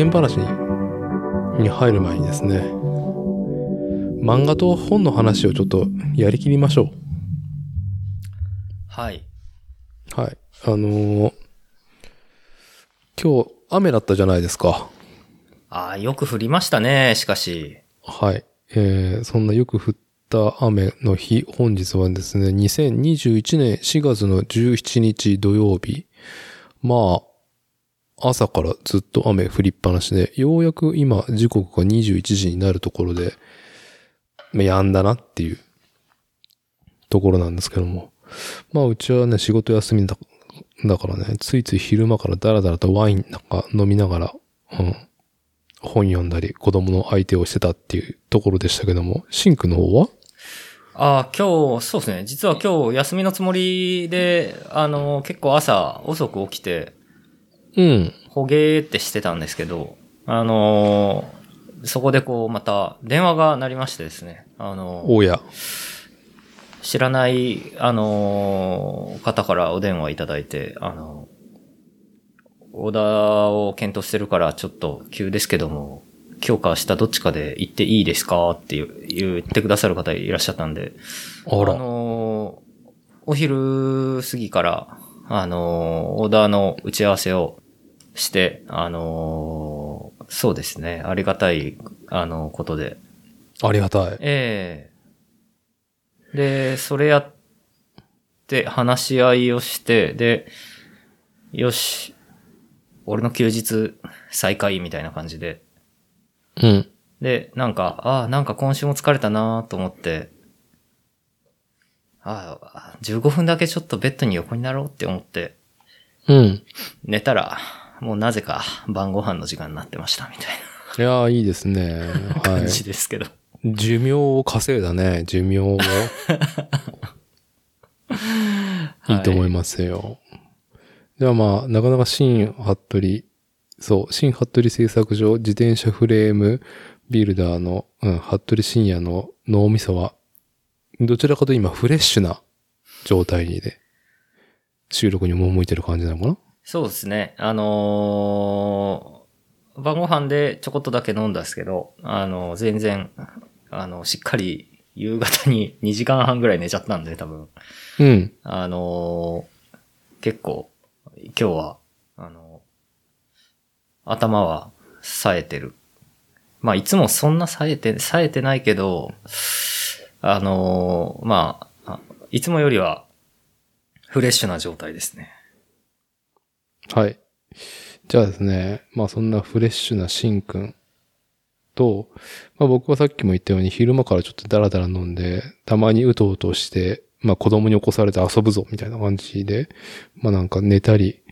ちょっと今日は世間話にに入る前にですね、漫画と本の話をちょっとやりきりましょはい。う。はい。あのー今日雨だったじゃないですか。ああ、よく降りましたね、しかし。はい。えー、そんなよく降った雨の日、本日はですね、2021年4月の17日土曜日。まあ、朝からずっと雨降りっぱなしで、ようやく今時刻が21時になるところで、まあ、やんだなっていうところなんですけども。まあ、うちはね、仕事休みだだからね、ついつい昼間からダラダラとワインなんか飲みながら、うん、本読んだり、子供の相手をしてたっていうところでしたけども、シンクの方は？ああ、今日、そうですね。実は今日休みのつもりで、あの、結構朝遅く起きて、うん。ほげーってしてたんですけど、あのーそこでこう、また電話が鳴りましてですね。あのーおや。知らない、あのー方からお電話いただいて、あのオーダーを検討してるからちょっと急ですけども、今日か明日どっちかで行っていいですかって言う言ってくださる方いらっしゃったんで、あのーお昼過ぎから、あのーオーダーの打ち合わせをして、あのーそうですね、ありがたい、あのことで、ありがたい。ええで、それやって話し合いをして、で、よし、俺の休日再開みたいな感じで。うん。で、なんか、ああ、なんか今週も疲れたなと思って、ああ、15分だけちょっとベッドに横になろうって思って、うん。寝たら、もうなぜか晩ご飯の時間になってましたみたいいやー、いいですね。はな感じい。ですけど。寿命を稼いだね、寿命を。いいと思いますよ。じゃあまあ、なかなか新服部、そう、新服部製作所自転車フレームビルダーの、うん、服部深夜の脳みそは、どちらかと今フレッシュな状態で、収録に赴いてる感じなのかな？そうですね。あのー晩ご飯でちょこっとだけ飲んだんですけど、あのー全然、あの、しっかり夕方に 2時間半ぐらい寝ちゃったんで、多分。うん。あのー結構、今日は、あのー頭は冴えてる。まあ、いつもそんな冴えて、冴えてないけど、あのーまあ、いつもよりは、フレッシュな状態ですね。はい。じゃあですね、まあそんなフレッシュなシンくんと、まあ僕はさっきも言ったように昼間からちょっとダラダラ飲んで、たまにうとうとして、まあ子供に起こされて遊ぶぞみたいな感じで、まあなんか寝たり、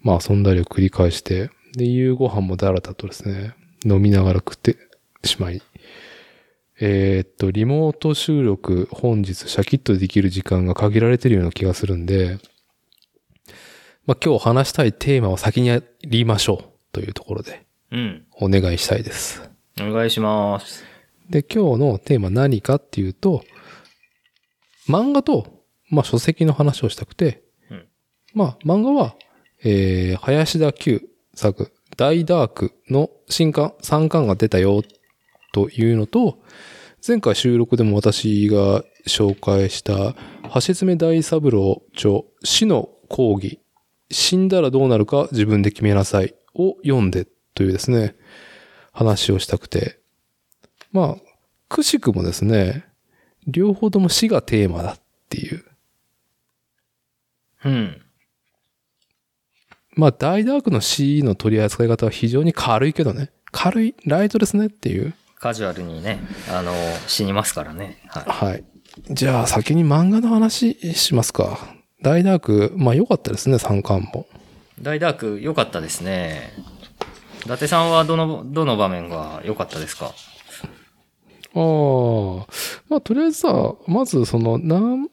まあ遊んだりを繰り返して、で、夕ご飯もダラダラとですね、飲みながら食ってしまい、えーっと、リモート収録本日シャキッとできる時間が限られてるような気がするんで、まあ、今日話したいテーマを先にやりましょうというところでうん。お願いしたいです。お願いします。で、今日のテーマ何かっていうと、漫画と、まあ、書籍の話をしたくて、うんまあ、漫画は、えー、林田久作、大ダークの新刊、3巻が出たよというのと、前回収録でも私が紹介した、橋爪大三郎著、死の講義、死んだらどうなるか自分で決めなさいを読んでというですね、話をしたくて、まあ、くしくもですね、両方とも死がテーマだっていう。うん。まあ、大ダークの死の取り扱い方は非常に軽いけどね。軽い、ライトですねっていう。カジュアルにね、あの、死にますからね。ははい。じゃあ、先に漫画の話しますか。大ダーク、まあ良かったですね、3巻も。い。大ダーク良かったですね。伊達さんはどの、どの場面が良かったですか？ああ。まあ、とりあえずさ、まずその、なん、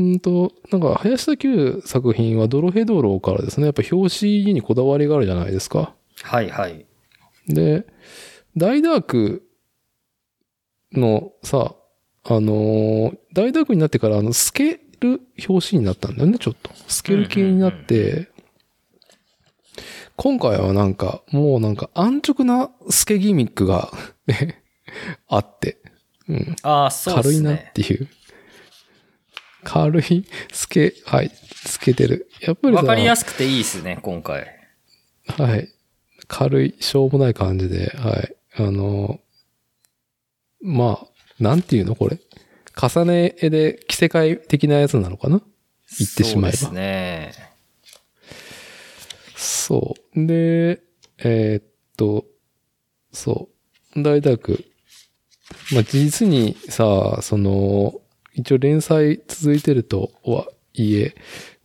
んと、なんか、林田久作品はドロヘドローからですね、やっぱ表紙にこだわりがあるじゃないですか。はいはい。で、大ダークのさ、あのー大ダークになってからあの、透ける表紙になったんだよね、ちょっと。透ける系になって、今回はなんか、もうなんか安直なスケギミックがね、あって、うん。ああ、そうです軽いなっね。ていう。軽い、スケ、はい、つけてる。やっぱりさわかりやすくていいですね、今回。はい。軽い、しょうもない感じで、はい。あの、まあ、なんていうのこれ？重ね絵で着せ替え的なやつなのかな？言ってしまえばそうですね。そう。で、えーっと、そう。大田区。まあ、実にさ、その、一応連載続いてるとはいえ、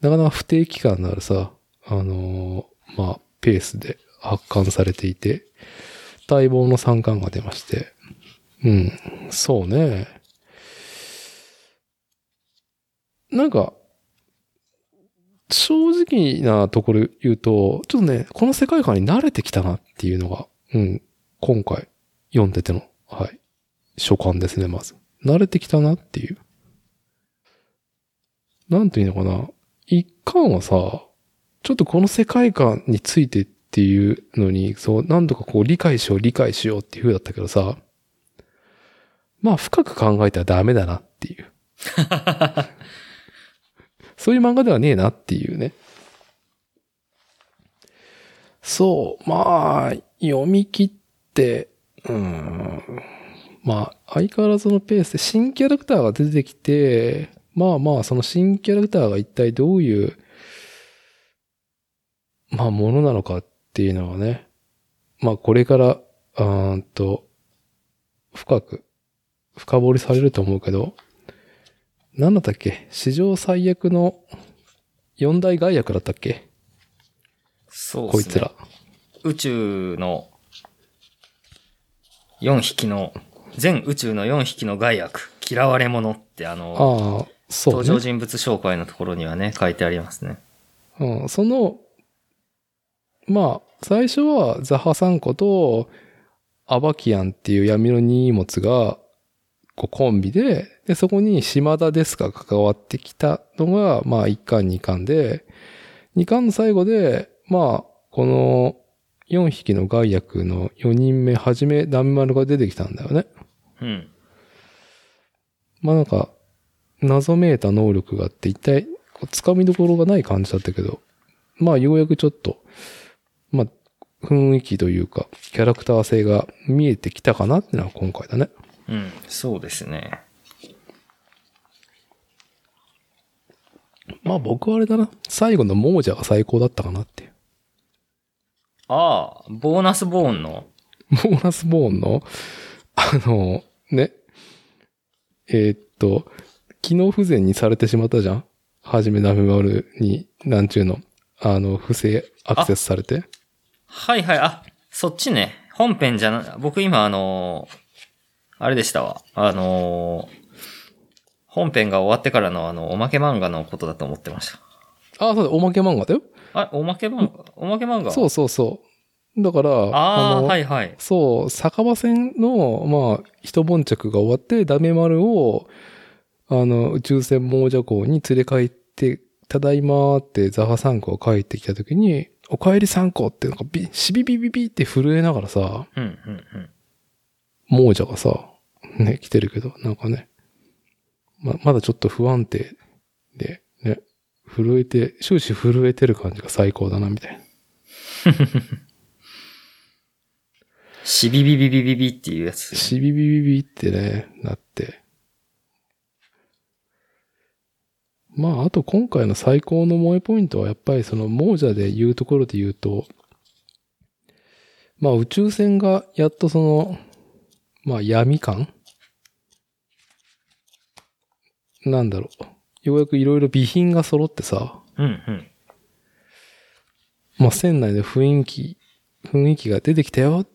なかなか不定期間のあるさ、あのーまあ、ペースで発刊されていて、待望の3巻が出まして。うん、そうね。なんか、正直なところ言うと、ちょっとね、この世界観に慣れてきたなっていうのが、うん、今回読んでての、はい、所感ですね、まず。慣れてきたなっていう。なんていうのかな。一巻はさ、ちょっとこの世界観についてっていうのに、そう、何度かこう理解しよう、理解しようっていう風だったけどさ、まあ深く考えたらダメだなっていう。そういう漫画ではねえなっていうね。そう、まあ、読み切って、うーん、まあ、相変わらずのペースで新キャラクターが出てきて、まあまあ、その新キャラクターが一体どういう、まあ、ものなのかっていうのはね、まあ、これから、うーんと、深く、深掘りされると思うけど、なんだったっけ？史上最悪の四大害悪だったっけ？そうね。こいつら。宇宙の4匹の、全宇宙の4匹の害悪、嫌われ者ってあの、ああ、そう登場ね。人物紹介のところにはね、書いてありますね。うん、その、まあ、最初はザハサンコとアバキアンっていう闇の荷物が、こうコンビで、で、そこに島田ですが関わってきたのが、まあ、1巻2巻で、2巻の最後で、まあ、この4匹の害悪の4人目、はじめダメ丸が出てきたんだよね。うん。まあなんか、謎めいた能力があって、一体、こう掴みどころがない感じだったけど、まあようやくちょっと、まあ、雰囲気というか、キャラクター性が見えてきたかなってのは今回だね。うん。そうですね。まあ僕はあれだな。最後の亡者が最高だったかなっていう。ああ、ボーナスボーンの、ボーナスボーンの、あの、ね。えーっと、機能不全にされてしまったじゃん？はじめダメ丸に、なんちゅうの、あの、不正アクセスされて。はいはい、あ、そっちね。本編じゃな、僕今あのーあれでしたわ。あのー本編が終わってからのあの、おまけ漫画のことだと思ってました。ああ、そうだ、おまけ漫画だよ。あ、おまけ漫画？おまけ漫画そうそうそう。だから、ああ、のはいはい。そう、酒場戦の、まあ、一悶着が終わって、ダメ丸を、あの、宇宙船亡者港に連れ帰って、ただいまーってザハ三個が帰ってきたときに、お帰り三個ってなんかビ、シビビビビって震えながらさ、うん、うん、うん。亡者がさ、ね、来てるけど、なんかね、ま、まだちょっと不安定で、ね、震えて、終始震えてる感じが最高だな、みたいな。シビビビビビビっていうやつ。シビビビビってね、なって。まあ、あと今回の最高の萌えポイントはやっぱりその亡者で言うところで言うと、まあ宇宙船がやっとその、まあ闇感？なんだろう。ようやくいろいろ備品が揃ってさ、うん、うん。まあ船内の雰囲気、雰囲気が出てきたよっ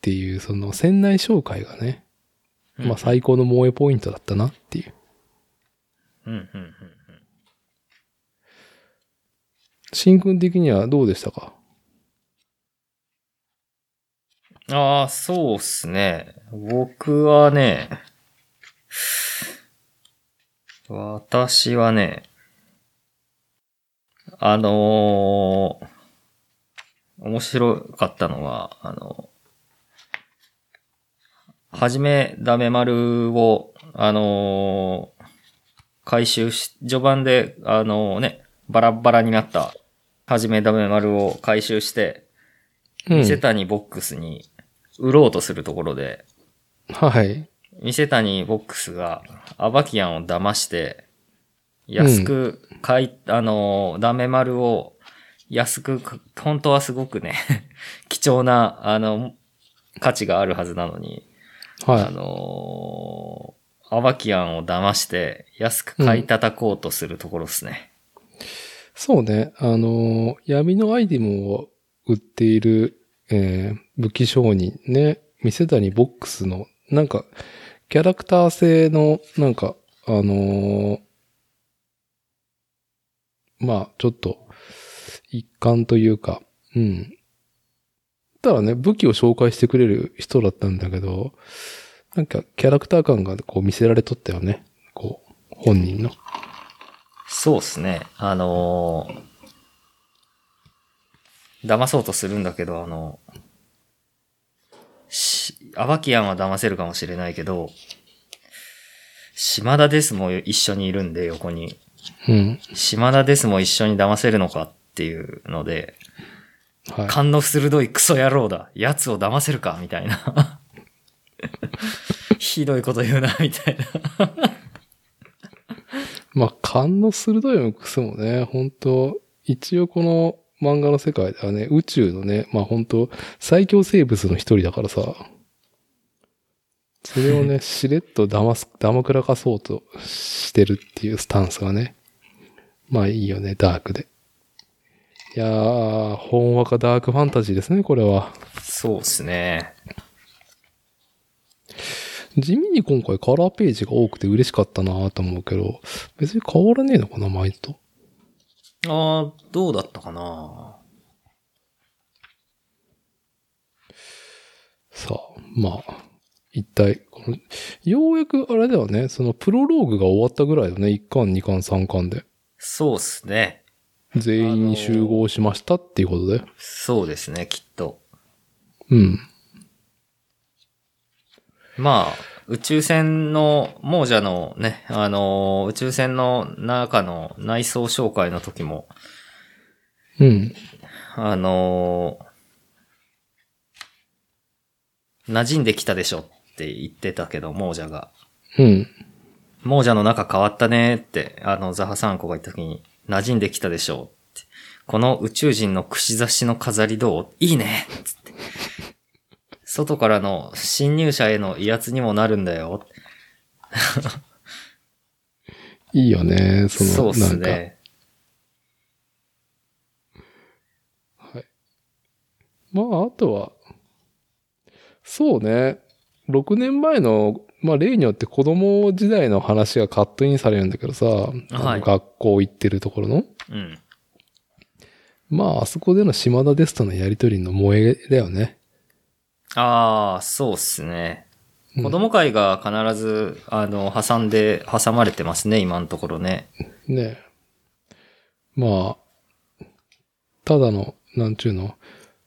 ていう、その船内紹介がね、うんまあ最高の萌えポイントだったなっていう。うん、うん、うん。新君的にはどうでしたか？ああ、そうっすね。僕はね、私はね、あのー面白かったのは、あの、はじめダメ丸を、あのー回収し、序盤で、あのね、バラバラになった、はじめダメ丸を回収して、うん店谷ボックスに売ろうとするところで、はい。店谷ボックスがアバキアンを騙して、安く買い、あの、ダメ丸を安くか、本当はすごくね、貴重な、あの、価値があるはずなのに、あはのアバキアンを騙して安く買い叩こうとするところですね。い。そうね。あのー闇のアイテムを売っている、えー武器商人ね。店谷ボックスの、なんか、キャラクター性の、なんか、あのーまあ、ちょっと、一貫というか、うん。ただね、武器を紹介してくれる人だったんだけど、なんか、キャラクター感がこう見せられとったよね。こう、本人の。そうですね。あのー騙そうとするんだけど、あの、アバキアンは騙せるかもしれないけど、島田ですも一緒にいるんで、横に。うん。島田ですも一緒に騙せるのかっていうので、はい。勘の鋭いクソ野郎だ。奴を騙せるかみたいな。ひどいこと言うな、みたいな。まあ、勘の鋭いのクスもね、本当一応この漫画の世界ではね、宇宙のね、まあ本当最強生物の一人だからさ、それをね、しれっと騙す、騙くらかそうとしてるっていうスタンスがね、まあいいよね、ダークで。いやー、ほんわかダークファンタジーですね、これは。そうですね。地味に今回カラーページが多くて嬉しかったなと思うけど、別に変わらねえのかな、前と。ああ、どうだったかな？さあ、まあ、一体、ようやくあれだよね、そのプロローグが終わったぐらいだね、1巻、2巻、3巻で。そうっすね。全員集合しましたっていうことで。そうですね、きっと。うん。まあ、宇宙船の、亡者のね、あのー宇宙船の中の内装紹介の時も、うん。あのー馴染んできたでしょって言ってたけど、亡者が。うん。亡者の中変わったねって、あの、ザハサンコが言った時に、馴染んできたでしょって。この宇宙人の串刺しの飾りどう？いいねつって。外からの侵入者への威圧にもなるんだよ。いいよね、その、そうっす。ね。はい。まあ、あとは、そうね、6年前の、まあ、例によって子供時代の話がカットインされるんだけどさ、はい学校行ってるところの。うん。まあ、あそこでの島田ですとのやりとりの萌えだよね。ああ、そうっすね。うん子供会が必ず、あの、挟んで、挟まれてますね、今のところね。ねまあ、ただの、なんちゅうの、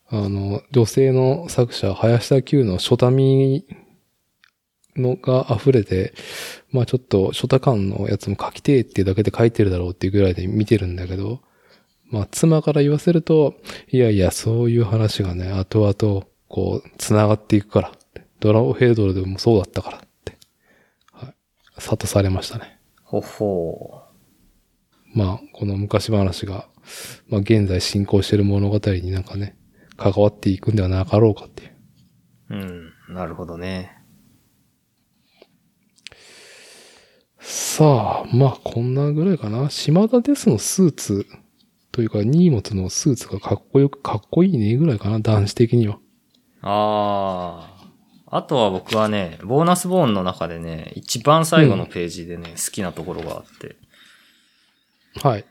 あの、女性の作者、林田久の初民のが溢れて、まあちょっと初太感のやつも書きてえっていうだけで書いてるだろうっていうぐらいで見てるんだけど、まあ妻から言わせると、いやいや、そういう話がね、後々、こう、繋がっていくからって。ドラゴンヘイドルでもそうだったからって。はい。諭されましたね。ほほまあ、この昔話が、まあ現在進行している物語になんかね、関わっていくんではなかろうかっていう。う。うん、なるほどね。さあ、まあこんなぐらいかな。島田ですのスーツというか、荷物のスーツがかっこよく、かっこいいねぐらいかな、男子的には。ああ。あとは僕はね、ボーナスボーンの中でね、一番最後のページでね、好きなところがあって。はい。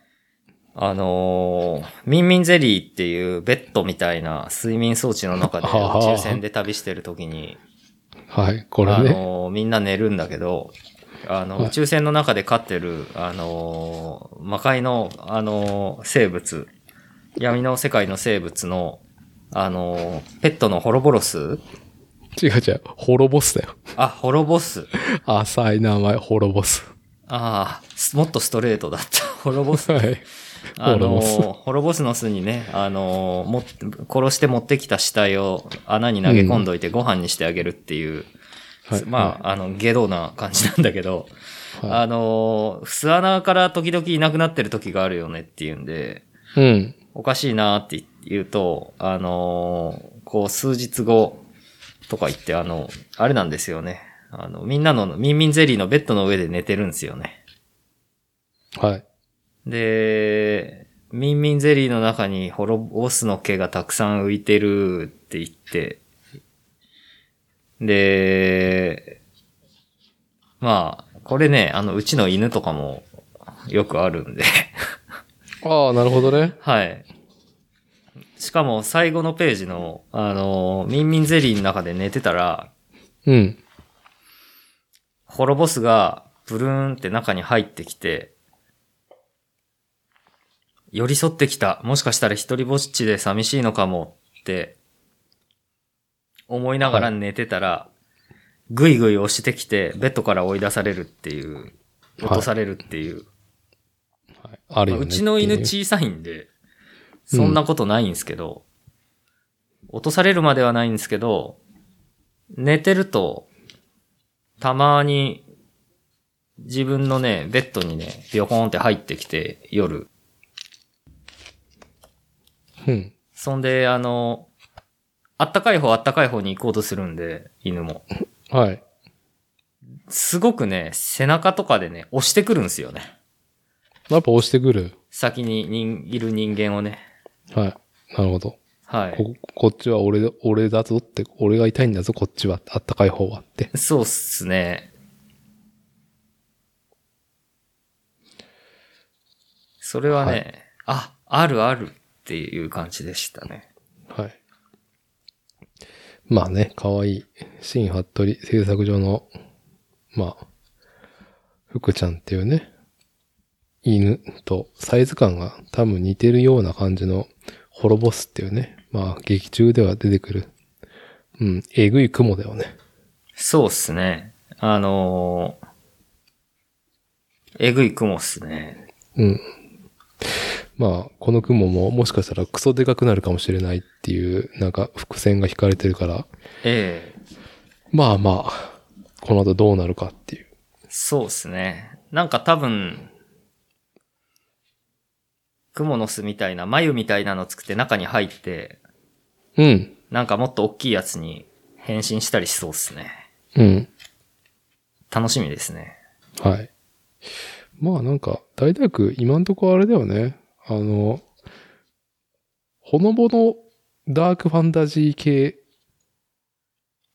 あのーミンミンゼリーっていうベッドみたいな睡眠装置の中で宇宙船で旅してる時に、はい。これあね。のーみんな寝るんだけど、あの、はい宇宙船の中で飼ってる、あのー魔界の、あのー生物、闇の世界の生物の、あの、ペットのホロボロス違う違う。ホロボスだよ。あ、ホロボス。浅い名前、ホロボス。ああ、すもっとストレートだった。ホロボス。はい。あのホロボスホロボスの巣にね、あのもっ殺して持ってきた死体を穴に投げ込んどいてご飯にしてあげるっていう、はい。まあ、あの、ゲドな感じなんだけど、あ、あの巣穴から時々いなくなってる時があるよねっていうんで、うん。おかしいなって言うと、あのこう数日後とか言って、あの、あれなんですよね。あの、みんなのミンミンゼリーのベッドの上で寝てるんですよね。はい。で、ミンミンゼリーの中にホロボスの毛がたくさん浮いてるって言って、で、まあ、これね、あの、うちの犬とかもよくあるんで、ああ、なるほどね。はい。しかも最後のページの、あの、ミンミンゼリーの中で寝てたら、うん。ホロボスがブルーンって中に入ってきて、寄り添ってきた。もしかしたら一人ぼっちで寂しいのかもって思いながら寝てたら、ぐいぐい押してきて、ベッドから追い出されるっていう、落とされるっていう。はい、あるよね。まあうちの犬っていう小さいんで、そんなことないんですけど、落とされるまではないんですけど、寝てると、たまに、自分のね、ベッドにね、ビョコーンって入ってきて、夜。うん。そんで、あの、あったかい方あったかい方に行こうとするんで、犬も。はい。すごくね、背中とかでね、押してくるんですよね。やっぱ押してくる。先に人いる人間をね。はい。なるほど。はい。こ、こっちは俺だ、俺だぞって、俺が痛いんだぞ、こっちは。あったかい方はって。そうっすね。それはね、はあ、あるあるっていう感じでしたね。はい。まあね、可愛い新服部製作所の、まあ、福ちゃんっていうね、犬とサイズ感が多分似てるような感じのホロボスっていうね、まあ劇中では出てくる、うん、えぐい雲だよね。そうっすね。あのーえぐい雲っすね。うん。まあ、この雲ももしかしたらクソでかくなるかもしれないっていう、なんか伏線が引かれてるから、ええまあまあ、この後どうなるかっていう。そうっすね。なんか多分、雲の巣みたいな、眉みたいなの作って中に入って、うん。なんかもっと大きいやつに変身したりしそうっすね。うん。楽しみですね。はい。まあなんか、大体区今んとこあれだよね。あの、ほのぼのダークファンタジー系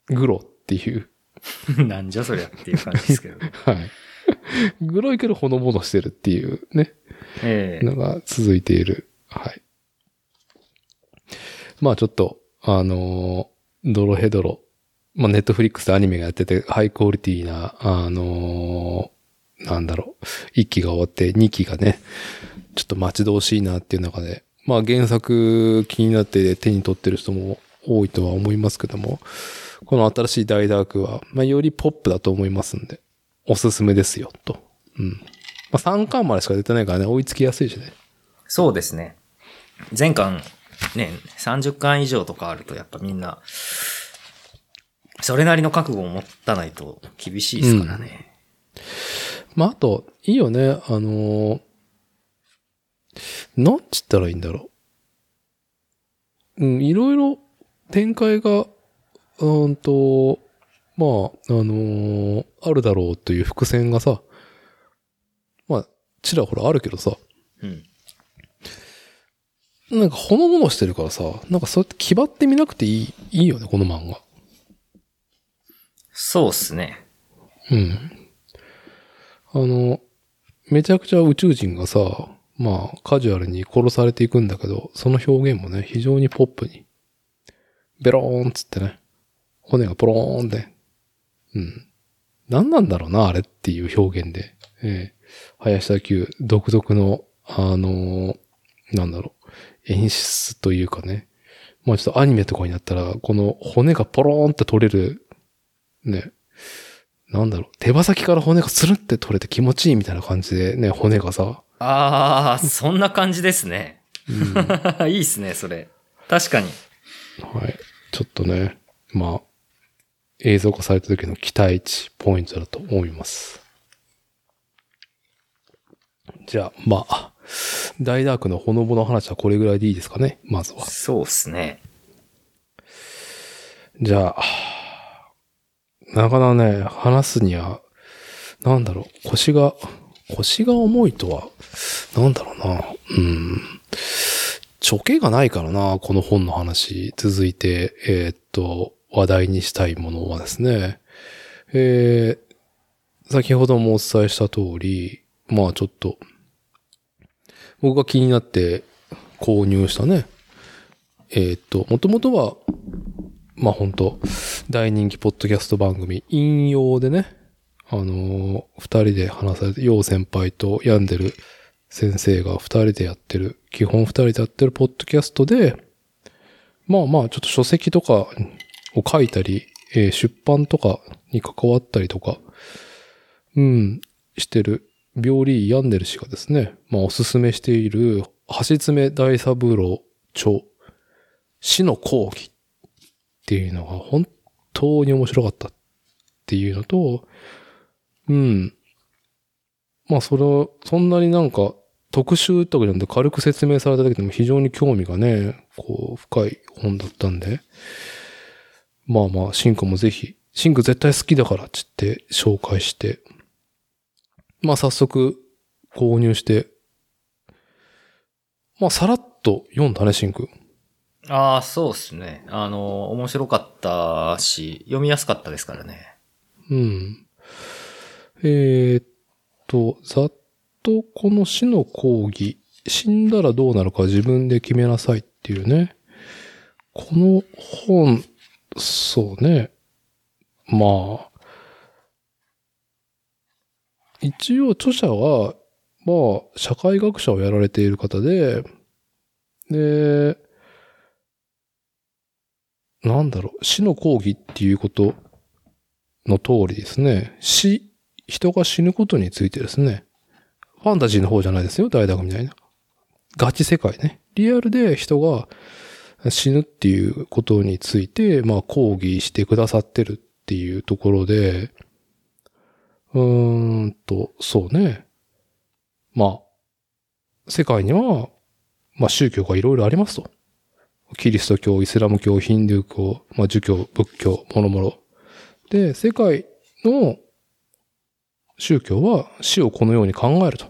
グロっていう。なんじゃそりゃっていう感じですけど。はい。グロいけどほのぼのしてるっていうね。ええのが続いている。はい。まあちょっと、あのードロヘドロ。まあネットフリックスでアニメがやってて、ハイクオリティな、あのーなんだろう、一期が終わって二期がね、ちょっと待ち遠しいなっていう中で、まあ原作気になって手に取ってる人も多いとは思いますけども、この新しい大ダークは、まあよりポップだと思いますんで、おすすめですよ、と。うん。まあ3巻までしか出てないからね、追いつきやすいしね。そうですね。前巻、ね、30巻以上とかあるとやっぱみんな、それなりの覚悟を持たないと厳しいですからね。まあ、あと、いいよね。あのーなんつったらいいんだろう。うん、いろいろ展開が、うーんと、まあ、あのーあるだろうという伏線がさ、まあ、ちらほらあるけどさ、うん。なんかほのぼのしてるからさ、なんかそうやって気張ってみなくていい、いいよね、この漫画。そうっすね。うん。あの、めちゃくちゃ宇宙人がさ、まあ、カジュアルに殺されていくんだけど、その表現もね、非常にポップに。ベローンっつってね。骨がポローンで。うん。何なんだろうな、あれっていう表現で。ええ林田球独特の、あのなんだろう、演出というかね。まあちょっとアニメとかになったら、この骨がポローンって取れる、ね、なんだろう、手羽先から骨がスルって取れて気持ちいいみたいな感じでね、骨がさ、ああ、そんな感じですね。うん いいっすね、それ。確かに。はい。ちょっとね、まあ、映像化された時の期待値ポイントだと思います。じゃあ、まあ、ダイダークのほのぼの話はこれぐらいでいいですかね、まずは。そうっすね。じゃあ、なかなかね、話すには、なんだろう、腰が、腰が重いとは、なんだろうな、うん。ちょけがないからな、この本の話。続いて、えーっと、話題にしたいものはですね、えー、先ほどもお伝えした通り、まあちょっと、僕が気になって購入したね、えーっと、もともとは、まあ本当大人気ポッドキャスト番組、引用でね、あのー二人で話されて、陽先輩と病んでる先生が二人でやってる、基本二人でやってるポッドキャストで、まあまあちょっと書籍とかを書いたり、えー出版とかに関わったりとか、うん、してる、病理病んでる氏がですね、まあおすすめしている、橋爪大三郎著、死の講義っていうのが本当に面白かったっていうのと、うん。まあそれを、そんなになんか特集とかじゃなくて軽く説明されただけでも非常に興味がね、こう深い本だったんで、まあまあ、シンクもぜひ、シンク絶対好きだからっつって紹介して、まあ早速購入して、まあさらっと読んだね、シンク。ああ、そうっすね。あの、面白かったし、読みやすかったですからね。うん。えーっと、ざっとこの死の講義、死んだらどうなるか自分で決めなさいっていうね。この本、そうね。まあ、一応著者は、まあ、社会学者をやられている方で、で、なんだろう、死の講義っていうことの通りですね、死、人が死ぬことについてですね、ファンタジーの方じゃないですよ、大学みたいな。ガチ世界ね。リアルで人が死ぬっていうことについて、まあ講義してくださってるっていうところで、うーんと、そうね。まあ、世界には、まあ宗教がいろいろありますと。キリスト教、イスラム教、ヒンドゥー教、まあ儒教、仏教、もろもろ。で、世界の宗教は死をこのように考えると。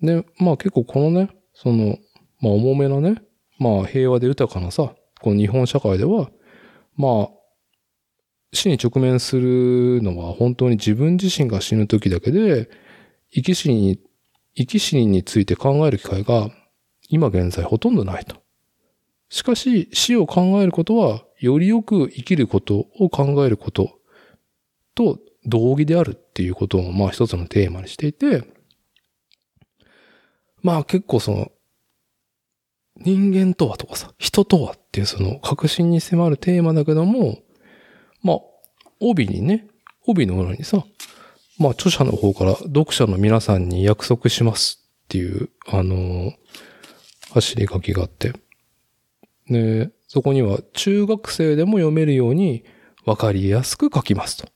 で、まあ結構このね、その、まあ重めなね、まあ平和で豊かなさ、この日本社会では、まあ、死に直面するのは本当に自分自身が死ぬ時だけで、生き死に、生き死にについて考える機会が今現在ほとんどないと。しかし死を考えることはよりよく生きることを考えることと同義であるっていうことをまあ一つのテーマにしていて、まあ結構その人間とはとかさ、人とはっていうその確信に迫るテーマだけども、まあ帯にね、帯の裏にさ、まあ著者の方から読者の皆さんに約束しますっていう、あの走り書きがあって、で、そこには中学生でも読めるようにわかりやすく書きますと。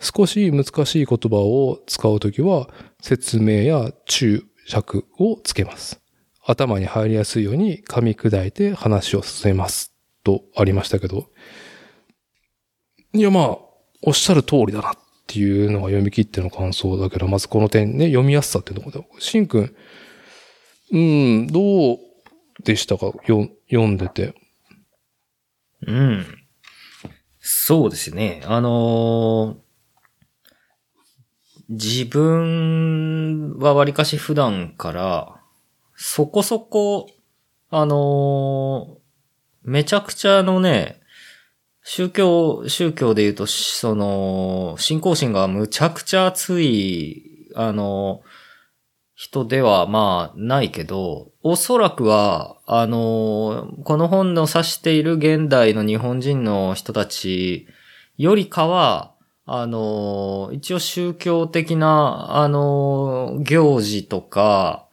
少し難しい言葉を使うときは説明や注釈をつけます。頭に入りやすいように噛み砕いて話を進めます。とありましたけど。いやまあ、おっしゃる通りだなっていうのが読み切っての感想だけど、まずこの点ね、読みやすさっていうところで。しんくん、うん、どうでしたか？よ読んでて。うん。そうですね。あのー自分はわりかし普段から、そこそこ、あのーめちゃくちゃのね、宗教、宗教で言うと、その、信仰心がむちゃくちゃ熱い、あの人ではまあないけど、おそらくは、あの、この本の指している現代の日本人の人たちよりかは、あの、一応宗教的な、あの、行事とか、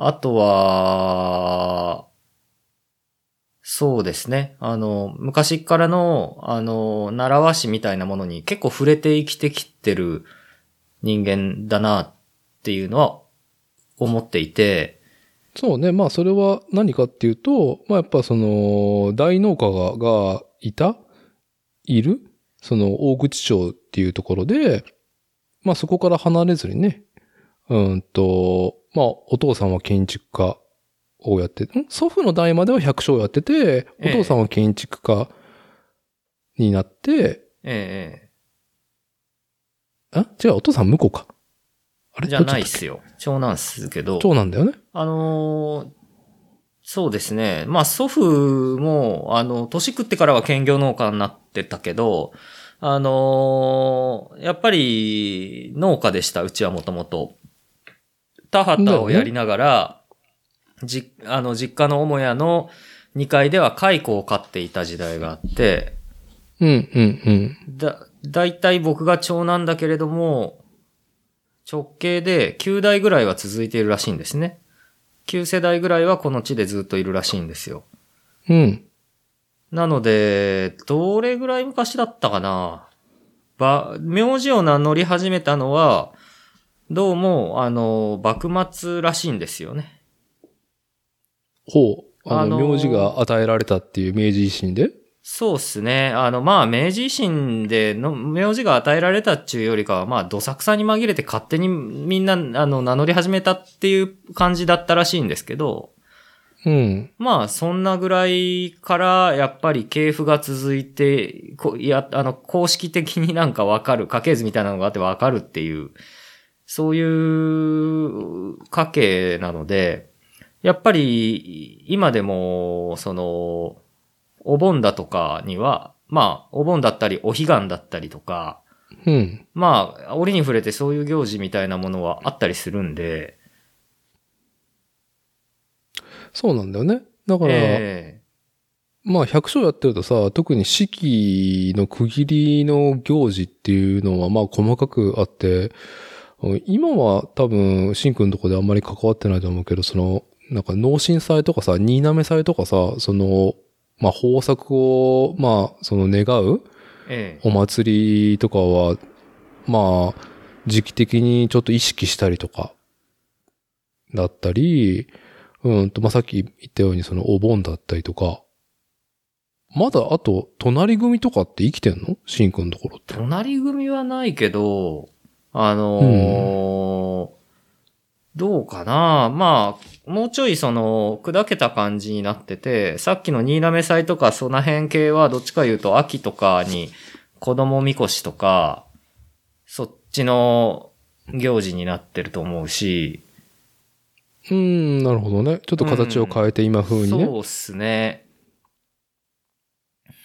あとは、そうですね。あの、昔からの、あの、習わしみたいなものに結構触れて生きてきてる人間だなっていうのは思っていて。そうね。まあそれは何かっていうと、まあやっぱその、大農家ががいたいるその大口町っていうところで、まあそこから離れずにね、うんと、まあお父さんは建築家をやって、ん？祖父の代までは百姓をやってて、お父さんは建築家になって、えあ？違う、お父さん向こうか。あれ？えじゃないっすよ。長男っすけど。長男だよね。あのーそうですね。まあ祖父も、あの、年食ってからは兼業農家になってたけど、あのーやっぱり農家でした、うちはもともと。田畑をやりながら、じ、あの、実家の母屋の2階では蚕を飼っていた時代があって、うん、うん、うん。だ、だいたい僕が長男だけれども、直系で9代ぐらいは続いているらしいんですね。9世代ぐらいはこの地でずっといるらしいんですよ。うん。なので、どれぐらい昔だったかなば、名字を名乗り始めたのは、どうも、あの、幕末らしいんですよね。ほう。あの、あのー名字が与えられたっていう明治維新で？そうっすね。あの、まあ、明治維新での、名字が与えられたっていうよりかは、まあ、どさくさに紛れて勝手にみんな、あの、名乗り始めたっていう感じだったらしいんですけど、うん。まあ、そんなぐらいから、やっぱり系譜が続いて、こいや、あの、公式的になんかわかる、家系図みたいなのがあってわかるっていう、そういう家系なので、やっぱり、今でも、その、お盆だとかには、まあ、お盆だったり、お彼岸だったりとか、うん。まあ、折に触れてそういう行事みたいなものはあったりするんで、そうなんだよね。だから、えまあ、百姓やってるとさ、特に四季の区切りの行事っていうのは、まあ、細かくあって、うん今は多分、シンくんのとこであんまり関わってないと思うけど、その、なんか、農神祭とかさ、新滑祭とかさ、その、まあ、豊作を、まあ、その願うええ。お祭りとかは、まあ、時期的にちょっと意識したりとか、だったり、うんと、まあ、さっき言ったようにそのお盆だったりとか、まだあと、隣組とかって生きてんの？シンくんのところって。隣組はないけど、あのーどうかな？まあ、もうちょいその、砕けた感じになってて、さっきの新滑祭とかその辺系はどっちか言うと秋とかに子供みこしとか、そっちの行事になってると思うし、うーん、なるほどね。ちょっと形を変えて今風にね。そうっすね。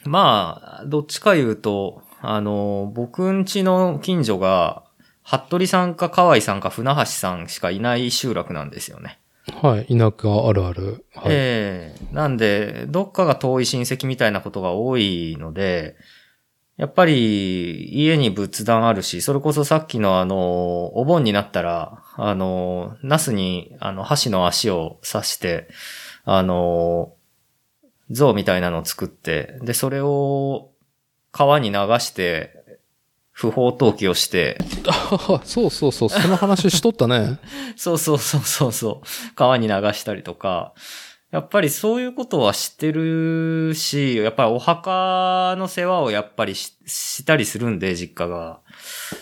まあ、どっちか言うと、あの、僕んちの近所が、服部さんか河合さんか船橋さんしかいない集落なんですよね。はい。田舎あるある。はい。ええなんで、どっかが遠い親戚みたいなことが多いので、やっぱり家に仏壇あるし、それこそさっきのあの、お盆になったら、あの、ナスにあの、箸の足を刺して、あの、像みたいなのを作って、で、それを川に流して、不法投棄をして、あそうそうそう。その話しとったね。そうそうそうそうそう。川に流したりとか。やっぱりそういうことは知ってるし、やっぱりお墓の世話をやっぱりししたりするんで、実家が。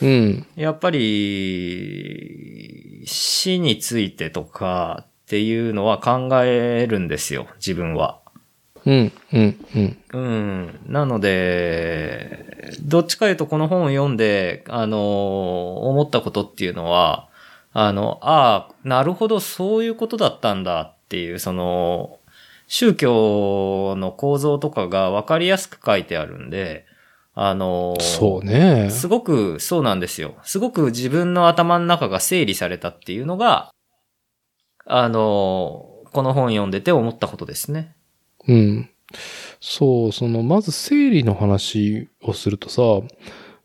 うん。やっぱり、死についてとかっていうのは考えるんですよ、自分は。うん、うん、うん。うん。なので、どっちか言うとこの本を読んで、あの、思ったことっていうのは、あの、ああ、なるほど、そういうことだったんだっていう、その、宗教の構造とかが分かりやすく書いてあるんで、あの、そうね。すごくそうなんですよ。すごく自分の頭の中が整理されたっていうのが、あの、この本読んでて思ったことですね。うん。そう、その、まず整理の話をするとさ、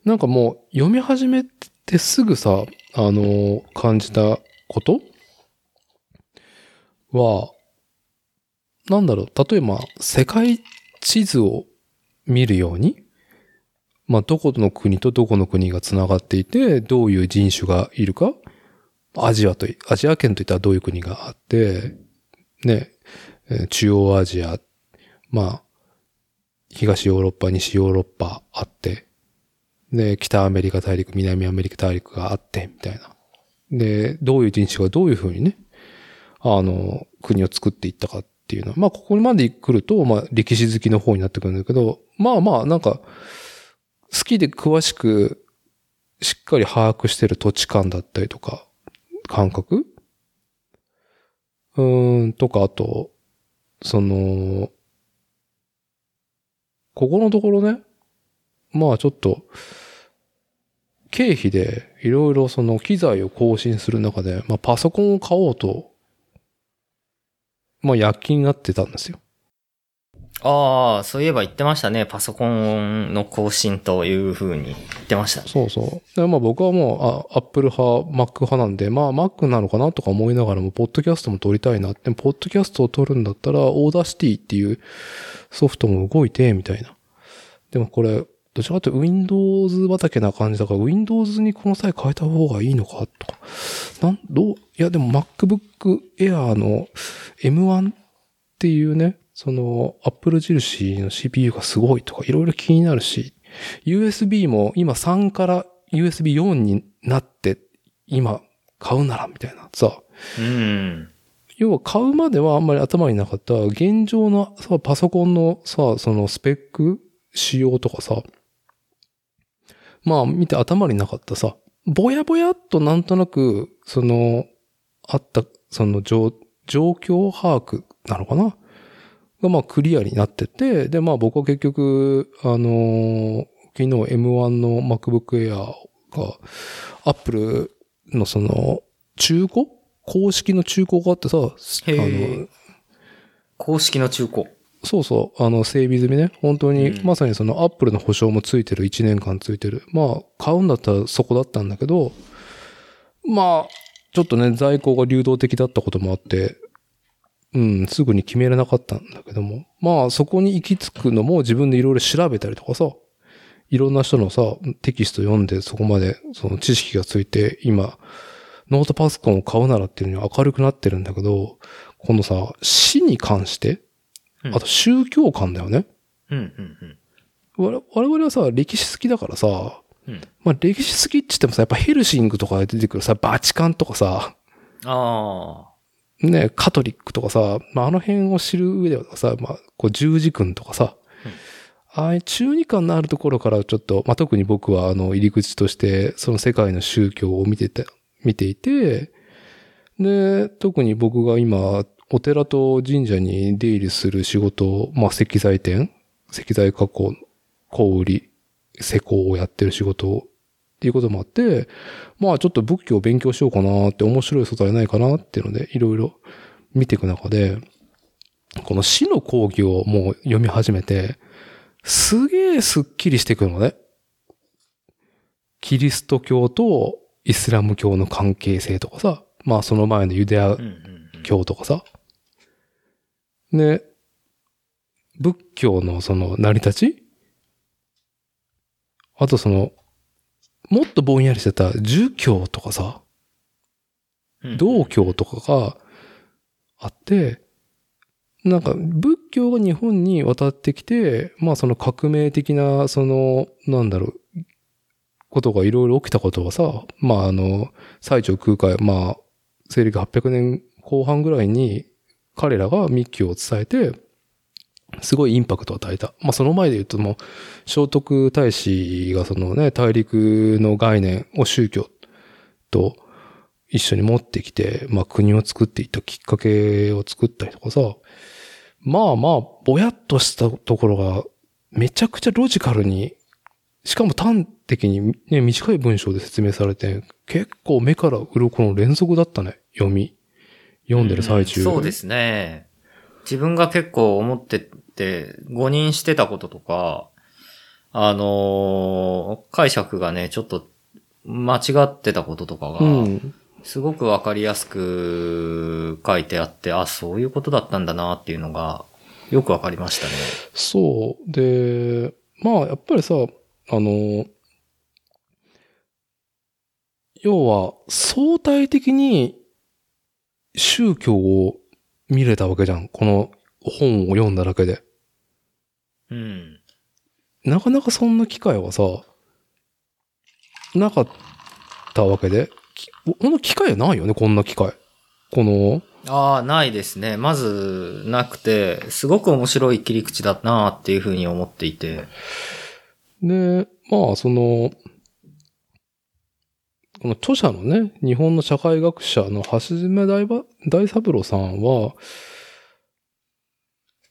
なんかもう読み始めてすぐさ、あの、感じたこと？は、なんだろう、例えば世界地図を見るように、まあ、どこの国とどこの国が繋がっていて、どういう人種がいるか、アジアと、アジア圏といったらどういう国があって、ね、え中央アジア、まあ、東ヨーロッパ、西ヨーロッパあって、で、北アメリカ大陸、南アメリカ大陸があって、みたいな。で、どういう人種がどういうふうにね、あの、国を作っていったかっていうのは、まあ、ここまで来ると、まあ、歴史好きの方になってくるんだけど、まあまあ、なんか、好きで詳しく、しっかり把握してる土地感だったりとか、感覚？うん、とか、あと、その、ここのところね、まあちょっと、経費でいろいろその機材を更新する中で、まあパソコンを買おうと、まあ躍起になってたんですよ。ああ、そういえば言ってましたね。パソコンの更新という風に言ってましたね。そうそう。でまあ僕はもう、あ、Apple 派、Mac 派なんで、まあ Mac なのかなとか思いながらも、ポッドキャストも撮りたいなって、ポッドキャストを撮るんだったら、 Audacity っていうソフトも動いて、みたいな。でもこれ、どちらかというと Windows 畑な感じだから、Windows にこの際変えた方がいいのかとか。なん、どう、いやでも MacBook Air の M1 っていうね、その Apple 印の CPU がすごいとかいろいろ気になるし、USB も今3から USB4 になって、今買うならみたいな。さ、うん。要は買うまではあんまり頭になかった。現状のさ、パソコンのさ、そのスペック、仕様とかさ、まあ見て頭になかった。さ、ぼやぼやっとなんとなく、その、あった、その状、状況把握なのかながまあクリアになってて、でまあ僕は結局、あのー昨日 M1 の MacBook Air が、Apple のその、中古？公式の中古があってさ、あの、公式の中古。そうそう、あの、整備済みね。本当に、うんまさにそのアップルの保証もついてる、1年間ついてる。まあ、買うんだったらそこだったんだけど、まあ、ちょっとね、在庫が流動的だったこともあって、うん、すぐに決めれなかったんだけども。まあ、そこに行き着くのも自分でいろいろ調べたりとかさ、いろんな人のさ、テキスト読んでそこまでその知識がついて、今、ノートパソコンを買うならっていうのに明るくなってるんだけど、このさ、死に関して、うんあと宗教観だよね。うん、うん、我我々はさ、歴史好きだからさ、うん。まあ歴史好きって言ってもさ、やっぱヘルシングとかで出てくるさ、バチカンとかさ、あね、カトリックとかさ、まああの辺を知る上ではさ、まあ、こう十字軍とかさ、ああいう中二感のあるところからちょっと、まあ特に僕はあの入り口として、その世界の宗教を見てて、見ていて、で、特に僕が今、お寺と神社に出入りする仕事を、まあ石材店、石材加工、小売り、施工をやってる仕事をっていうこともあって、まあちょっと仏教を勉強しようかなって面白い素材ないかなっていうので、いろいろ見ていく中で、この死の講義をもう読み始めて、すげえスッキリしてくるのね。キリスト教とイスラム教の関係性とかさ、まあその前のユダヤ。教とかさ。で、仏教のその成り立ち？あとその、もっとぼんやりしてた儒教とかさ、うん。道教とかがあって、なんか仏教が日本に渡ってきて、まあその革命的な、その、なんだろう、ことがいろいろ起きたことはさ、まああの、最長空海、まあ、西暦800年後半ぐらいに彼らが密教を伝えて、すごいインパクトを与えた。まあその前で言うともう、聖徳太子がそのね、大陸の概念を宗教と一緒に持ってきて、まあ国を作っていったきっかけを作ったりとかさ、まあまあ、ぼやっとしたところが、めちゃくちゃロジカルに、しかも端的にね、短い文章で説明されて、結構目から鱗の連続だったね、読み。読んでる最中。うそうですね。自分が結構思って、誤認してたこととか、あのー解釈がね、ちょっと間違ってたこととかが、うん。すごくわかりやすく書いてあって、あ、そういうことだったんだなっていうのが、よくわかりましたね。そう。で、まあ、やっぱりさ、あの、要は、相対的に宗教を見れたわけじゃん。この本を読んだだけで。うん。なかなかそんな機会はさ、なかったわけで。きこの機会はないよね、こんな機会。この、ああ、ないですね。まず、なくて、すごく面白い切り口だなっていうふうに思っていて。で、まあ、その、この著者のね、日本の社会学者の橋爪大ば大三郎さんは、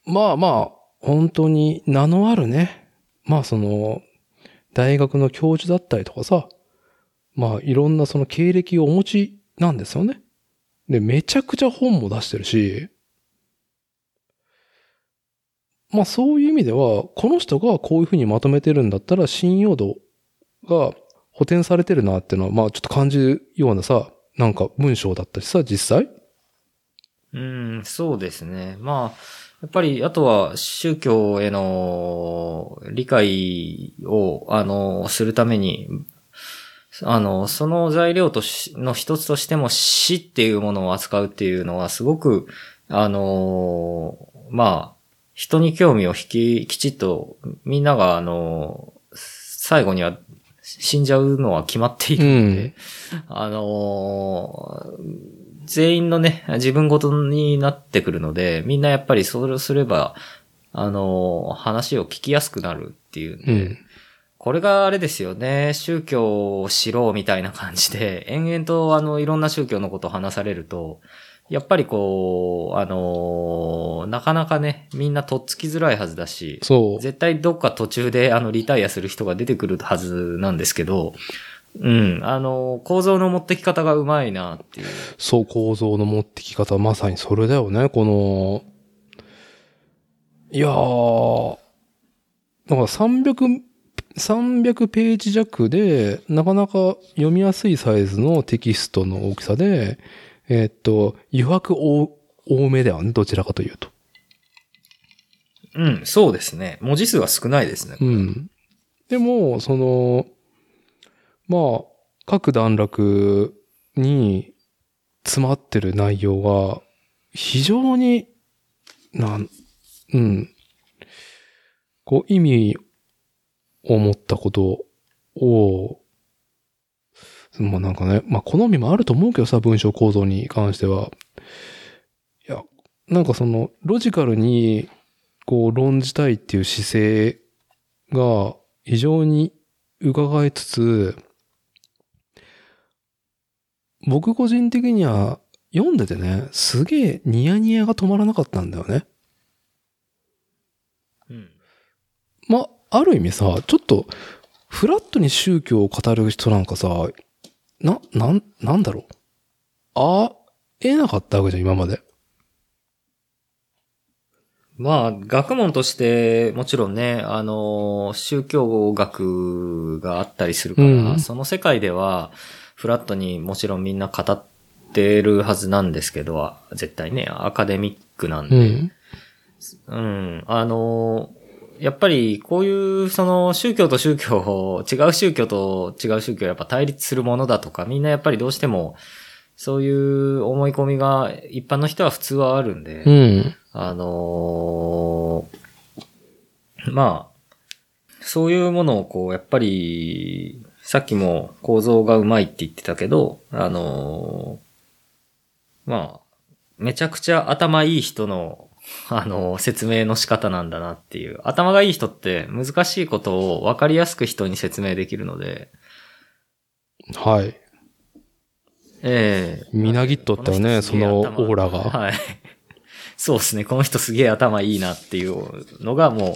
まあまあ、本当に名のあるね、まあその、大学の教授だったりとかさ、まあいろんなその経歴をお持ちなんですよね。で、めちゃくちゃ本も出してるし、まあそういう意味では、この人がこういうふうにまとめてるんだったら信用度が補填されてるなっていうのは、まあちょっと感じるようなさ、なんか文章だったしさ、実際うん、そうですね。まあ、やっぱり、あとは宗教への理解を、あの、するために、あの、その材料としの一つとしても死っていうものを扱うっていうのはすごく、あの、まあ、人に興味を引き、きちっと、みんなが、あの、最後には死んじゃうのは決まっているので、あのー全員のね、自分ごとになってくるので、みんなやっぱりそれをすれば、あのー話を聞きやすくなるっていうんで、うん。これがあれですよね、宗教を知ろうみたいな感じで、延々とあの、いろんな宗教のことを話されると、やっぱりこう、あのーなかなかね、みんなとっつきづらいはずだし、そう。絶対どっか途中であのリタイアする人が出てくるはずなんですけど、うん、あの、構造の持ってき方がうまいなっていう。そう、構造の持ってき方、まさにそれだよね、この、いやー、だから300、300ページ弱で、なかなか読みやすいサイズのテキストの大きさで、えーっと、余白多多めだよね、どちらかというと。うん、そうですね。文字数は少ないですね。うん。でも、その、まあ、各段落に詰まってる内容が、非常に、なん、うん。こう、意味を持ったことを、まあなんかね、まあ好みもあると思うけどさ、文章構造に関しては。いや、なんかその、ロジカルに、こう、論じたいっていう姿勢が非常に伺いつつ、僕個人的には読んでてね、すげえニヤニヤが止まらなかったんだよね。うん。まあ、ある意味さ、ちょっと、フラットに宗教を語る人なんかさ、な、なん、なんだろう。あ、えなかったわけじゃん、今まで。まあ、学問として、もちろんね、あの、宗教学があったりするから、うんその世界では、フラットにもちろんみんな語ってるはずなんですけど、絶対ね、アカデミックなんで、うん。うん。あの、やっぱりこういうその宗教と宗教を、違う宗教と違う宗教はやっぱ対立するものだとか、みんなやっぱりどうしても、そういう思い込みが一般の人は普通はあるんで、うん。あのーまあ、そういうものをこう、やっぱり、さっきも構造がうまいって言ってたけど、あのーまあ、めちゃくちゃ頭いい人の、あのー説明の仕方なんだなっていう。頭がいい人って難しいことを分かりやすく人に説明できるので、はい。ええみなぎっとったよね、そのオ頭ーラが。はい。そうですね。この人すげえ頭いいなっていうのがもう、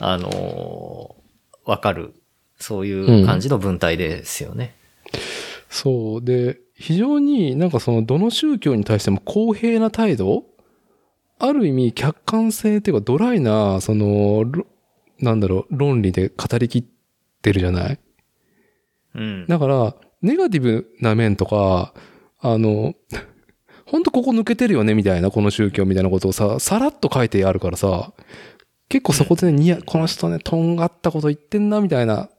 あのーわかる。そういう感じの文体ですよね。そう。で、非常になんかそのどの宗教に対しても公平な態度ある意味客観性っていうかドライな、その、ろなんだろう、論理で語りきってるじゃない？うん。だから、ネガティブな面とか、あの、ほんとここ抜けてるよねみたいな、この宗教みたいなことをさ、さらっと書いてあるからさ、結構そこでね、にや、この人ね、とんがったこと言ってんな、みたいな。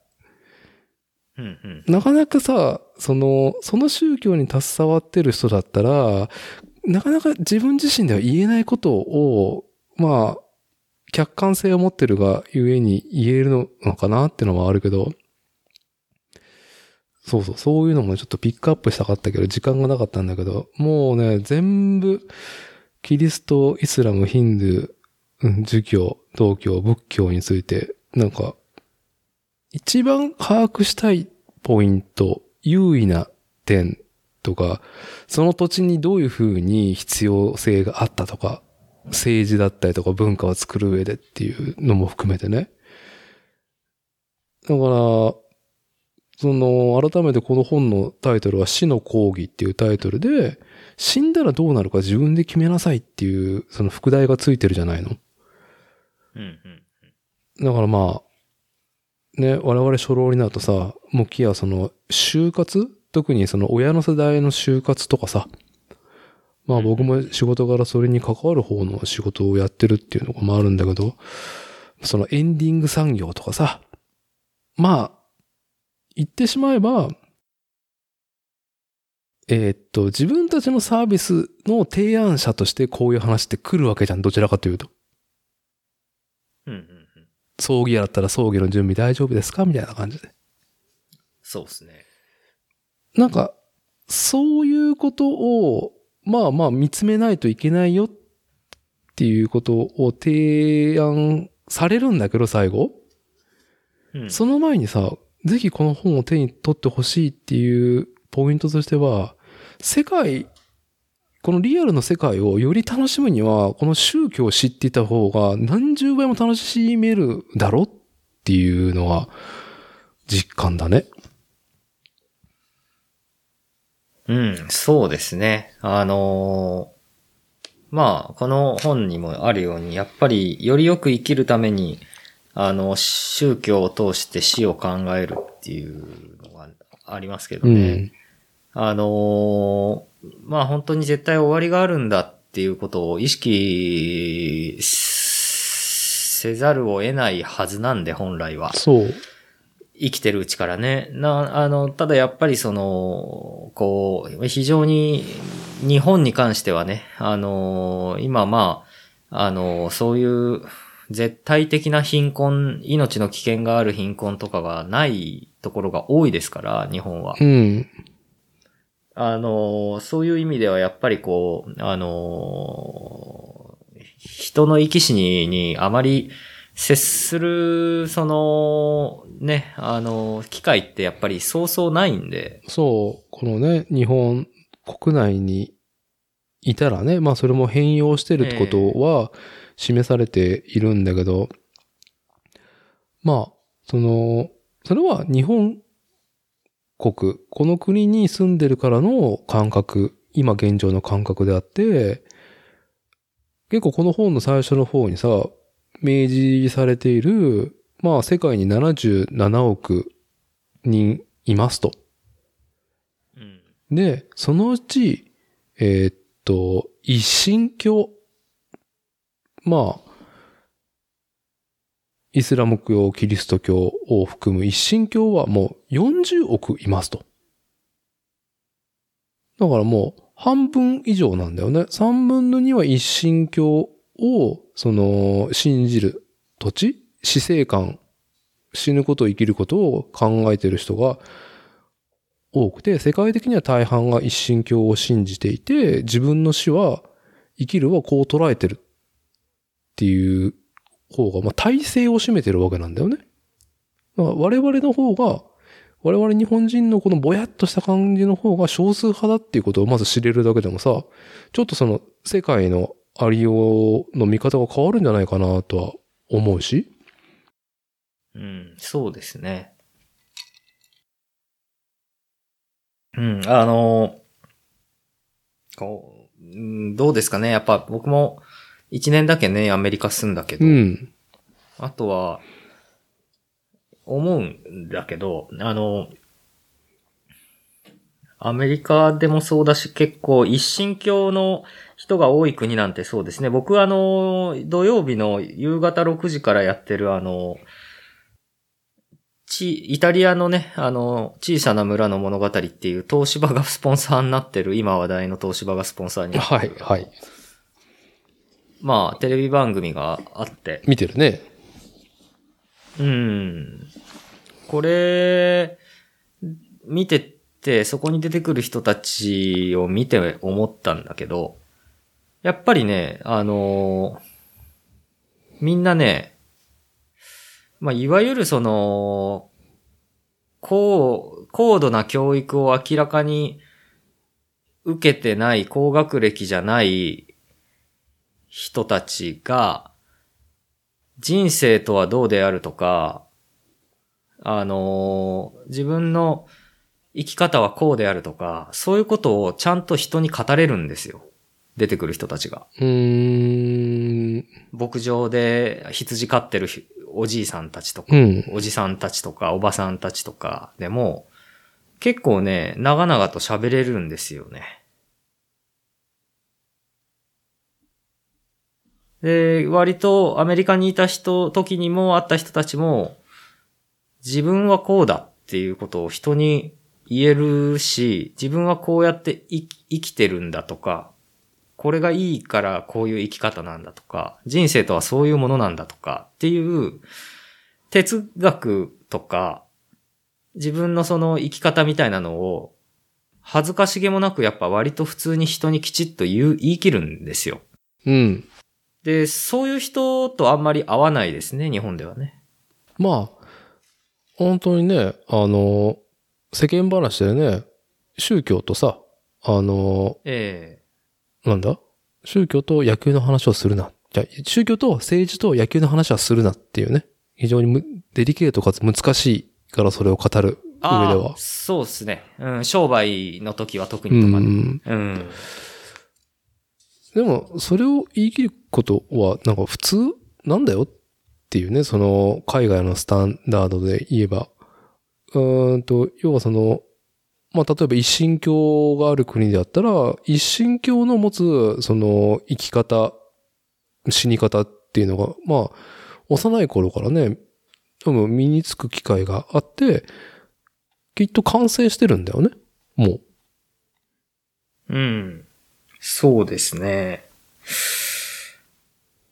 うんうん。なかなかさ、その、その宗教に携わってる人だったら、なかなか自分自身では言えないことを、まあ、客観性を持ってるがゆえに言えるのかなってのはあるけど、そうそう、そういうのもちょっとピックアップしたかったけど、時間がなかったんだけど、もうね、全部、キリスト、イスラム、ヒンドゥー、うん儒教、道教、仏教について、なんか、一番把握したいポイント、優位な点とか、その土地にどういうふうに必要性があったとか、政治だったりとか文化を作る上でっていうのも含めてね。だから、その、改めてこの本のタイトルは死の講義っていうタイトルで、死んだらどうなるか自分で決めなさいっていう、その副題がついてるじゃないの。うんうん。だからまあ、ね、我々初老になるとさ、もきやその、就活？特にその親の世代の就活とかさ、まあ僕も仕事柄それに関わる方の仕事をやってるっていうのもあるんだけど、そのエンディング産業とかさ、まあ、言ってしまえば、えーっと、自分たちのサービスの提案者としてこういう話って来るわけじゃん、どちらかというと。うん。葬儀屋だったら葬儀の準備大丈夫ですか？みたいな感じで。そうですね。なんか、そういうことを、まあまあ見つめないといけないよっていうことを提案されるんだけど、最後。うん。その前にさ、ぜひこの本を手に取ってほしいっていうポイントとしては、世界、このリアルの世界をより楽しむには、この宗教を知っていた方が何十倍も楽しめるだろっていうのは実感だね。うん、そうですね。あのーまあ、この本にもあるように、やっぱりよりよく生きるために、あの、宗教を通して死を考えるっていうのがありますけどうね。ん。あのーまあ本当に絶対終わりがあるんだっていうことを意識せざるを得ないはずなんで、本来は。そう。生きてるうちからね。な、あの、ただやっぱりその、こう、非常に日本に関してはね、あの、今まあ、あの、そういう絶対的な貧困、命の危険がある貧困とかがないところが多いですから、日本は。うん。あの、そういう意味ではやっぱりこう、あの、人の生き死ににあまり接する、その、ね、あの、機会ってやっぱりそうそうないんで、そう。このね、日本国内にいたらね、まあそれも変容してるってことは示されているんだけど、まあ、その、それは日本国、この国に住んでるからの感覚、今現状の感覚であって、結構この本の最初の方にさ、明示されている、まあ世界に77億人いますと。うん。で、そのうち、えーっと、一神教。まあ、イスラム教、キリスト教を含む一神教はもう40億いますと。だからもう半分以上なんだよね。3分の2は一神教を、その、信じる土地死生観、死ぬことを生きることを考えている人が多くて、世界的には大半が一神教を信じていて、自分の死は、生きるはこう捉えてるっていう方が、まあ、体制を占めてるわけなんだよね。だから我々の方が、我々日本人のこのぼやっとした感じの方が少数派だっていうことをまず知れるだけでもさ、ちょっとその世界のありようの見方が変わるんじゃないかなとは思うし。うん、そうですね。うん、あの、こう、どうですかね。やっぱ僕も一年だけね、アメリカ住んだけど、うん。あとは、思うんだけど、あの、アメリカでもそうだし、結構一神教の人が多い国なんてそうですね。僕はあの、土曜日の夕方6時からやってるあの、ち、イタリアのね、あの、小さな村の物語っていう東芝がスポンサーになってる、今話題の東芝がスポンサーに。はい、はい。まあ、テレビ番組があって、見てるね。うん。これ、見てて、そこに出てくる人たちを見て思ったんだけど、やっぱりね、あのみんなね、まあ、いわゆるその、高、高度な教育を明らかに受けてない、高学歴じゃない人たちが、人生とはどうであるとか、あのー自分の生き方はこうであるとか、そういうことをちゃんと人に語れるんですよ。出てくる人たちが。うーん。牧場で羊飼ってるひおじいさんたちとか、うん。おじさんたちとか、おばさんたちとかでも、結構ね、長々と喋れるんですよね。で、割とアメリカにいた人、時にも会った人たちも、自分はこうだっていうことを人に言えるし、自分はこうやって生き生きてるんだとか、これがいいからこういう生き方なんだとか、人生とはそういうものなんだとかっていう哲学とか、自分のその生き方みたいなのを恥ずかしげもなくやっぱ割と普通に人にきちっと言う、言い切るんですよ。うん。で、そういう人とあんまり会わないですね、日本ではね。まあ、本当にね、あの、世間話でね、宗教とさ、あの、えなんだ？宗教と野球の話をするな。じゃあ宗教と政治と野球の話はするなっていうね。非常にむデリケートかつ難しいからそれを語るえ上では。そうですね。うん、商売の時は特うにとかね。ん。うん。でも、それを言い切ることは、なんか普通なんだよっていうね、その、海外のスタンダードで言えば。うんと、要はその、まあ、例えば一神教がある国であったら、一神教の持つ、その、生き方、死に方っていうのが、まあ、幼い頃からね、多分身につく機会があって、きっと完成してるんだよね。もう。うん。そうですね。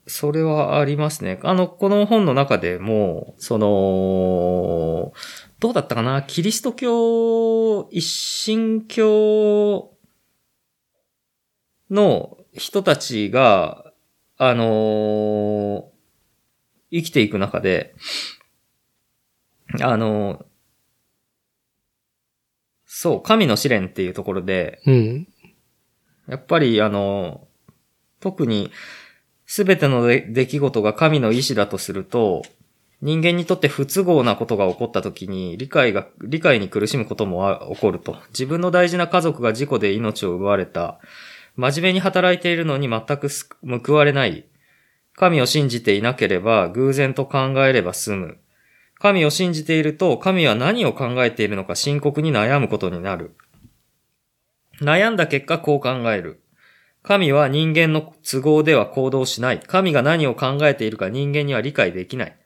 それはありますね。あの、この本の中でも、その、どうだったかな？キリスト教、一神教の人たちが、あの生きていく中で、あのそう、神の試練っていうところで、うん。やっぱりあの、特にすべての出来事が神の意志だとすると、人間にとって不都合なことが起こった時に理解が、理解に苦しむことも起こると。自分の大事な家族が事故で命を奪われた。真面目に働いているのに全く報われない。神を信じていなければ偶然と考えれば済む。神を信じていると神は何を考えているのか深刻に悩むことになる。悩んだ結果こう考える。神は人間の都合では行動しない。神が何を考えているか人間には理解できない。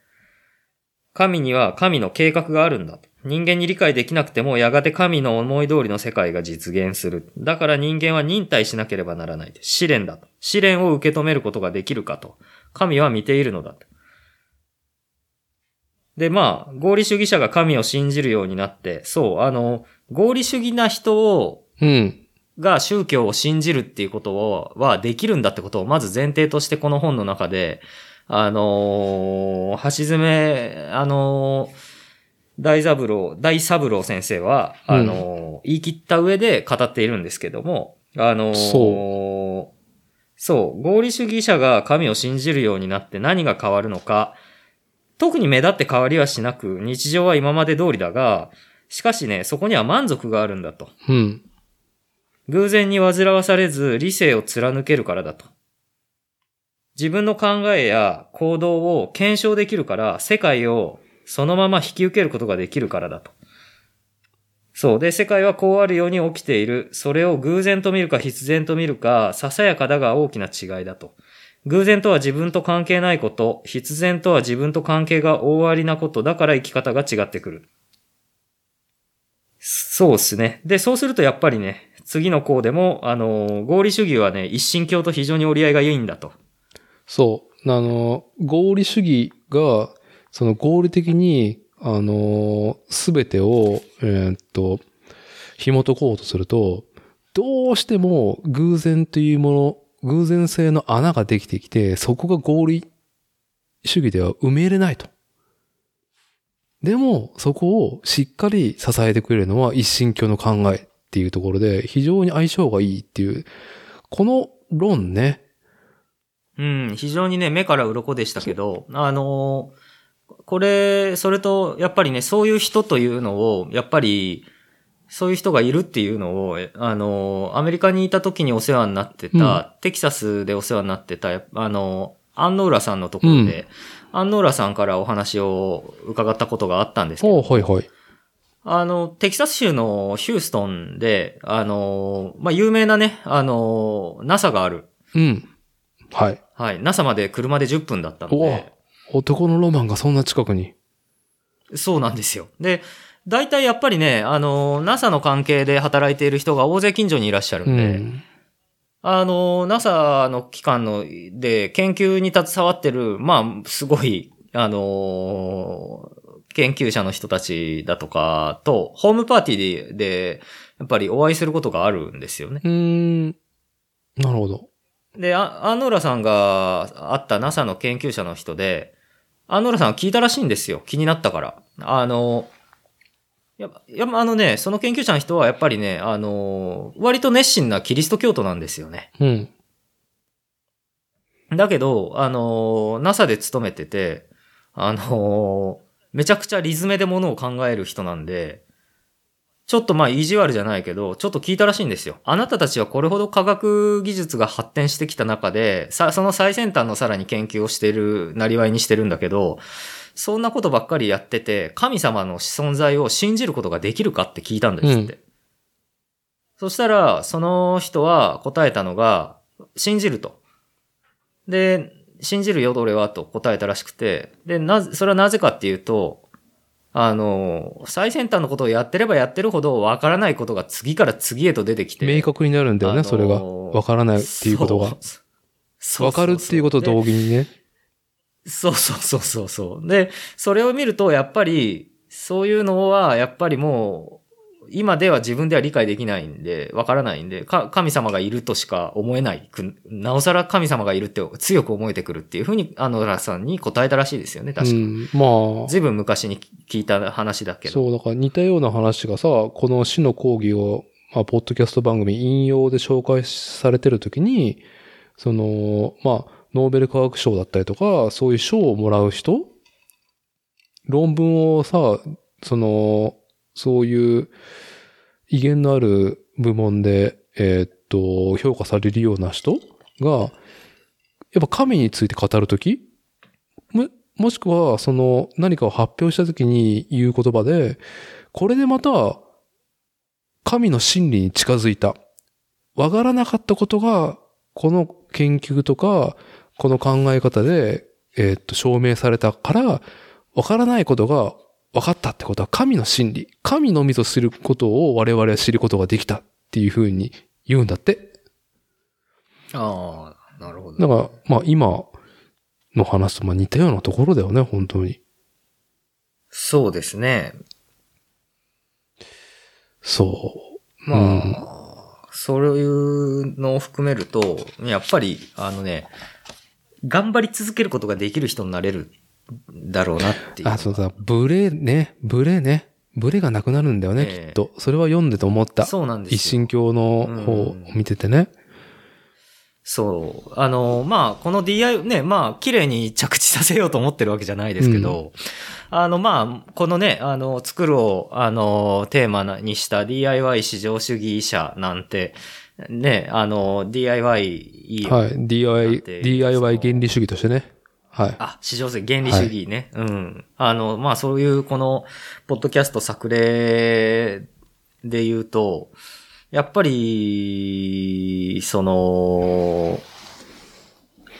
神には神の計画があるんだ。人間に理解できなくてもやがて神の思い通りの世界が実現する。だから人間は忍耐しなければならない。試練だと。試練を受け止めることができるかと。神は見ているのだと。で、まあ、合理主義者が神を信じるようになって、そう、あの、合理主義な人を。が宗教を信じるっていうことをはできるんだってことをまず前提としてこの本の中で、あのー橋爪、あのー大三郎、大三郎先生は、あのー言い切った上で語っているんですけども、あのーそそう、合理主義者が神を信じるようになって何が変わるのか、特に目立って変わりはしなく、日常は今まで通りだが、しかしね、そこには満足があるんだと。うん。偶然に煩わされず理性を貫けるからだと。自分の考えや行動を検証できるから、世界をそのまま引き受けることができるからだと。そう。で、世界はこうあるように起きている。それを偶然と見るか必然と見るか、ささやかだが大きな違いだと。偶然とは自分と関係ないこと、必然とは自分と関係が大ありなこと、だから生き方が違ってくる。そうですね。で、そうするとやっぱりね、次の項でも、あの、合理主義はね、一神教と非常に折り合いが良いんだと。そう。あの、合理主義が、その合理的に、あの、すべてを、えーっと、紐解こうとすると、どうしても偶然というもの、偶然性の穴ができてきて、そこが合理主義では埋めれないと。でも、そこをしっかり支えてくれるのは一神教の考えっていうところで、非常に相性がいいっていう、この論ね、うん、非常にね、目から鱗でしたけど、あのーこれ、それと、やっぱりね、そういう人というのを、やっぱり、そういう人がいるっていうのを、えあのーアメリカにいた時にお世話になってた、テキサスでお世話になってた、あのーアンノーラさんのところで、アンノーラさんからお話を伺ったことがあったんですけど、おはいはい。あの、テキサス州のヒューストンで、あのーまあ、有名なね、あのー NASA がある。うん。はい。はい。NASA まで車で10分だったのおで、男のロマンがそんな近くに。そうなんですよ。で、大体やっぱりね、あの、NASA の関係で働いている人が大勢近所にいらっしゃるうんで、ん。あの、NASA の機関ので研究に携わってる、まあ、すごい、あの、研究者の人たちだとかと、ホームパーティーで、で、やっぱりお会いすることがあるんですよね。うーん。なるほど。で、あアンノーラさんが会った NASA の研究者の人で、アンノーラさんは聞いたらしいんですよ。気になったから。あの、ややあのね、その研究者の人はやっぱりね、あの、割と熱心なキリスト教徒なんですよね。うん。だけど、あの、NASA で勤めてて、あの、めちゃくちゃリズメでものを考える人なんで、ちょっとまあ意地悪じゃないけど、ちょっと聞いたらしいんですよ。あなたたちはこれほど科学技術が発展してきた中で、さ、その最先端のさらに研究をしてる、なりわいにしてるんだけど、そんなことばっかりやってて、神様の存在を信じることができるかって聞いたんですって。そしたら、その人は答えたのが、信じると。で、信じるよ、俺は、と答えたらしくて、で、なぜ、それはなぜかっていうと、あの、最先端のことをやってればやってるほど分からないことが次から次へと出てきて。明確になるんだよね、あのーそれが。わからないっていうことが。わかるっていうことと同時にね。そうそうそうそうそう。で、それを見ると、やっぱり、そういうのは、やっぱりもう、今では自分では理解できないんで、わからないんで、か神様がいるとしか思えないく。なおさら神様がいるって強く思えてくるっていうふうに、あのラさんに答えたらしいですよね、確か。うん。まあ、ずいぶん昔に聞いた話だけど。そう、だから似たような話がさ、この死の講義を、まあ、ポッドキャスト番組引用で紹介されてるときに、その、まあ、ノーベル化学賞だったりとか、そういう賞をもらう人？論文をさ、その、そういう威厳のある部門で、えーっと、評価されるような人が、やっぱ神について語るときも、もしくは、その何かを発表したときに言う言葉で、これでまた、神の真理に近づいた。わからなかったことが、この研究とか、この考え方で、えーっと、証明されたから、わからないことが分かったってことは神の真理。神のみぞ知ることを我々は知ることができたっていうふうに言うんだって。ああ、なるほど。だから、まあ今の話とまあ似たようなところだよね、本当に。そうですね。そう。まあ、うんそういうのを含めると、やっぱり、あのね、頑張り続けることができる人になれるんだろうなっていう。あ、そうだ、ブレね、ブレね。ブレがなくなるんだよね、ええきっと。それは読んでて思った。そうなんですよ。一神教の方を見ててね。そう。あの、まあ、この DI、ね、まあ、綺麗に着地させようと思ってるわけじゃないですけど、あの、まあ、このね、あの、作るを、あの、テーマにした DIY 市場主義者なんて、ね、あの、DIY いいよ。はい。DIY DIY 原理主義としてね。はい。あ、市場性原理主義ね。うん。あの、まあそういうこの、ポッドキャスト作例で言うと、やっぱり、その、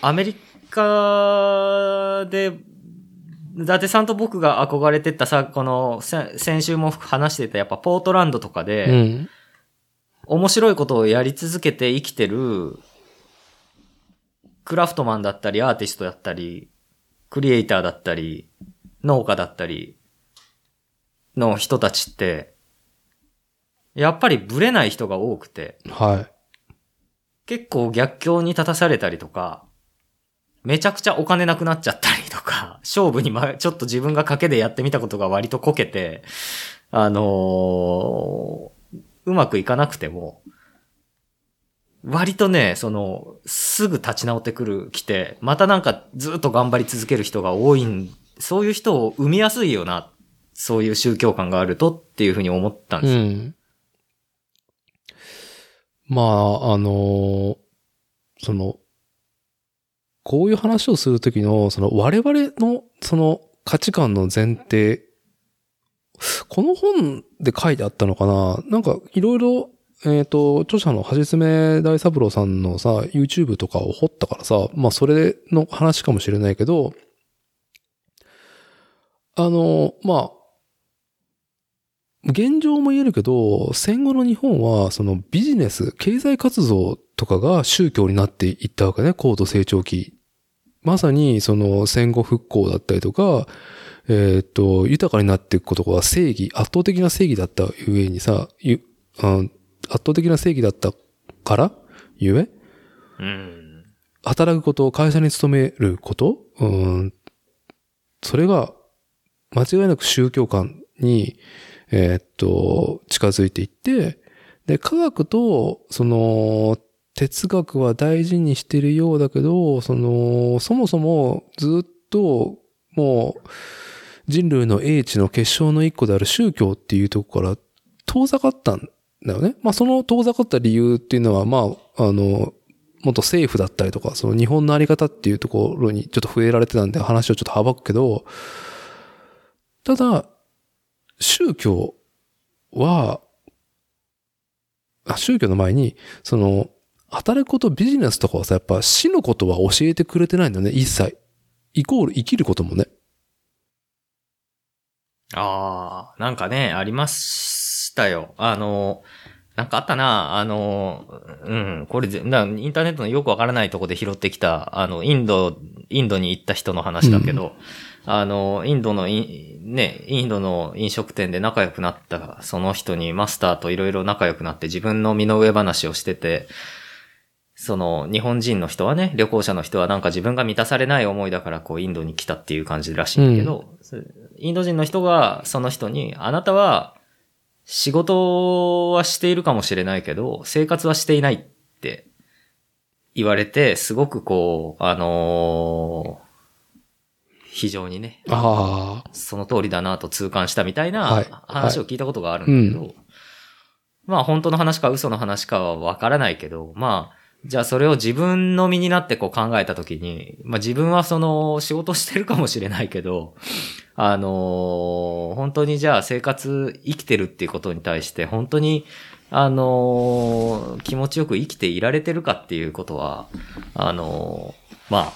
アメリカで、伊達さんと僕が憧れてたさ、この、せ先週も話してたやっぱポートランドとかで、うん。面白いことをやり続けて生きてる、クラフトマンだったり、アーティストだったり、クリエイターだったり、農家だったり、の人たちって、やっぱりブレない人が多くて、はい。結構逆境に立たされたりとか、めちゃくちゃお金なくなっちゃったりとか、勝負にま、ちょっと自分が賭けでやってみたことが割とこけて、あのーうまくいかなくても、割とね、その、すぐ立ち直ってくる、来て、またなんかずっと頑張り続ける人が多いん、そういう人を生みやすいよな、そういう宗教感があるとっていうふうに思ったんですよ。うん。まあ、あのその、こういう話をするときの、その我々のその価値観の前提、この本で書いてあったのかな？なんかいろいろ、えっ、と、著者の橋爪大三郎さんのさ、YouTube とかを掘ったからさ、まあそれの話かもしれないけど、あの、まあ、現状も言えるけど、戦後の日本は、そのビジネス、経済活動とかが宗教になっていったわけね、高度成長期。まさに、その戦後復興だったりとか、えーっと、豊かになっていくことが正義、圧倒的な正義だったゆえにさ、あ圧倒的な正義だったから？ゆえ？うん。働くこと、会社に勤めること、うん、それが間違いなく宗教観に、えーっと、近づいていって、で、科学と、その、哲学は大事にしてるようだけど、その、そもそもずっと、もう、人類の英知の結晶の一個である宗教っていうところから遠ざかったんだよね。まあ、その遠ざかった理由っていうのは、まあ、あの、元政府だったりとか、その日本のあり方っていうところにちょっと触れられてたんで話をちょっと省くけど、ただ、宗教は、あ宗教の前に、その、働くこと、ビジネスとかはさ、やっぱ死のことは教えてくれてないんだよね、一切。イコール生きることもね。ああ、なんかね、ありますしたよ。あの、なんかあったな、あの、うん、これインターネットのよくわからないとこで拾ってきた、あの、インド、インドに行った人の話だけど、あの、インドのイン、ね、インドの飲食店で仲良くなった、その人にマスターといろいろ仲良くなって自分の身の上話をしてて、その、日本人の人はね、旅行者の人はなんか自分が満たされない思いだからこうインドに来たっていう感じらしいんだけど、インド人の人がその人に、あなたは仕事はしているかもしれないけど、生活はしていないって言われて、すごくこう、あのー非常にね。その通りだなと痛感したみたいはい。な話を聞いたことがあるんだけど、うまあ本当の話か嘘の話かはわからないけど、まあ、じゃあそれを自分の身になってこう考えたときに、まあ自分はその仕事してるかもしれないけど、あのー本当にじゃあ生活生きてるっていうことに対して本当にあのー気持ちよく生きていられてるかっていうことは、あのーまあ、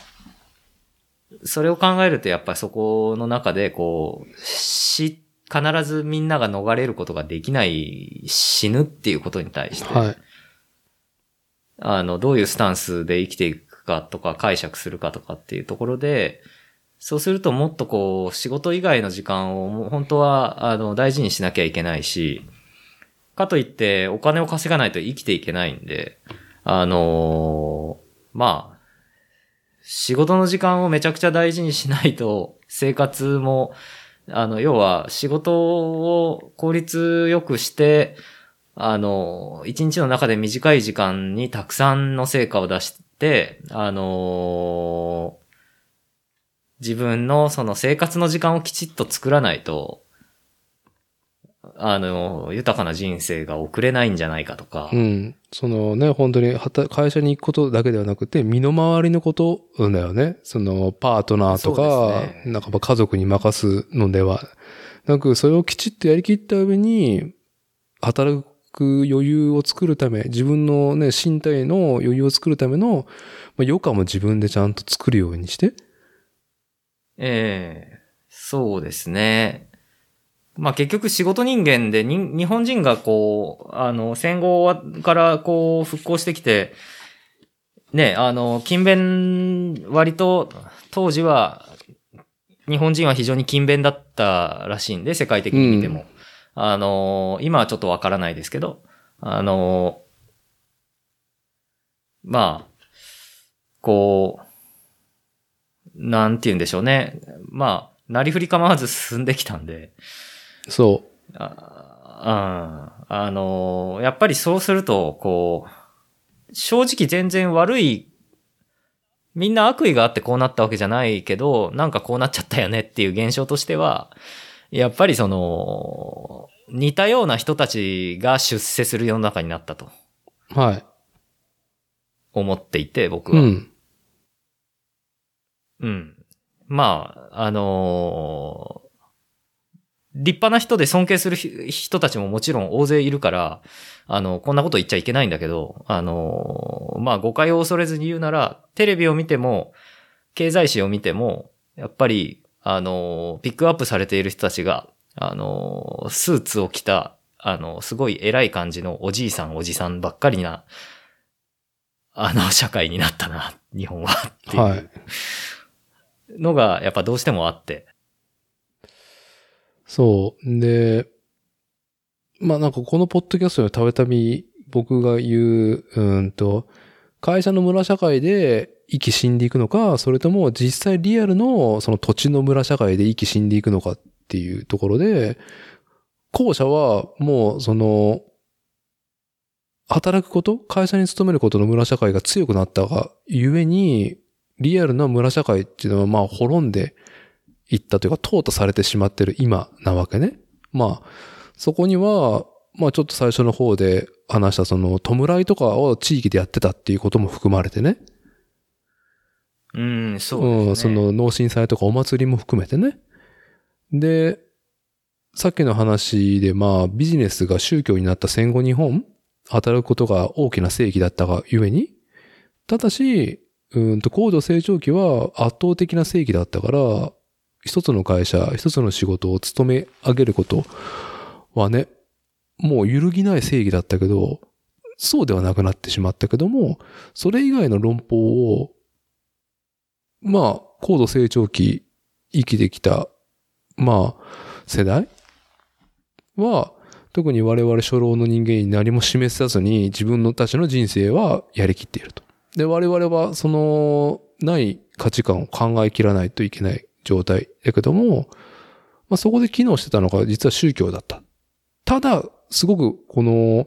それを考えるとやっぱりそこの中でこう、死、必ずみんなが逃れることができない死ぬっていうことに対して、はい。あの、どういうスタンスで生きていくかとか解釈するかとかっていうところで、そうするともっとこう、仕事以外の時間を本当は、あの、大事にしなきゃいけないし、かといってお金を稼がないと生きていけないんで、あのまあ、仕事の時間をめちゃくちゃ大事にしないと、生活も、あの、要は仕事を効率よくして、あの、一日の中で短い時間にたくさんの成果を出して、あのー自分のその生活の時間をきちっと作らないと、あのー豊かな人生が送れないんじゃないかとか、うん。そのね、本当に会社に行くことだけではなくて、身の回りのことだよね。その、パートナーとか、ねなんか家族に任すのではなく、それをきちっとやりきった上に、働く余裕を作るため、自分のね、身体の余裕を作るための、まあ、余暇も自分でちゃんと作るようにして。ええそうですね。まあ結局仕事人間でに日本人がこう、あの、戦後からこう復興してきて、ね、あの、勤勉、割と当時は、日本人は非常に勤勉だったらしいんで、世界的に見ても。うあの、今はちょっとわからないですけど、あの、まあ、こう、なんて言うんでしょうね。まあ、なりふり構わず進んできたんで、そあああのやっぱりそうすると、こう、正直全然悪い、みんな悪意があってこうなったわけじゃないけど、なんかこうなっちゃったよねっていう現象としては、やっぱりその、似たような人たちが出世する世の中になったとう。はい。思っていて、僕は。うん。うん。まあ、あのー立派な人で尊敬する人たちももちろん大勢いるから、あの、こんなこと言っちゃいけないんだけど、あのーまあ誤解を恐れずに言うなら、テレビを見ても、経済誌を見ても、やっぱり、あのーピックアップされている人たちが、あのスーツを着た、あのすごい偉い感じのおじいさんおじさんばっかりな、あの、社会になったな、日本はっていう。はい。のがやっぱどうしてもあって。そう。で、まあなんかこのポッドキャストでたびたび僕が言う、うんと、会社の村社会で生き死んでいくのか、それとも実際リアルのその土地の村社会で生き死んでいくのかっていうところで、後者はもうその、働くこと会社に勤めることの村社会が強くなったがゆえに、リアルな村社会っていうのはまあ滅んでいったというか、淘汰されてしまってる今なわけね。まあ、そこには、まあちょっと最初の方で話したその、弔いとかを地域でやってたっていうことも含まれてね。うん、そうですね。ん、その農震災とかお祭りも含めてね。で、さっきの話でまあビジネスが宗教になった戦後日本、働くことが大きな正義だったがゆえに、ただし、うんと高度成長期は圧倒的な正義だったから、一つの会社、一つの仕事を務め上げることはね、もう揺るぎない正義だったけど、そうではなくなってしまったけども、それ以外の論法をまあ、高度成長期生きてきた、まあ、世代は、特に我々初老の人間に何も示さずに自分のたちの人生はやりきっていると。で、我々はその、ない価値観を考えきらないといけない状態だけども、まあそこで機能してたのが実は宗教だった。ただ、すごくこの、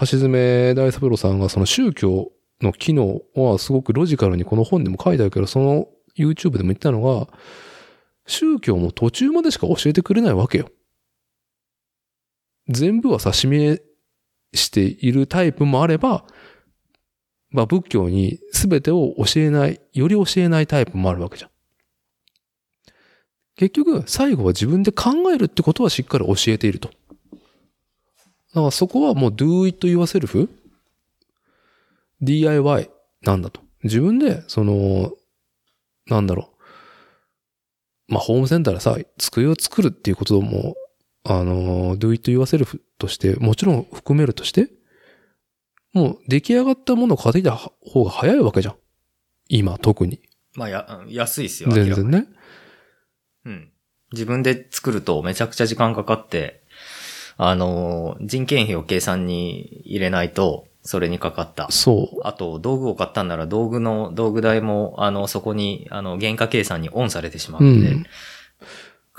橋爪大三郎さんがその宗教の機能はすごくロジカルにこの本でも書いてあるけど、その YouTube でも言ったのが、宗教も途中までしか教えてくれないわけよ。全部はさ、示しているタイプもあれば、まあ仏教に全てを教えない、より教えないタイプもあるわけじゃん。結局、最後は自分で考えるってことはしっかり教えていると。だからそこはもう do it yourself DIY なんだと。自分で、その、なんだろう。まあ、ホームセンターでさ、机を作るっていうことも、あの、do it yourself として、もちろん含めるとして、もう出来上がったものを買ってきた方が早いわけじゃん。今、特に。まあ、や、安いですよ。全然ね。うん。自分で作るとめちゃくちゃ時間かかって、あのー、人件費を計算に入れないと、それにかかった。そう。あと、道具を買ったんなら道具の、道具代も、あの、そこに、あの、原価計算にオンされてしまうので、うん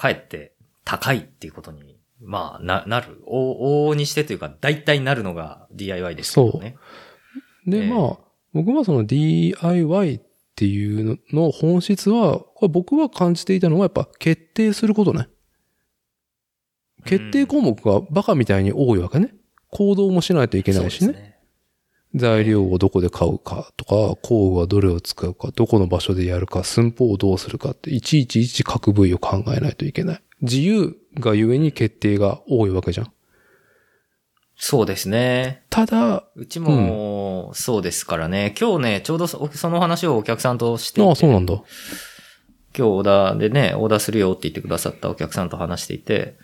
かえって高いっていうことに、まあ、な、なる。往往々にしてというか、大体なるのが DIY ですけどね。で、ええまあ、僕はその DIY っていうのの本質は、これ僕は感じていたのはやっぱ決定することね。決定項目がバカみたいに多いわけね。行動もしないといけないしね。ね。材料をどこで買うかとか、工具はどれを使うか、どこの場所でやるか、寸法をどうするかって、いちいちいち各部位を考えないといけない。自由がゆえに決定が多いわけじゃん。そうですね。ただ、うちも、そうですからね。今日ね、ちょうどそその話をお客さんとしてああ、そうなんだ。今日オーダーでね、オーダーするよって言ってくださったお客さんと話していて、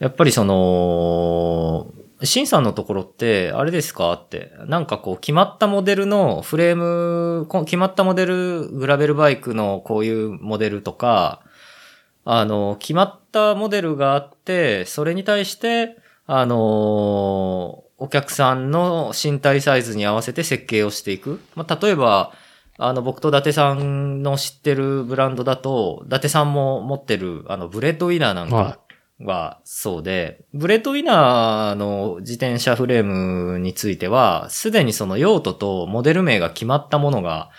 やっぱりその、シンさんのところって、あれですかって、なんかこう、決まったモデルのフレーム、こ決まったモデル、グラベルバイクのこういうモデルとか、あの、決まったモデルがあって、それに対して、あの、お客さんの身体サイズに合わせて設計をしていく。まあ、例えば、あの、僕と伊達さんの知ってるブランドだと、伊達さんも持ってる、あの、 Breadwinner なんかははそうで、 Breadwinner の自転車フレームについては、すでにその用途とモデル名が決まったものが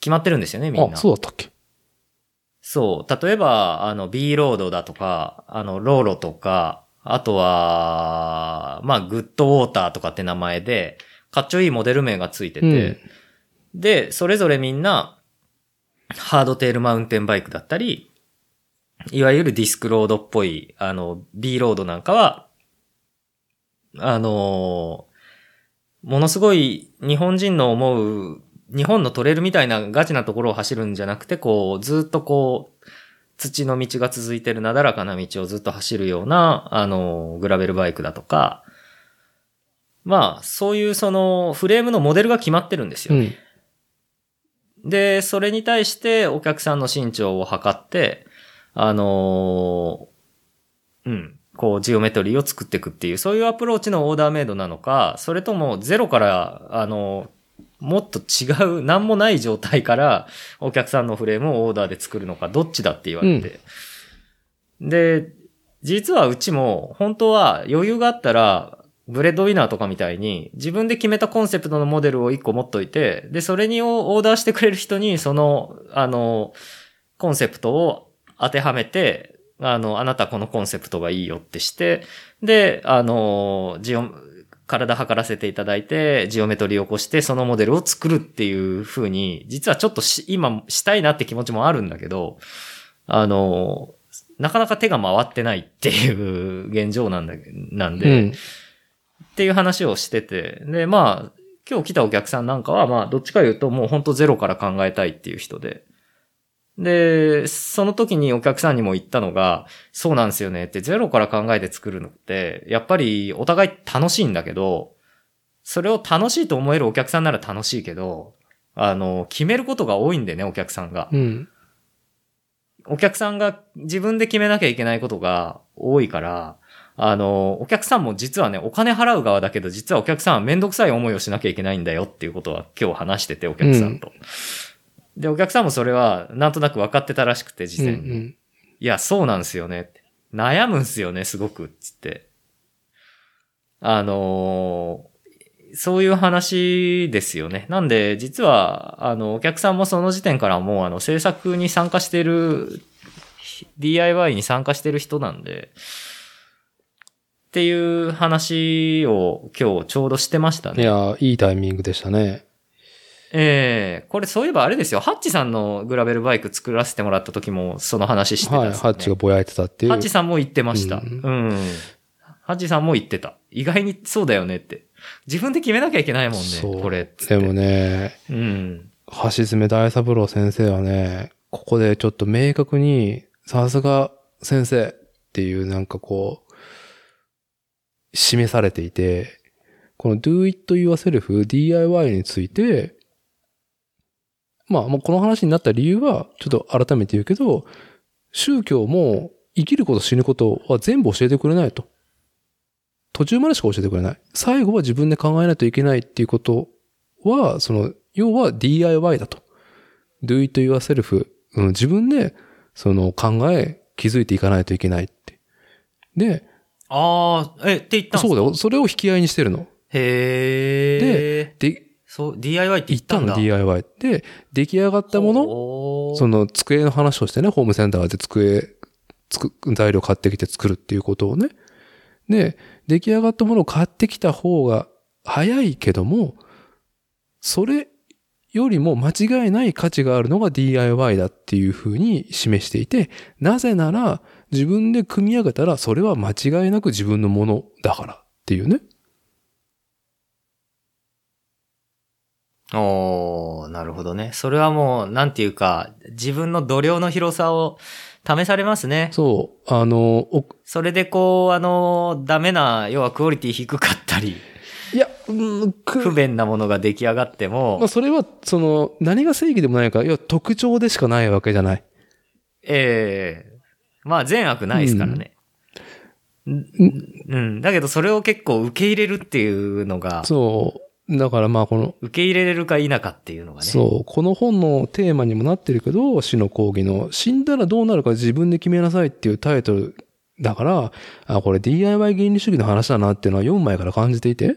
決まってるんですよね、みんあ、な。そうだったっけ？そう。例えば、あの、B ロードだとか、あの、 Lolo とか、あとは、まあ、 Goodwater とかって名前で、かっちょいいモデル名がついてて、で、それぞれみんな、ハードテールマウンテンバイクだったり、いわゆるディスクロードっぽい、あの、B ロードなんかは、あのものすごい日本人の思う、日本のトレイルみたいなガチなところを走るんじゃなくて、こう、ずっとこう、土の道が続いてるなだらかな道をずっと走るような、あの、グラベルバイクだとか、まあ、そういうその、フレームのモデルが決まってるんですよね。うん。で、それに対してお客さんの身長を測って、あのーうん、こう、ジオメトリーを作っていくっていう、そういうアプローチのオーダーメイドなのか、それともゼロから、あのーもっと違う、なんもない状態から、お客さんのフレームをオーダーで作るのか、どっちだって言われて。で、実はうちも、本当は余裕があったら、 Breadwinner とかみたいに、自分で決めたコンセプトのモデルを1個持っといて、で、それにオーダーしてくれる人に、その、あの、コンセプトを当てはめて、あの、あなたこのコンセプトがいいよってして、で、あの、ジオ、体測らせていただいて、ジオメトリーを起こして、そのモデルを作るっていう風に、実はちょっとし今したいなって気持ちもあるんだけど、あの、なかなか手が回ってないっていう現状なんだ、なんで、うん。っていう話をしてて、で、まあ、今日来たお客さんなんかは、まあ、どっちか言うともうほんとゼロから考えたいっていう人で。で、その時にお客さんにも言ったのが、そうなんですよねって、ゼロから考えて作るのって、やっぱりお互い楽しいんだけど、それを楽しいと思えるお客さんなら楽しいけど、あの、決めることが多いんでね、お客さんが。うん。お客さんが自分で決めなきゃいけないことが多いから、あの、お客さんも実はね、お金払う側だけど、実はお客さんはめんどくさい思いをしなきゃいけないんだよっていうことは今日話してて、お客さんと。で、お客さんもそれはなんとなく分かってたらしくて、事うんう前に。ん。いや、そうなんすよね。悩むんすよね、すごく、つって。あのーそういう話ですよね。なんで、実は、あの、お客さんもその時点からもう、あの、制作に参加してる、DIY に参加してる人なんで、っていう話を今日ちょうどしてましたね。いや、いいタイミングでしたね。ええこれそういえばあれですよ。ハッチさんのグラベルバイク作らせてもらった時もその話してたはい。ハッチがぼやいてたっていう。ハッチさんも言ってました。ううんん。ハッチさんも言ってた。意外にそうだよねって。自分で決めなきゃいけないもんね、これ。でもね、うん。橋爪大三郎先生はね、ここでちょっと明確に、さすが先生っていうなんかこう、示されていて、この do it yourself DIY について、まあもうこの話になった理由は、ちょっと改めて言うけど、宗教も生きること死ぬことは全部教えてくれないと。途中までしか教えてくれない。最後は自分で考えないといけないっていうことは、その、要は DIY だと。do it yourself。うん、自分で、その考え、気づいていかないといけないって。で、ああ、え、って言ったんですか？そうだよ。それを引き合いにしてるの。へえ。で、そう、DIY って言行ったたのっんだ。DIY。で、出来上がったもの、のその机の話をしてね、ホームセンターで机、つく、材料買ってきて作るっていうことをね。で、出来上がったものを買ってきた方が早いけども、それよりも間違いない価値があるのが DIY だっていうふうに示していて、なぜなら自分で組み上げたらそれは間違いなく自分のものだからっていうね。おー、なるほどね。それはもう、なんていうか、自分の度量の広さを試されますね。そう、あの、おそれでこう、あの、ダメな、要はクオリティ低かったり、いや、うん、く不便なものが出来上がっても、まあ、それは、その、何が正義でもないか、要は特徴でしかないわけじゃない。ええまあ善悪ないですからね。うん、うん。だけどそれを結構受け入れるっていうのが、そう。だからまあこの、受け入れれるか否かっていうのがね。そう、この本のテーマにもなってるけど、死の講義の、死んだらどうなるか自分で決めなさいっていうタイトルだから、あ、これ DIY 原理主義の話だなっていうのは4枚から感じていて、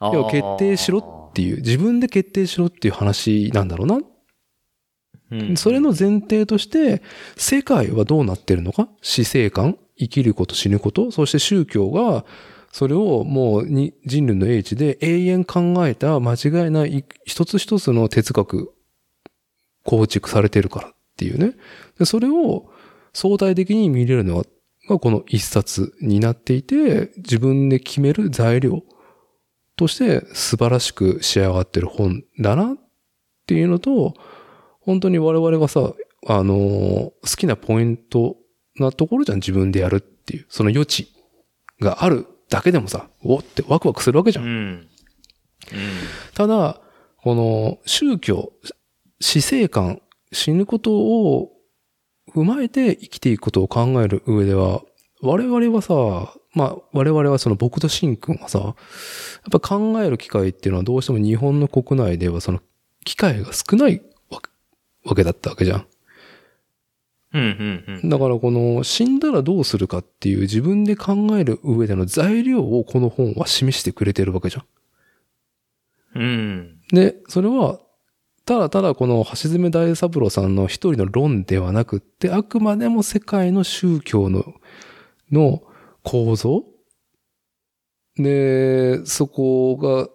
要は決定しろっていう、自分で決定しろっていう話なんだろうな。うんそれの前提として、世界はどうなってるのか？死生観生きること？死ぬこと？そして宗教が、それをもうに人類の英知で永遠考えた間違いない一つ一つの哲学構築されてるからっていうね。でそれを相対的に見れるのはがこの一冊になっていて、自分で決める材料として素晴らしく仕上がってる本だなっていうのと、本当に我々がさ、あのー好きなポイントなところじゃん、自分でやるっていう。その余地があるだけでもさ、おってワクワクするわけじゃ。うんん。うん。ただ、この宗教、死生観、死ぬことを踏まえて生きていくことを考える上では、我々はさ、まあ我々はその僕とシンくんはさ、やっぱ考える機会っていうのはどうしても日本の国内ではその機会が少ないわけだったわけじゃん。うん、うん、うん。だからこの死んだらどうするかっていう自分で考える上での材料をこの本は示してくれてるわけじゃん。うん。で、それは、ただただこの橋爪大三郎さんの一人の論ではなくって、あくまでも世界の宗教の、の構造で、そこが、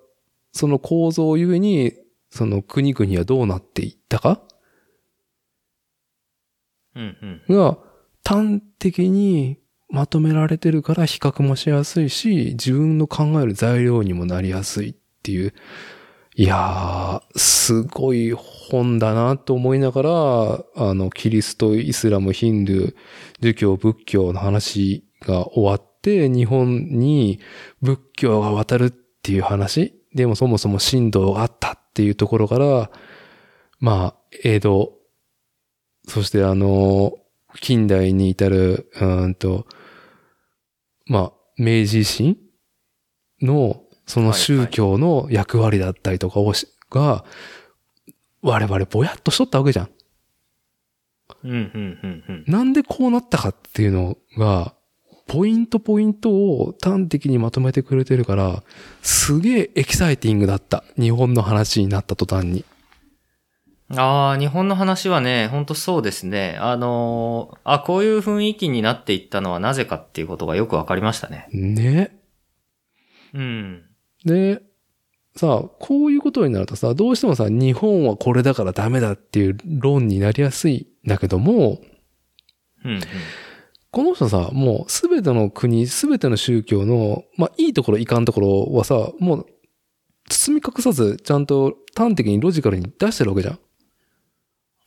その構造ゆえに、その国々はどうなっていったか。が端的にまとめられてるから比較もしやすいし、自分の考える材料にもなりやすいっていう。いやー、すごい本だなと思いながら、あの、キリスト、イスラム、ヒンドゥー、儒教、仏教の話が終わって、日本に仏教が渡るっていう話。でもそもそも神道があったっていうところから、まあ、江戸、そしてあの、近代に至る、うーんと、まあ、明治維新の、その宗教の役割だったりとかをし、が、我々ぼやっとしとったわけじゃん。うん、うん、うん、うん。なんでこうなったかっていうのが、ポイントポイントを端的にまとめてくれてるから、すげえエキサイティングだった。日本の話になった途端に。ああ、日本の話はね、ほんとそうですね。あのーあ、こういう雰囲気になっていったのはなぜかっていうことがよくわかりましたね。ね。うん。で、さあ、こういうことになるとさ、どうしてもさ、日本はこれだからダメだっていう論になりやすいんだけども、うん、うん。この人さ、もうすべての国、すべての宗教の、まあ、いいところ、いかんところはさ、もう、包み隠さず、ちゃんと端的にロジカルに出してるわけじゃん。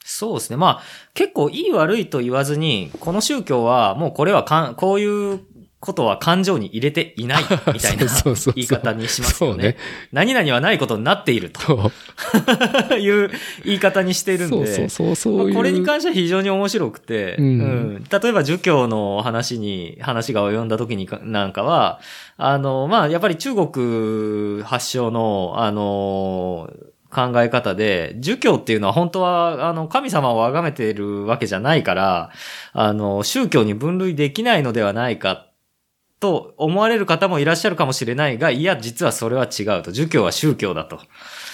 そうですね。まあ、結構いい悪いと言わずに、この宗教はもうこれはかん、こういうことは感情に入れていない みたいな言い方にしますよねそうね。何々はないことになっている。と いう言い方にしているんで。そうそうそう、そうこれに関しては非常に面白くて、うんうん例えば儒教の話に、話が及んだ時にかなんかは、あの、まあ、やっぱり中国発祥の、あの、考え方で、儒教っていうのは本当は、あの、神様を崇めているわけじゃないから、あの、宗教に分類できないのではないかっと思われる方もいらっしゃるかもしれないが、いや、実はそれは違うと。儒教は宗教だと。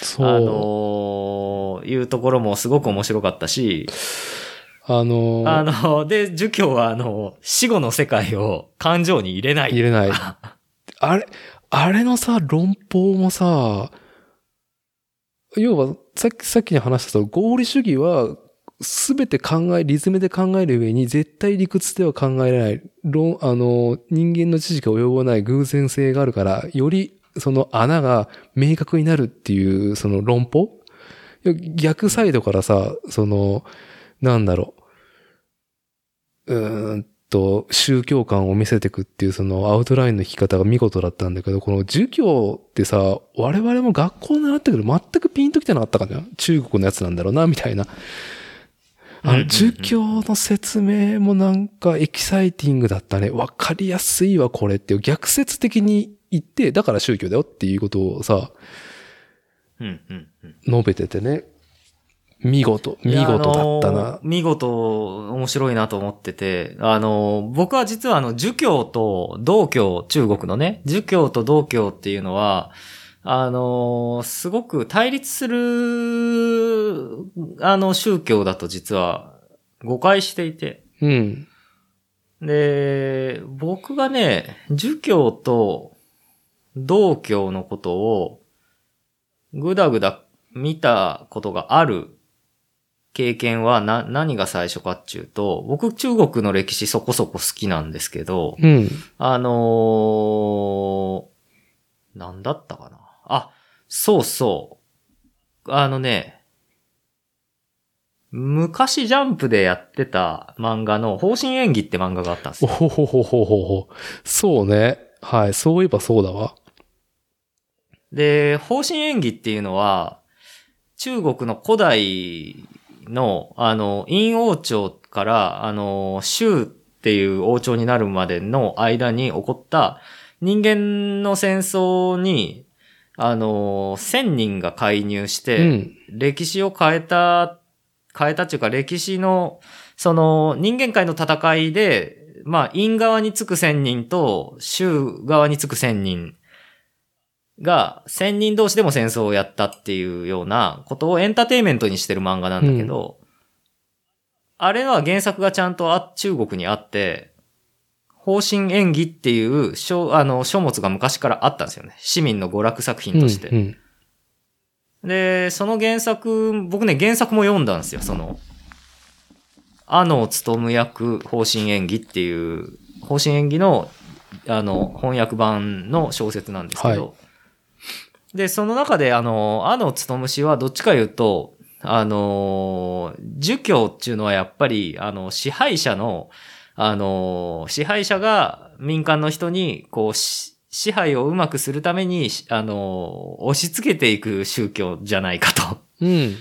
そう。あのいうところもすごく面白かったし、あのーあの、で、儒教はあの、死後の世界を感情に入れない。入れない。あれ、あれのさ、論法もさ、要は、さっき、さっきに話したと、合理主義は、すべて考え、リズムで考える上に、絶対理屈では考えられない。論、あの、人間の知識が及ばない偶然性があるから、より、その穴が明確になるっていう、その論法？逆サイドからさ、その、なんだろう。うーんと、宗教観を見せていくっていうそのアウトラインの引き方が見事だったんだけど、この儒教ってさ、我々も学校で習ったけど全くピンときてなかったかじゃん中国のやつなんだろうな、みたいな。あの、儒教の説明もなんかエキサイティングだったね。わかりやすいわ、これっていう逆説的に言って、だから宗教だよっていうことをさ、うんうんうん。述べててね。見事、見事だったな。見事、面白いなと思ってて、あの、僕は実はあの、儒教と道教、中国のね、儒教と道教っていうのは、あの、すごく対立する、あの、宗教だと実は誤解していて。うん。で、僕がね、儒教と道教のことをぐだぐだ見たことがある経験はな、何が最初かっていうと、僕中国の歴史そこそこ好きなんですけど、うん。あのー、なんだったかな。あ、そうそう。あのね、昔ジャンプでやってた漫画の方針演技って漫画があったんですよ。おほほほほほほ。そうね。はい。そういえばそうだわ。で、方針演技っていうのは、中国の古代の、あの、陰王朝から、あの、州っていう王朝になるまでの間に起こった人間の戦争に、あの、千人が介入しうて、ん。歴史を変えた、変えたっていうか歴史の、その人間界の戦いで、まあ、陰側につく千人と、州側につく千人が、千人同士でも戦争をやったっていうようなことをエンターテインメントにしてる漫画なんだけど、あれは原作がちゃんとあ中国にあって、方針演技っていう書、あの、書物が昔からあったんですよね。市民の娯楽作品として。うんうん。で、その原作、僕ね、原作も読んだんですよ、その、あの務役方針演技っていう、方針演技の、あの、翻訳版の小説なんですけど、はで、その中で、あの、あの務氏はどっちか言うと、あの、儒教っていうのはやっぱり、あの、支配者の、あの、支配者が民間の人に、こう、し支配をうまくするために、しあの、押し付けていく宗教じゃないかと。うん。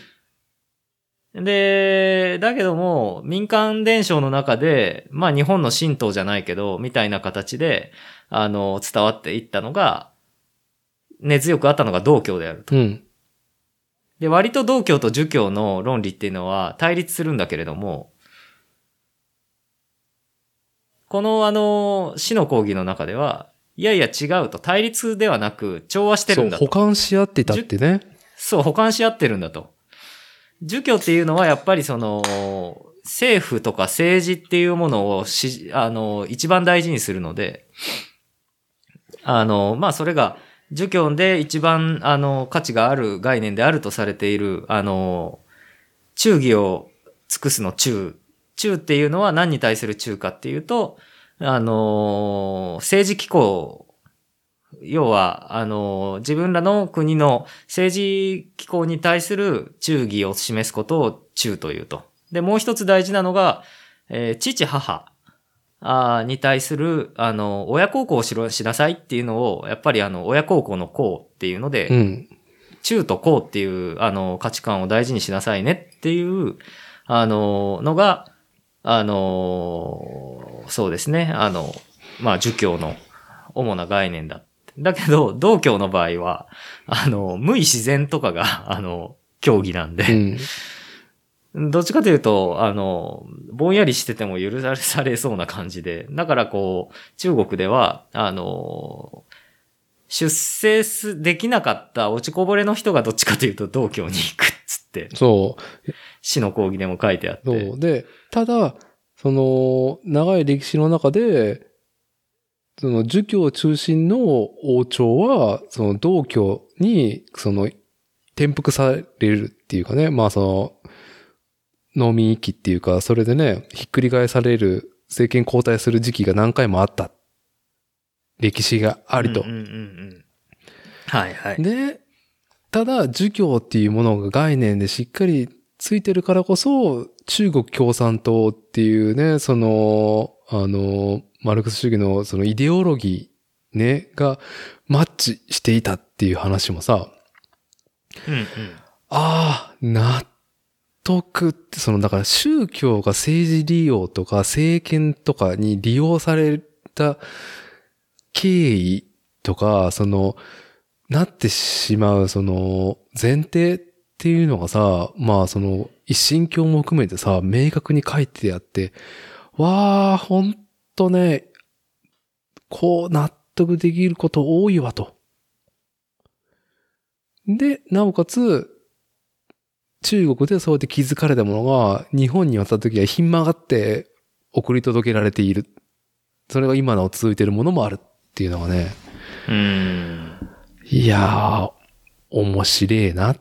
で、だけども、民間伝承の中で、まあ日本の神道じゃないけど、みたいな形で、あの、伝わっていったのが、根強くあったのが道教であると。うん。で、割と道教と儒教の論理っていうのは対立するんだけれども、このあの、死の講義の中では、いやいや違うと、対立ではなく調和してそう、るんだと保。管し合ってたってね。そう、保管し合ってるんだと。儒教っていうのはやっぱりその、政府とか政治っていうものをし、あの、一番大事にするので、あの、まあ、それが、儒教で一番、あの、価値がある概念であるとされている、あの、忠義を尽くすの忠。忠っていうのは何に対する忠かっていうと、あの、政治機構要は、あの、自分らの国の政治機構に対する忠義を示すことを忠というと。で、もう一つ大事なのが、えー父、母あーに対する、あの、親孝行をしろ、しなさいっていうのを、やっぱりあの、親孝行の孝っていうので、うん。中と高っていう、あの、価値観を大事にしなさいねっていう、あの、のが、あの、そうですね、あの、まあ、儒教の主な概念だ。だけど、道教の場合は、あの、無意自然とかが、あの、競技なんで、うん。どっちかというと、あの、ぼんやりしてても許されそうな感じで、だからこう、中国では、あの、出世す、できなかった落ちこぼれの人がどっちかというと道教に行くっつって、そう。死の講義でも書いてあって。そう。で、ただ、その、長い歴史の中で、その、儒教中心の王朝は、その、道教に、その、転覆されるっていうかね、まあその、農民一揆っていうか、それでね、ひっくり返される、政権交代する時期が何回もあった。歴史がありと。うんうんうんうん。はいはい。で、ただ、儒教っていうものが概念でしっかりついてるからこそ、中国共産党っていうね、その、あの、マルクス主義のそのイデオロギーね、がマッチしていたっていう話もさ、うんうん。ああ、納得って、その、だから宗教が政治利用とか政権とかに利用された経緯とか、その、なってしまう、その、前提っていうのがさ、まあその、一神教も含めてさ、明確に書いてあって、わあ、ほんとね、こう納得できること多いわと。で、なおかつ、中国でそうやって気づかれたものが、日本に渡った時はひん曲がって送り届けられている。それが今なお続いているものもあるっていうのがね、うーん。いやー、面白えなっ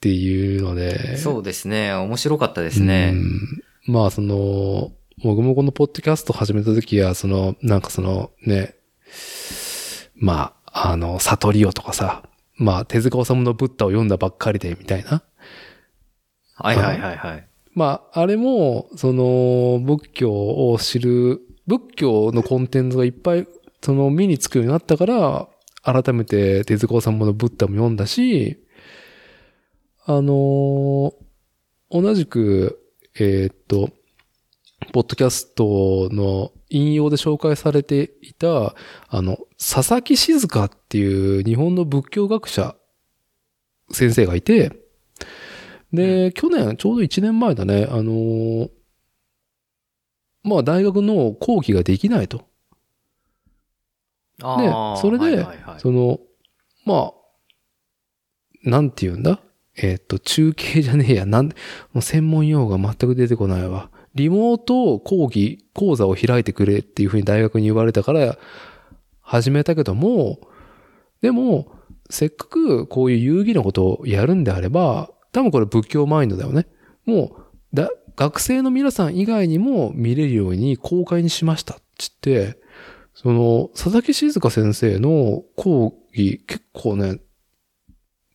ていうので。そうですね。面白かったですね。うんまあ、その、僕もこのポッドキャスト始めた時は、その、なんかそのね、まあ、あの、悟りをとかさ、まあ、手塚治虫のブッダを読んだばっかりで、みたいな。はいはいはいはい。まあ、あれも、その、仏教を知る、仏教のコンテンツがいっぱい、その、目につくようになったから、改めて手塚治虫のブッダも読んだし、あの同じく、えーっと、ポッドキャストの引用で紹介されていた、あの、佐々木静香っていう日本の仏教学者先生がいて、で、去年、ちょうど1年前だね、あのーまあ大学の講義ができないと。でそれで、はいはいはい。その、まあ、なんて言うんだ？えーっと、中継じゃねえや、なん、もう専門用語が全く出てこないわ。リモート講義、講座を開いてくれっていうふうに大学に言われたから、始めたけども、でも、せっかくこういう有意義なことをやるんであれば、多分これ仏教マインドだよね。もう、だ、学生の皆さん以外にも見れるように公開にしましたっつって、その、佐々木静香先生の講義、結構ね、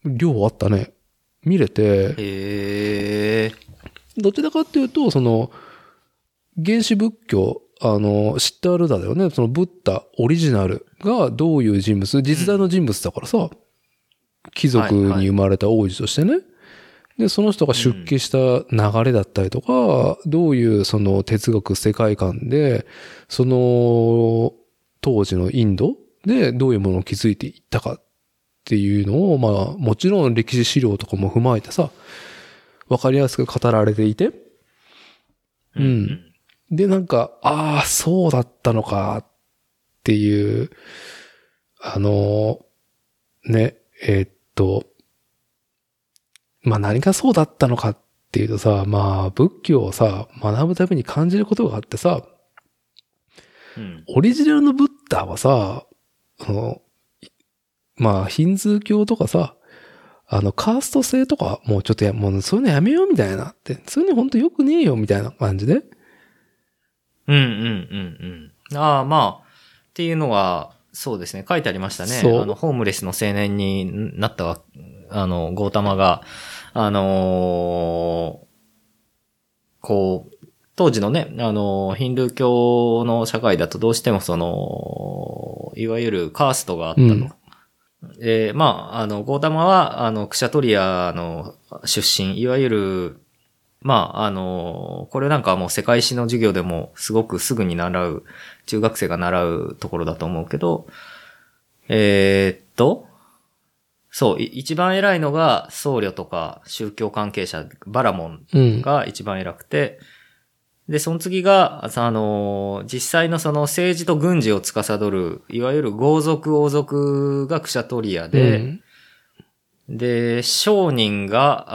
量あったね。見れて。どちらかっていうと、その、原始仏教、あの、シッタールダだよね。そのブッダオリジナルがどういう人物、実在の人物だからさ、貴族に生まれた王子としてね。で、その人が出家した流れだったりとか、どういうその哲学世界観で、その当時のインドでどういうものを築いていったかっていうのを、まあ、もちろん歴史資料とかも踏まえてさ、わかりやすく語られていて、うん。で、なんか、ああ、そうだったのかっていう、あの、ね、えーっと、まあ何がそうだったのかっていうとさ、まあ仏教をさ、学ぶために感じることがあってさ、うん。オリジナルのブッダはさ、あの、まあヒンズー教とかさ、あの、カースト制とか、もうちょっとや、もうそういうのやめようみたいなって、そういうのほんと良くねえよみたいな感じで。うんうんうんうん。ああ、まあ、っていうのは、そうですね、書いてありましたね。そうあの、ホームレスの青年になったわ、あの、ゴータマが、あのーこう、当時のね、あの、ヒンドゥー教の社会だとどうしてもその、いわゆるカーストがあったと。うんで、まあ、あの、ゴータマは、あの、クシャトリアの出身、いわゆる、まあ、あの、これなんかはもう世界史の授業でもすごくすぐに習う、中学生が習うところだと思うけど、えーっと、そう、い一番偉いのが僧侶とか宗教関係者、バラモンうん。が一番偉くて、で、その次が、あの、実際のその政治と軍事を司る、いわゆる豪族王族がクシャトリアで、うんで、商人が、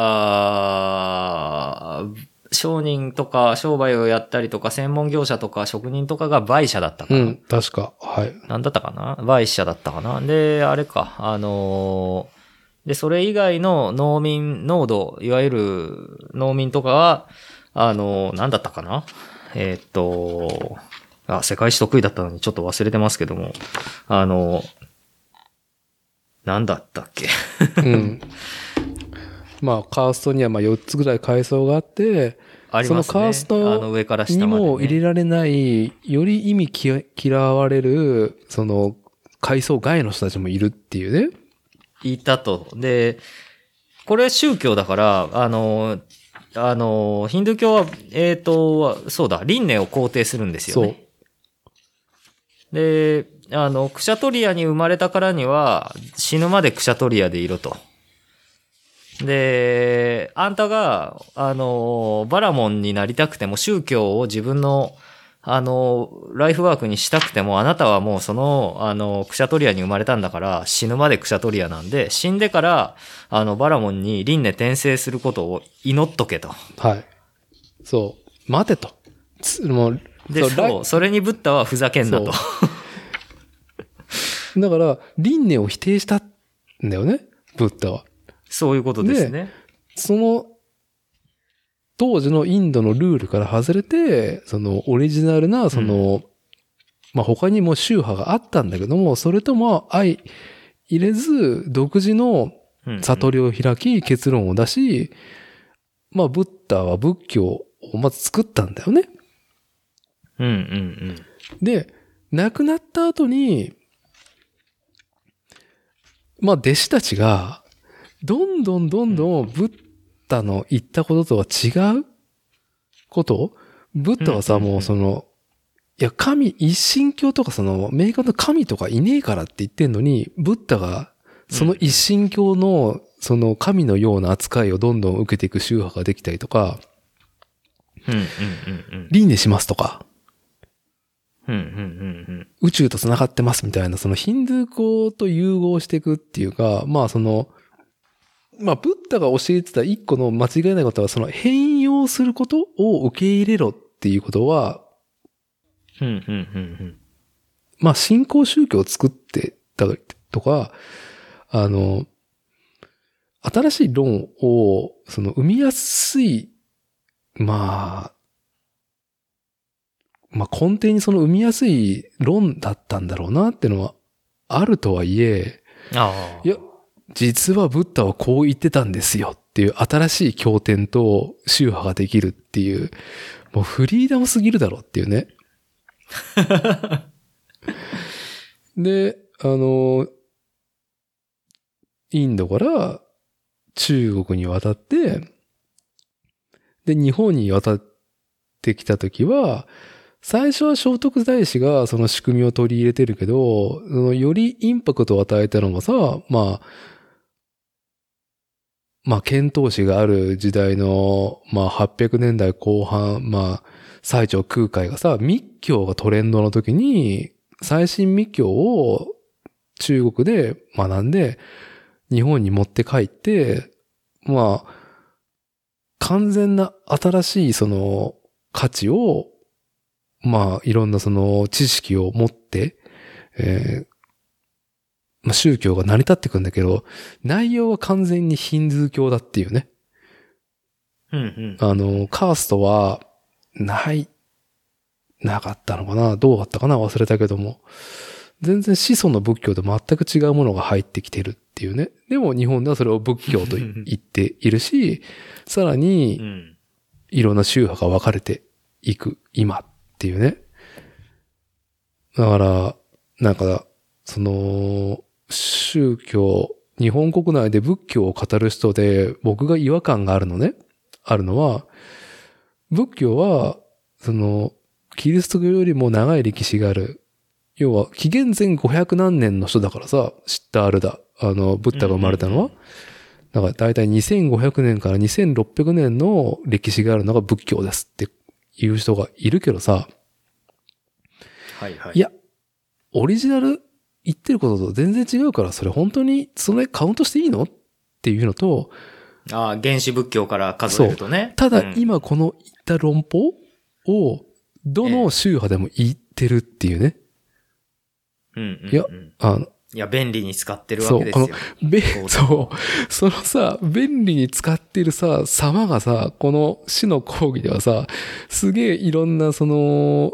商人とか商売をやったりとか、専門業者とか職人とかが売者だったかな。うん、確か。はい。なんだったかな？売者だったかな？で、あれか、あのーで、それ以外の農民、農道、いわゆる農民とかは、あのーなんだったかな？えーっと、あ、世界史得意だったのにちょっと忘れてますけども、あのーなんだったっけ？うん。まあ、カーストにはまあ4つぐらい階層があって、ありますね。そのカーストあの上からに。も入れられない、より意味き嫌われる、その、階層外の人たちもいるっていうね。いたと。で、これ宗教だから、あの、あの、ヒンドゥー教は、えっ、と、そうだ、輪廻を肯定するんですよそうね。。で、あの、クシャトリアに生まれたからには、死ぬまでクシャトリアでいろと。で、あんたが、あの、バラモンになりたくても、宗教を自分の、あの、ライフワークにしたくても、あなたはもうその、あの、クシャトリアに生まれたんだから、死ぬまでクシャトリアなんで、死んでから、あの、バラモンに輪廻転生することを祈っとけと。はい。そう。待てと。つもう、で、そう、それにブッダはふざけんなと。だから、輪廻を否定したんだよね、ブッダは。そういうことですね。その、当時のインドのルールから外れて、そのオリジナルな、その、まあ、他にも宗派があったんだけども、それとも相入れず、独自のうん悟りを開き、結論を出し、まあ、ブッダは仏教をまず作ったんだよね。うんうんうん。で、亡くなった後に、まあ、弟子たちが、どんどんどんどんブッダの言ったこととは違う？こと？ブッダはさ、もうその、いや、神、一神教とかその、明確な神とかいねえからって言ってんのに、ブッダが、その一神教の、その神のような扱いをどんどん受けていく宗派ができたりとか、うんうんうんうん。輪廻しますとか、うんうんうん。宇宙と繋がってますみたいな、そのヒンドゥー教と融合していくっていうか、まあその、まあ、ブッダが教えてた一個の間違いないことは、その変容することを受け入れろっていうことは、うん。うんうんうんまあ、信仰宗教を作ってたりとか、あの、新しい論を、その、生みやすい、まあ、まあ、根底にその生みやすい論だったんだろうなっていうのはあるとはいえ。いや、実はブッダはこう言ってたんですよっていう新しい経典と宗派ができるっていう、もうフリーダムすぎるだろうっていうね。で、あの、インドから中国に渡って、で、日本に渡ってきたときは、最初は聖徳太子がその仕組みを取り入れてるけど、そのよりインパクトを与えたのがさ、まあ、まあ、遣唐使がある時代の、まあ、800年代後半、まあ、最長空海がさ、密教がトレンドの時に、最新密教を中国で学んで、日本に持って帰って、まあ、完全な新しいその価値を、まあ、いろんなその知識を持って、えーまあ、宗教が成り立ってくんだけど、内容は完全にヒンドゥー教だっていうね。うんうん。あの、カーストは、ない、なかったのかなどうだったかな？忘れたけども。全然始祖の仏教と全く違うものが入ってきてるっていうね。でも日本ではそれを仏教と言っているし、さらうにん。いろんな宗派が分かれていく今っていうね。だから、なんか、その、宗教、日本国内で仏教を語る人で僕が違和感があるのね。あるのは、仏教は、その、キリスト教よりも長い歴史がある。要は、紀元前500何年の人だからさ、シッタールだ。あの、ブッダが生まれたのは。だから大体2500年から2600年の歴史があるのが仏教ですっていう人がいるけどさ、はいはい。いや、オリジナル言ってることと全然違うから、それ本当にそれカウントしていいの？っていうのと、ああ、原始仏教から数えるとね。ただうん今この言った論法を、どの宗派でも言ってるっていうね。うんうんうんいやあの、いや、便利に使ってるわけですよ。べ、そうそう、そのさ、便利に使ってるさ、様がさ、この死の講義ではさ、すげえいろんなその、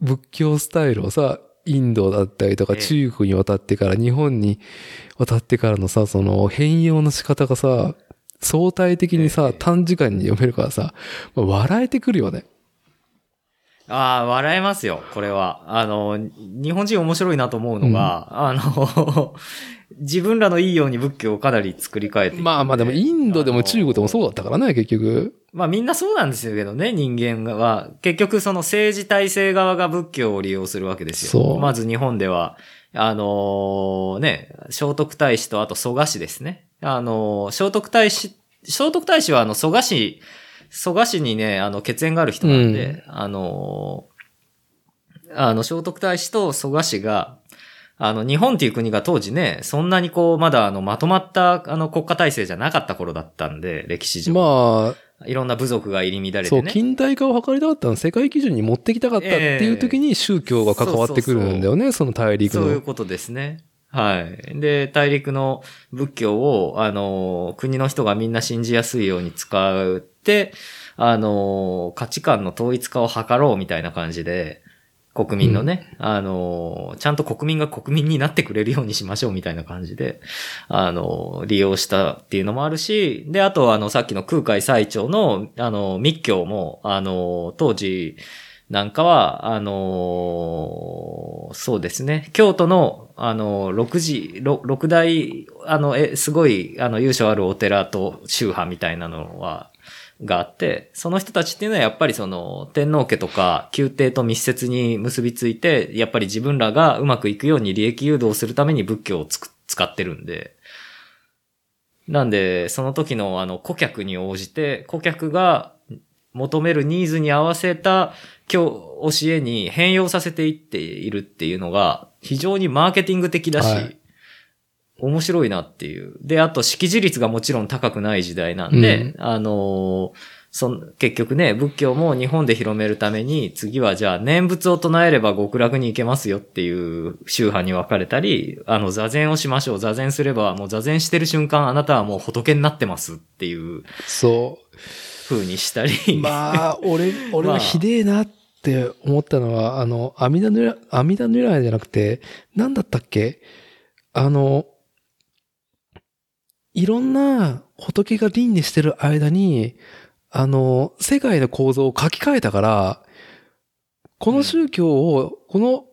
仏教スタイルをさ、インドだったりとかええ中国に渡ってから日本に渡ってからのさ、その変容の仕方がさ、相対的にさええ、短時間に読めるからさ、まあ笑えてくるよね。ああ、笑えますよ、これは。あの、日本人面白いなと思うのが、あの、自分らのいいように仏教をかなり作り変えてまあまあでもインドでも中国でもそうだったからね、結局。まあみんなそうなんですけどね、人間は。結局その政治体制側が仏教を利用するわけですよ。まず日本では、あのね、聖徳太子とあと蘇我氏ですね。あの聖徳太子、聖徳太子はあの蘇我氏、蘇我氏にね、あの血縁がある人なんで、あのあの聖徳太子と蘇我氏が、あの、日本っていう国が当時ね、そんなにこう、まだあの、まとまった、あの、国家体制じゃなかった頃だったんで、歴史上。まいろんな部族が入り乱れあ、そう、てね。近代化を図りたかったの世界基準に持ってきたかったっていう時に宗教が関わってくるんだよね、その大陸の。そういうことですね。はい。で、大陸の仏教を、あの、国の人がみんな信じやすいように使って、あの、価値観の統一化を図ろうみたいな感じで、国民のね、あの、ちゃんと国民が国民になってくれるようにしましょうみたいな感じで、あの、利用したっていうのもあるし、で、あとあの、さっきの空海最長の、あの、密教も、あの、当時、なんかは、あのそうですね、京都の、あの六時、ろ六大、あの、え、すごい、あの、由緒あるお寺と宗派みたいなのは、があって、その人たちっていうのはやっぱりその天皇家とか宮廷と密接に結びついて、やっぱり自分らがうまくいくように利益誘導するために仏教をつく使ってるんで、なんで、その時のあの顧客に応じて、顧客が求めるニーズに合わせた教教えに変容させていっているっていうのが非常にマーケティング的だし、はい面白いなっていう。で、あと識字率がもちろん高くない時代なんで、うんあのーそん結局ね、仏教も日本で広めるために、次はじゃあ念仏を唱えれば極楽に行けますよっていう宗派に分かれたり、あの、座禅をしましょう。座禅すれば、もう座禅してる瞬間、あなたはもう仏になってますっていうそ風にしたり。う。まあ、俺、俺はひでえなって思ったのは、あの、阿弥陀如来、阿弥陀如来じゃなくて、なんだったっけ？あの、いろんな仏が輪廻してる間に、あの、世界の構造を書き換えたから、この宗教を、この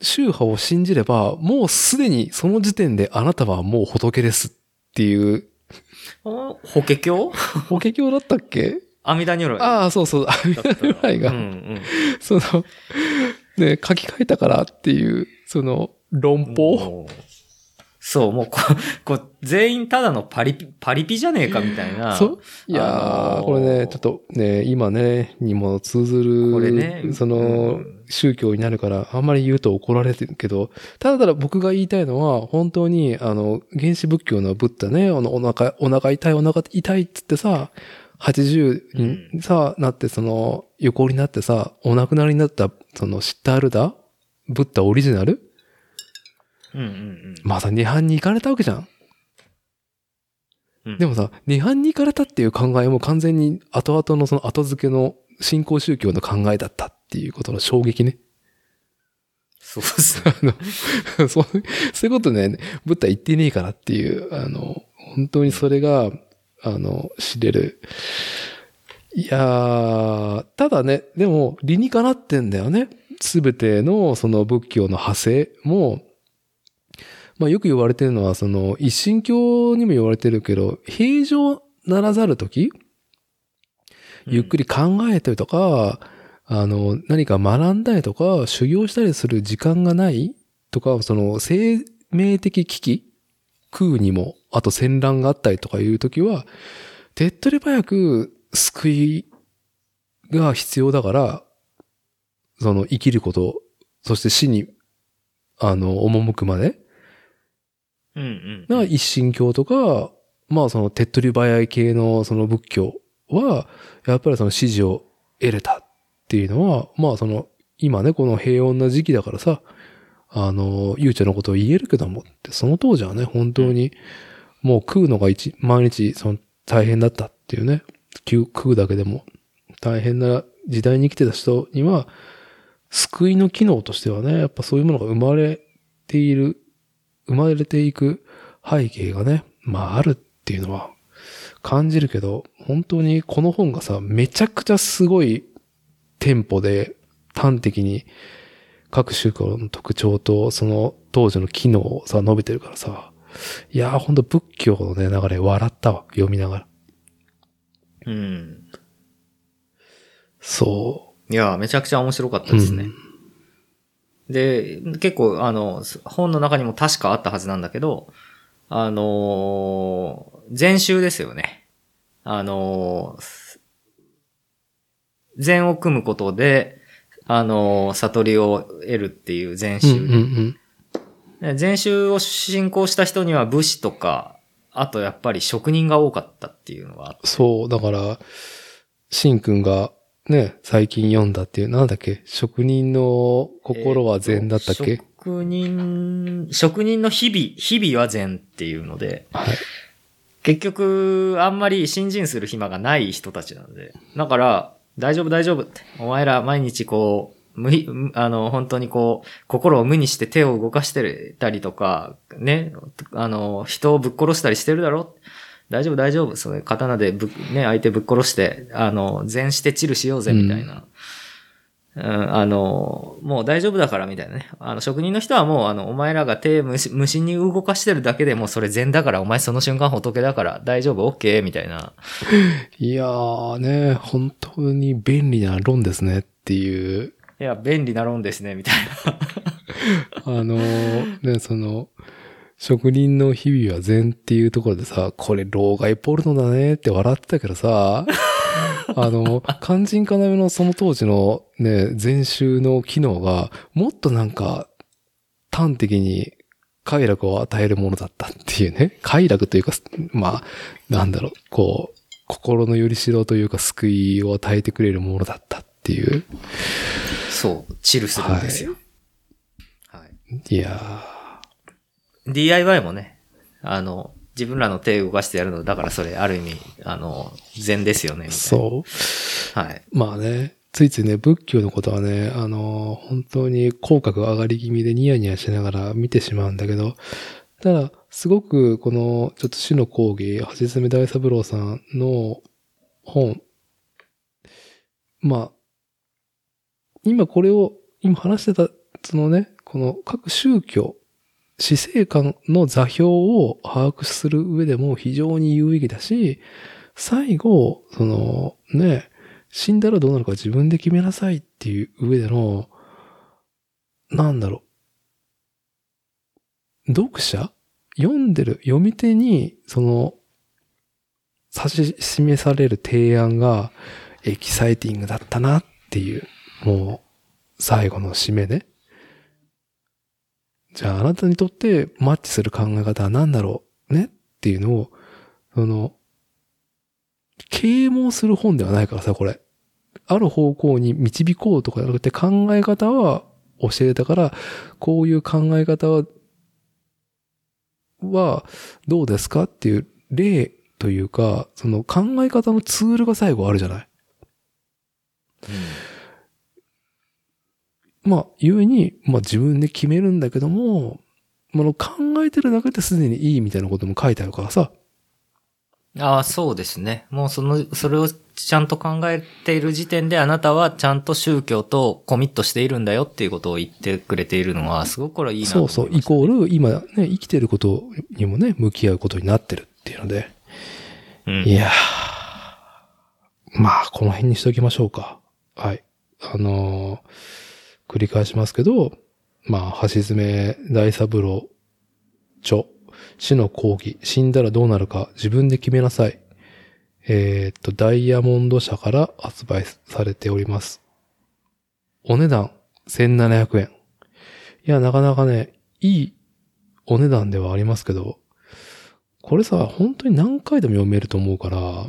宗派を信じれば、もうすでにその時点であなたはもう仏ですっていう、お 法華経？法華経だったっけ？阿弥陀如来。ああ、そうそう、阿弥陀如来が、うんうん。その、ね、書き換えたからっていう、その、論法？そう、もうこ、こう、全員ただのパリピ、パリピじゃねえかみたいな。そう？いやー、あのーこれね、ちょっとね、今ね、にも通ずる、これねその、うん宗教になるから、あんまり言うと怒られてるけど、ただただ僕が言いたいのは、本当に、あの、原始仏教のブッダね、あの、お腹、お腹痛い、お腹痛いっつってさ、80にさ、なって、その、横になってさ、お亡くなりになった、その、シッタールダブッダオリジナル？うんうんうん。また涅槃に行かれたわけじゃん。うんでもさ、涅槃に行かれたっていう考えも完全に後々のその後付けの信仰宗教の考えだったっていうことの衝撃ね。そうっすね。あの、そう、そういうことね、ブッダ言ってねえからっていう、あの、本当にそれが、あの、知れる。いやー、ただね、でも理にかなってんだよね。すべてのその仏教の派生も、まあよく言われてるのは、その一神教にも言われてるけど、平常ならざる時ゆっくり考えたりとか、あの、何か学んだりとか、修行したりする時間がないとか、その生命的危機空にも、あと戦乱があったりとかいう時は、手っ取り早く救いが必要だから、その生きること、そして死に、あの、赴くまで、うんうん。な一神教とか、まあその手っ取り早い系のその仏教は、やっぱりその支持を得れたっていうのは、まあその、今ね、この平穏な時期だからさ、あの、ゆうちゃんのことを言えるけどもって、その当時はね、本当に、もう食うのが一、毎日、その、大変だったっていうね、食う食うだけでも、大変な時代に生きてた人には、救いの機能としてはね、やっぱそういうものが生まれている、生まれていく背景がね、まああるっていうのは感じるけど、本当にこの本がさ、めちゃくちゃすごいテンポで端的に各宗教の特徴とその当時の機能をさ、述べてるからさ、いやーほんと仏教のね、流れ笑ったわ、読みながら。うん。そいや、めちゃくちゃ面白かったですね。で、結構、あの、本の中にも確かあったはずなんだけど、あのー禅宗ですよね。あのー禅を組むことで、あのー悟りを得るっていう禅う。うん宗うんうん。で禅宗を信仰した人には武士とか、あとやっぱり職人が多かったっていうのがあってそう、だから、しんくんがね、最近読んだっていう、なんだっけ？職人の心は禅だったっけ、えーと職人、職人の日々、日々は禅っていうので、はい。結局、あんまり信心する暇がない人たちなので。だから、大丈夫大丈夫って。お前ら毎日こう、無い、あの、本当にこう、心を無にして手を動かしてたりとか、ね、あの、人をぶっ殺したりしてるだろ？大丈夫大丈夫。それ刀でぶっ、ね、相手ぶっ殺して、あの、禅してチルしようぜ、みたいな。うん、あの、もう大丈夫だからみたいなね。あの、職人の人はもう、あの、お前らが手無し無心に動かしてるだけでもうそれ禅だから、お前その瞬間仏だから大丈夫 ?OK? みたいな。いやーね、本当に便利な論ですねっていう、いや、便利な論ですね、みたいな。あのーね、その、職人の日々は禅っていうところでさ、これ老害ポルノだねって笑ってたけどさ、あの、肝心要のその当時のね、禅宗の機能が、もっとなんか、端的に快楽を与えるものだったっていうね。快楽というか、まあ、なんだろう、こう、心のよりしろというか救いを与えてくれるものだったっていう。そう、チルするんですよ。はい。いや DIY もね、あの、自分らの手を動かしてやるの、だからそれ、ある意味、あの、禅ですよね、みー、たいな。そう。はい。まあね、ついついね、仏教のことはね、あの、本当に口角が上がり気味でニヤニヤしながら見てしまうんだけど、ただ、すごくこの、ちょっと死の講義、橋爪大三郎さんの本、まあ、今これを、今話してた、そのね、この各宗教、死生観の座標を把握する上でも非常に有意義だし、最後、その、ね、死んだらどうなるか自分で決めなさいっていう上での、なんだろう。読者？読んでる？読み手に、その、指し示される提案がエキサイティングだったなっていう、もう、最後の締めね。じゃああなたにとってマッチする考え方は何だろうねっていうのを、その、啓蒙する本ではないからさ、これ。ある方向に導こうとかじゃなくて考え方は教えたから、こういう考え方は、はどうですかっていう例というか、その考え方のツールが最後あるじゃない。まあ、ゆえに、まあ自分で決めるんだけども、まあ、考えてるだけですでにいいみたいなことも書いてあるからさ。ああ、そうですね。もうその、それをちゃんと考えている時点であなたはちゃんと宗教とコミットしているんだよっていうことを言ってくれているのは、すごくこれはいいなとそうそう、イコール、今ね、生きてることにもね、向き合うことになってるっていうので。うんいやー。まあ、この辺にしておきましょうか。はい。あのー繰り返しますけど、まあ、橋爪大三郎著、死の講義、死んだらどうなるか自分で決めなさい。えーっと、ダイヤモンド社から発売されております。お値段1700円。いや、なかなかね、いいお値段ではありますけど、これさ、本当に何回でも読めると思うから、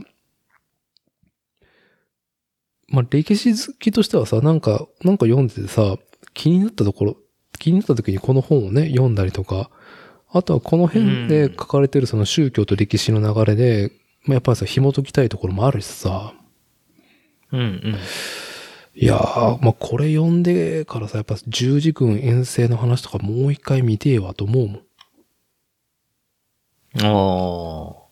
まあ、歴史好きとしてはさ、なんか、なんか読んでてさ、気になったところ、気になった時にこの本をね、読んだりとか、あとはこの辺で書かれてるその宗教と歴史の流れで、まあ、やっぱりさ、紐解きたいところもあるしさ、うんうん。いやー、まあ、これ読んでからさ、やっぱ十字軍遠征の話とかもう一回見てえわと思うもん。おー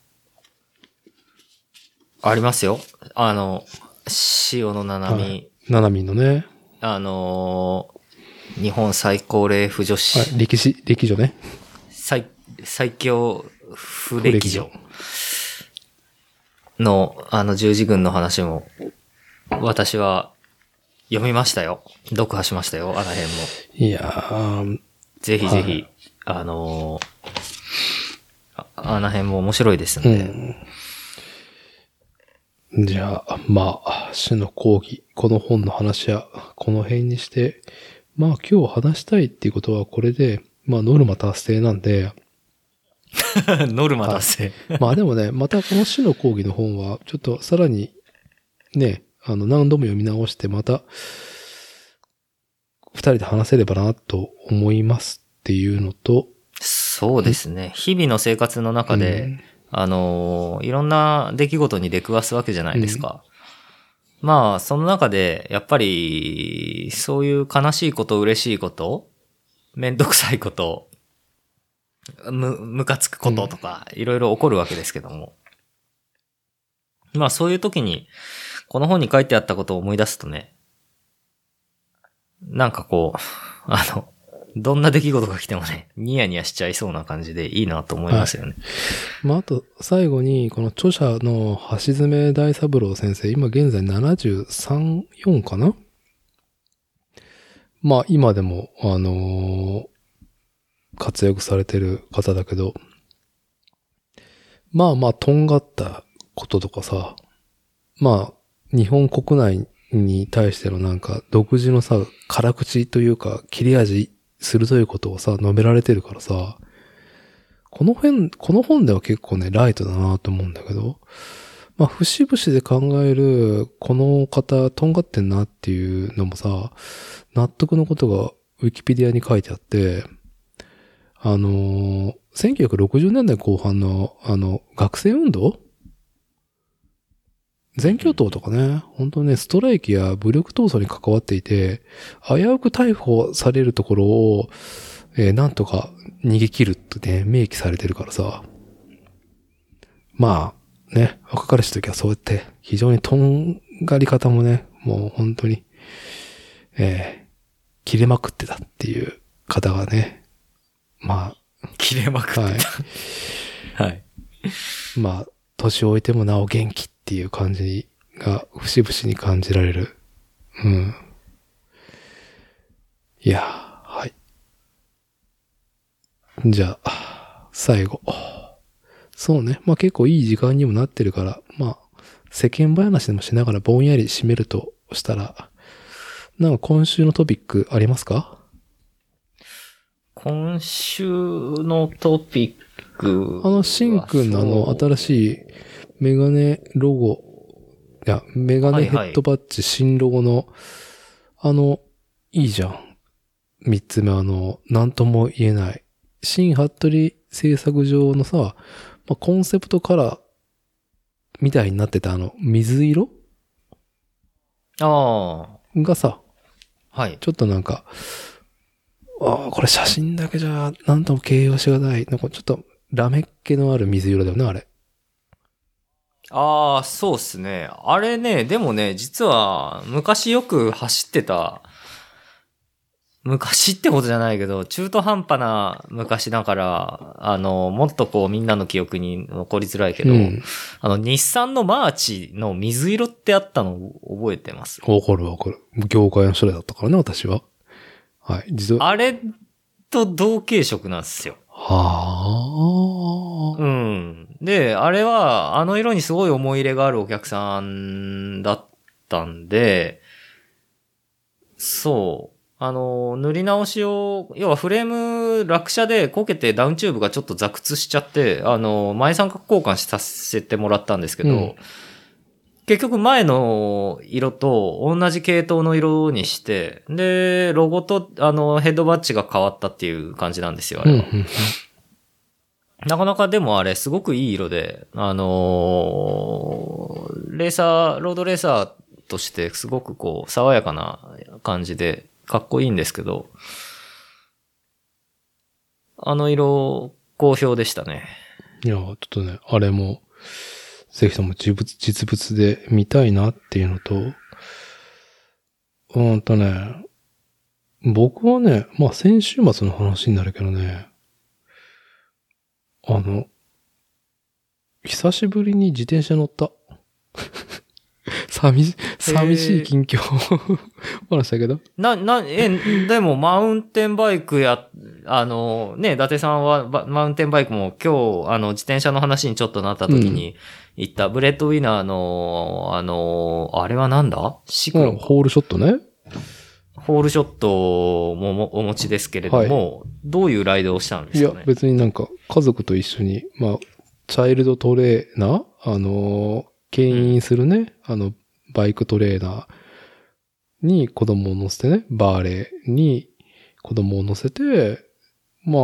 ありますよ。あの、潮の七海、はいナナミンのね、あのー日本最高齢婦女子、はい、歴史、歴女ね。最、最強不歴女の、あの十字軍の話も、私は読みましたよ。読破しましたよ、あの辺も。いやー、ぜひぜひ、はいあのーああの辺も面白いですんうで。ん。じゃあ、まあ、死の講義、この本の話はこの辺にして、まあ今日話したいっていうことはこれで、まあノルマ達成なんで、ノルマ達成。まあでもね、またこの死の講義の本は、ちょっとさらに、ね、あの何度も読み直して、また、二人で話せればなと思いますっていうのと、そうですね。日々の生活の中で、うんあのーいろんな出来事に出くわすわけじゃないですか。まあ、その中で、やっぱり、そういう悲しいこと、嬉しいこと、めんどくさいこと、む、むかつくこととか、いろいろ起こるわけですけども。まあ、そういう時に、この本に書いてあったことを思い出すとね、なんかこう、あの、どんな出来事が来てもね、ニヤニヤしちゃいそうな感じでいいなと思いますよね。まあ、あと、最後に、この著者の橋爪大三郎先生、今現在73、4かな？まあ、今でも、あのー活躍されてる方だけど、まあまあ、とんがったこととかさ、まあ、日本国内に対してのなんか、独自のさ、辛口というか、切れ味、鋭いことをさ、述べられてるからさ、この辺、この本では結構ね、ライトだなと思うんだけど、まあ、節々で考える、この方、とんがってんなっていうのもさ、納得のことがウィキペディアに書いてあって、あのー1960年代後半の、あの、学生運動全教頭とかね、本当ね、ストライキや武力闘争に関わっていて、危うく逮捕されるところを、えーなんとか逃げ切るってね、明記されてるからさ。まあ、ね、若かりし時はそうやって、非常にとんがり方もね、もう本当に、えー切れまくってたっていう方がね、ま切れまくあ、っはい。て。はい。まあ、年老いてもなお元気っていう感じが、節々に感じられる。うん。いやー、はい。じゃあ、最後。そうね。まあ結構いい時間にもなってるから、まあ、世間話でもしながらぼんやり締めるとしたら、なんか今週のトピックありますか？今週のトピックは。あの、シンくんのあの、新しいメガネロゴ、いや、メガネヘッドバッジ新ロゴの、あの、いいじゃん。三つ目あの、なんとも言えない。新ハットリ制作上のさ、まあ、コンセプトカラーみたいになってたあの、水色？あがさ、あ、はい。ちょっとなんか、ああ、これ写真だけじゃ、なんとも形容しがない。なんかちょっと、ラメっ気のある水色だよね、あれ。ああ、そうっすね。あれね、でもね、実は、昔よく走ってた、昔ってことじゃないけど、中途半端な昔だから、あの、もっとこうみんなの記憶に残りづらいけど、うん。あの、日産のマーチの水色ってあったの覚えてますわかるわかる。業界の人だったからね、私は。はい。実は。あれと同系色なんですよ。はうん。で、あれは、あの色にすごい思い入れがあるお客さんだったんで、そう。あの、塗り直しを、要はフレーム落車でこけてダウンチューブがちょっと座屈しちゃって、あの、前三角交換させてもらったんですけど、うん結局前の色と同じ系統の色にして、で、ロゴとあのヘッドバッジが変わったっていう感じなんですよ、あうん、れは。うん。なかなかでもあれすごくいい色で、あのーレーサー、ロードレーサーとしてすごくこう爽やかな感じでかっこいいんですけど、あの色好評でしたね。いや、ちょっとね、あれも、ぜひとも実物、実物で見たいなっていうのと、うんとね、僕はね、まあ先週末の話になるけどね、あの、久しぶりに自転車乗った。寂し、寂しい近況 話したけど。な、な、え、でもマウンテンバイクや、あの、ね、伊達さんはばマウンテンバイクも今日、あの、自転車の話にちょっとなった時に言った、 Breadwinner の、あの、あれはなんだ？シクうん、ロか Holeshot ね。 Holeshot ももお持ちですけれども、どういうライドをしたんでいやすかね、別になんか家族と一緒に、まあ、チャイルドトレーナー？あのー、牽引するね、あの、バイクトレーナーに子供を乗せてね、バーレーに子供を乗せて、まあ、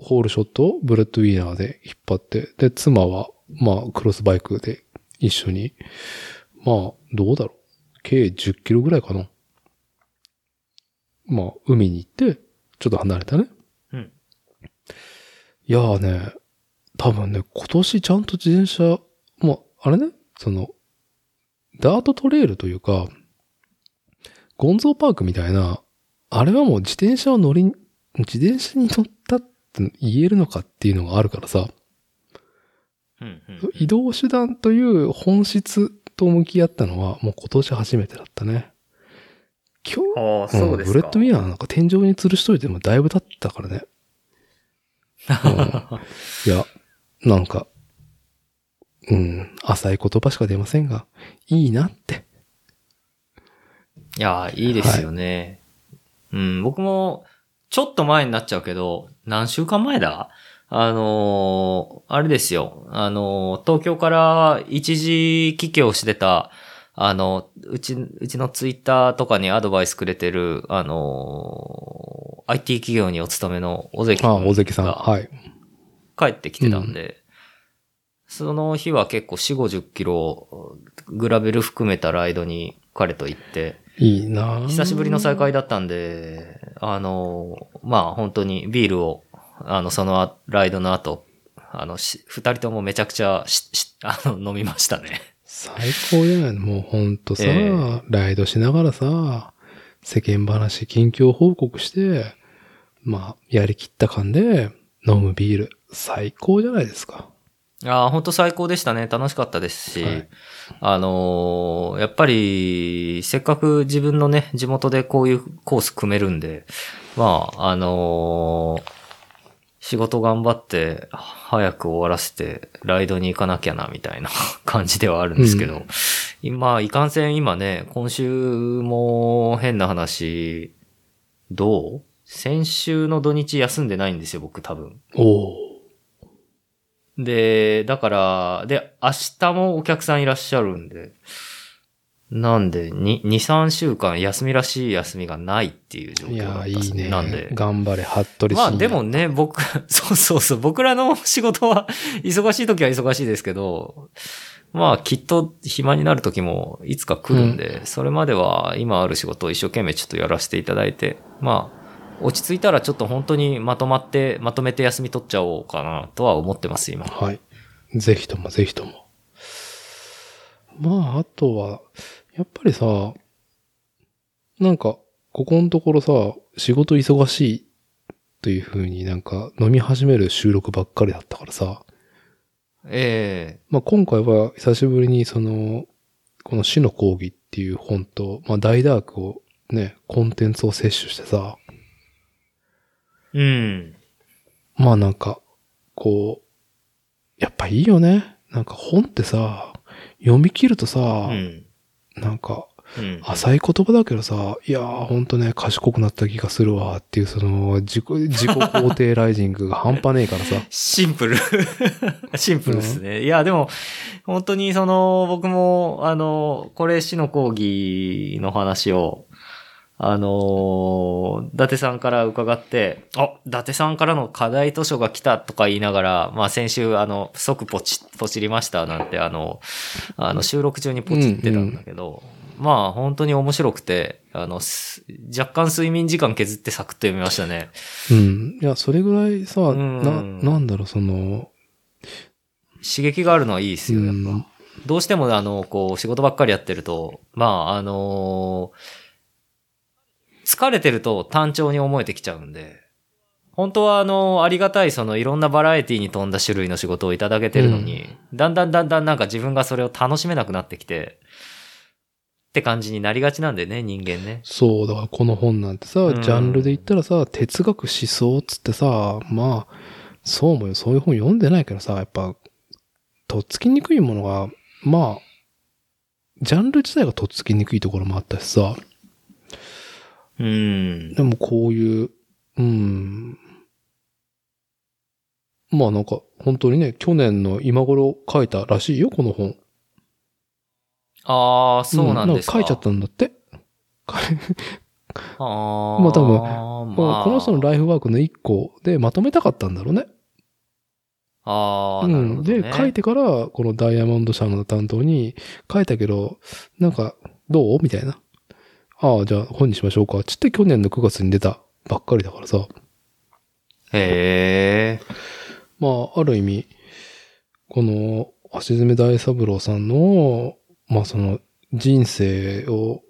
Holeshot を Breadwinner で引っ張って、で、妻は、まあ、クロスバイクで一緒に、まあ、どうだろう？計10キロぐらいかな。まあ、海に行って、ちょっと離れたね。うん。いやーね、多分ね、今年ちゃんと自転車、もう、あれね、その、ダートトレイルというか、ゴンゾーパークみたいな、あれはもう自転車を乗り、自転車に乗ったって言えるのかっていうのがあるからさ、うんうん移動手段という本質と向き合ったのはもう今年初めてだったね。今日、そう Breadwinner なんか天井に吊るしといてもだいぶ経ったからね。うんいや、なんか、うん、浅い言葉しか出ませんが、いいなって。いや、いいですよね。うん、僕も、ちょっと前になっちゃうけど、何週間前だ？あのーあれですよ。あのー東京から一時帰郷してた、あの、うち、うちのツイッターとかにアドバイスくれてる、あのー IT 企業にお勤めの尾関ああ、君大関さん。がはい。帰ってきてたんで、その日は結構4、50キロ、グラベル含めたライドに彼と行って、いいな久しぶりの再会だったんで、あの、まあ本当にビールを、あの、そのライドの後、あの、し二人ともめちゃくちゃし、しあの、飲みましたね。最高じゃない？の。もうほんとさ、ええライドしながらさ、世間話、近況報告して、まあ、やりきった感で飲むビール。最高じゃないですか。ああ、本当最高でしたね。楽しかったですし、はいあのーやっぱり、せっかく自分のね、地元でこういうコース組めるんで、まあ、あのー仕事頑張って、早く終わらせて、ライドに行かなきゃな、みたいな 感じではあるんですけど、うん。今、いかんせん今ね、今週も変な話、どう？先週の土日休んでないんですよ、僕多分。で、だから、で、明日もお客さんいらっしゃるんで、なんで、2、2、3週間休みらしい休みがないっていう状況だったー、いいね。なんで。頑張れ、服部まあでもね、僕、そうそうそう、僕らの仕事は忙しい時は忙しいですけど、まあきっと暇になる時もいつか来るんで、それまでは今ある仕事を一生懸命ちょっとやらせていただいて、まあ、落ち着いたらちょっと本当にまとまって、まとめて休み取っちゃおうかなとは思ってます、今。はい。ぜひとも、ぜひとも。まあ、あとは、やっぱりさ、なんか、ここのところさ、仕事忙しいという風になんか飲み始める収録ばっかりだったからさ、えまあ今回は久しぶりにその、この死の講義っていう本と、まあ大ダークをね、コンテンツを摂取してさ、えうん。まあなんか、こう、やっぱいいよね。なんか本ってさ、読み切るとさ、うん。なんか、うん。浅い言葉だけどさ、いやーほんとね、賢くなった気がするわっていう、その、自己、自己肯定ライジングが半端ねえからさ。シンプル。シンプルですね。いや、でも、本当にその、僕も、あの、これ、死の講義の話を、あの、伊達さんから伺って、あ、伊達さんからの課題図書が来たとか言いながら、まあ先週、あの、即ポチ、ポチりましたなんて、あの、あの、収録中にポチってたんだけど、まあ本当に面白くて、あの、す若干睡眠時間削ってサクッと読みましたね。うん。いや、それぐらいさ、うんな、なんだろう、その、刺激があるのはいいですよ、やっぱ。うんどうしてもあの、こう、仕事ばっかりやってると、まあ、あの疲れてると単調に思えてきちゃうんで、本当はあの、ありがたいそのいろんなバラエティに富んだ種類の仕事をいただけてるのに、だんだんだんだんなんか自分がそれを楽しめなくなってきて、って感じになりがちなんでね、人間ね。そう、だからこの本なんてさ、うんジャンルで言ったらさ、哲学思想っつってさ、まあ、そうもよ、そういう本読んでないからさ、やっぱ、とっつきにくいものが、まあ、ジャンル自体がとっつきにくいところもあったしさ、うん。でもこういう、うん、まあなんか、本当にね、去年の今頃書いたらしいよ、この本。ああ、そうなんですか。書いちゃったんだって。ああ。まあ多分まあこの人のライフワークの一個でまとめたかったんだろうね。ああ、うん。なるほど、ね。で、書いてから、このダイヤモンド社の担当に書いたけど、なんか、どう？みたいな。ああ、じゃあ本にしましょうか。つって去年の9月に出たばっかりだからさ。へえ。まあ、ある意味、この、橋爪大三郎さんの、まあその、人生を、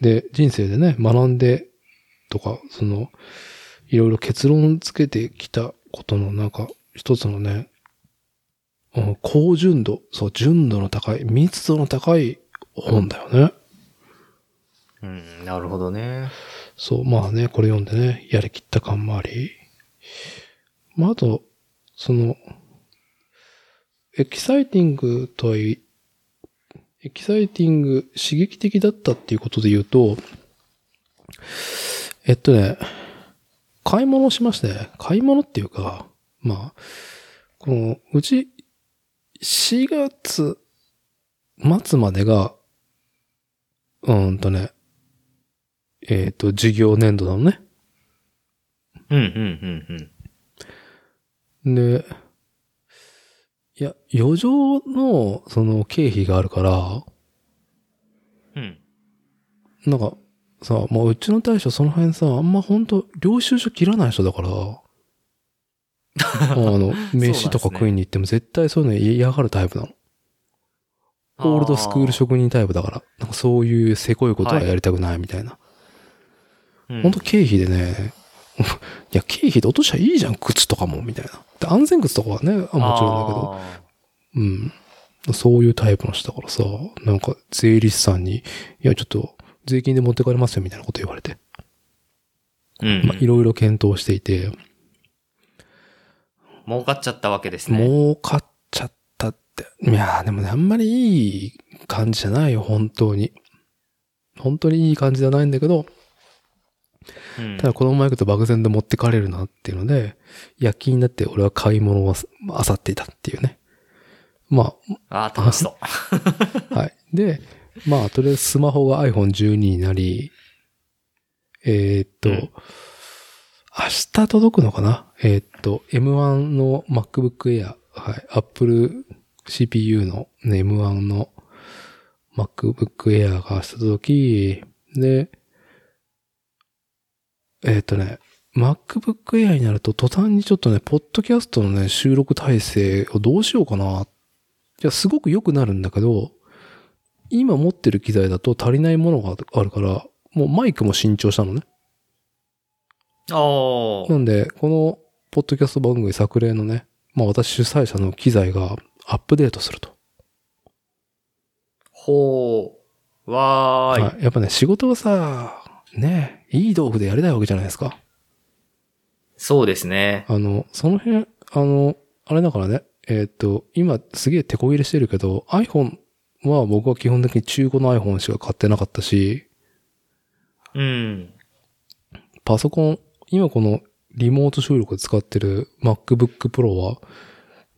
で、人生でね、学んで、とか、その、いろいろ結論つけてきたことの、なんか、一つのね、うん高純度、そう、純度の高い、密度の高い本だよね。うん、なるほどね。そう、まあね、これ読んでね、やりきった感もあり。まあ、あと、その、エキサイティングとはい、エキサイティング、刺激的だったっていうことで言うと、えっとね、買い物しまして、買い物っていうか、まあ、この、うち、4月末までが、うんとね、えっ、と、事業年度なのね。うん、うん、うん、うん。で、いや、余剰の、その、経費があるから、うん。なんか、さ、もううちの大将その辺さ、あんまほんと、領収書切らない人だから、あの、飯とか食いに行っても絶対そういうの嫌がるタイプなの。オールドスクール職人タイプだから、なんかそういうせこいことはやりたくないみたいな。うん、ほんと経費でね、いや、経費で落としちゃいいじゃん、靴とかも、みたいな。で安全靴とかはね、あもちろんだけど、うん。そういうタイプの人だからさ、なんか税理士さんに、いや、ちょっと税金で持ってかれますよ、みたいなこと言われて。けど。うん、まあ、いろいろ検討していて、儲かっちゃったわけですね。儲かっちゃったって。いやーでもね、あんまりいい感じじゃないよ、本当に。本当にいい感じじゃないんだけど、うんただこのまま行くと漠然と持ってかれるなっていうので、躍起になって俺は買い物をあさっていたっていうね。まああ、楽しそう。あ、はい。で、まあ、とりあえずスマホが iPhone12 になり、えーっと、うん明日届くのかな？えーっと、M1 の MacBook Air、はい、Apple CPU の、ね、M1 の MacBook Air が明日届き、で、えーっとね、MacBook Air になると途端にちょっとね、ポッドキャストのね、収録体制をどうしようかな。いや、すごく良くなるんだけど、今持ってる機材だと足りないものがあるから、もうマイクも新調したのね。おー。なんで、この、ポッドキャスト番組作例のね、まあ私主催者の機材がアップデートすると。ほう。わーい。やっぱね、仕事はさ、ね、いい道具でやりたいわけじゃないですか。そうですね。あの、その辺、あの、あれだからね、えーっと、今すげえ手こ入れしてるけど、iPhone は僕は基本的に中古の iPhone しか買ってなかったし、うん。パソコン、今このリモート収録で使ってる MacBook Pro は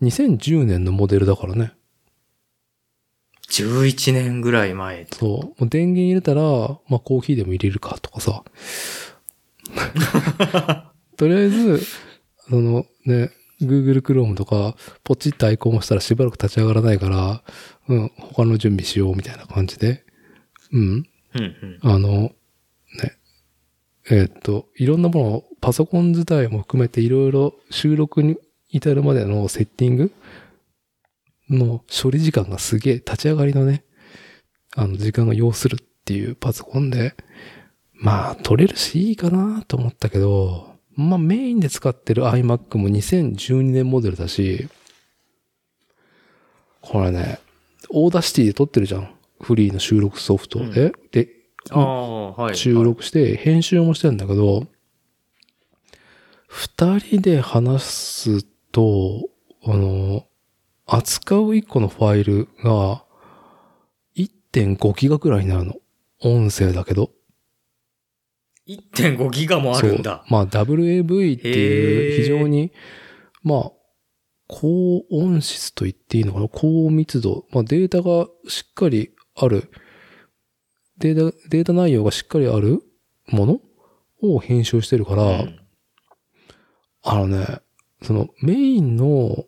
2010年のモデルだからね。11年ぐらい前。そう。もう電源入れたら、まあコーヒーでも入れるかとかさ。とりあえず、そのね、Google Chrome とか、ポチッとアイコンを押したらしばらく立ち上がらないから、うん、他の準備しようみたいな感じで。うん。うんうん。あの、ね。えーっと、いろんなものを、パソコン自体も含めていろいろ収録に至るまでのセッティングの処理時間がすげえ立ち上がりのね、あの、時間が要するっていうパソコンで、まあ、取れるしいいかなと思ったけど、まあ、メインで使ってる iMac も2012年モデルだし、これね、 Audacity で撮ってるじゃん。フリーの収録ソフトで。で、ああ、はい。収録して、編集もしてんだけど、二人で話すと、あの、扱う一個のファイルが1.5ギガくらいになるの。音声だけど。1.5ギガもあるんだ。まあ WAV っていう非常に、まあ、高音質と言っていいのかな？高密度。まあデータがしっかりある。データ、データ内容がしっかりあるものを編集してるから、うんあのね、そのメインの、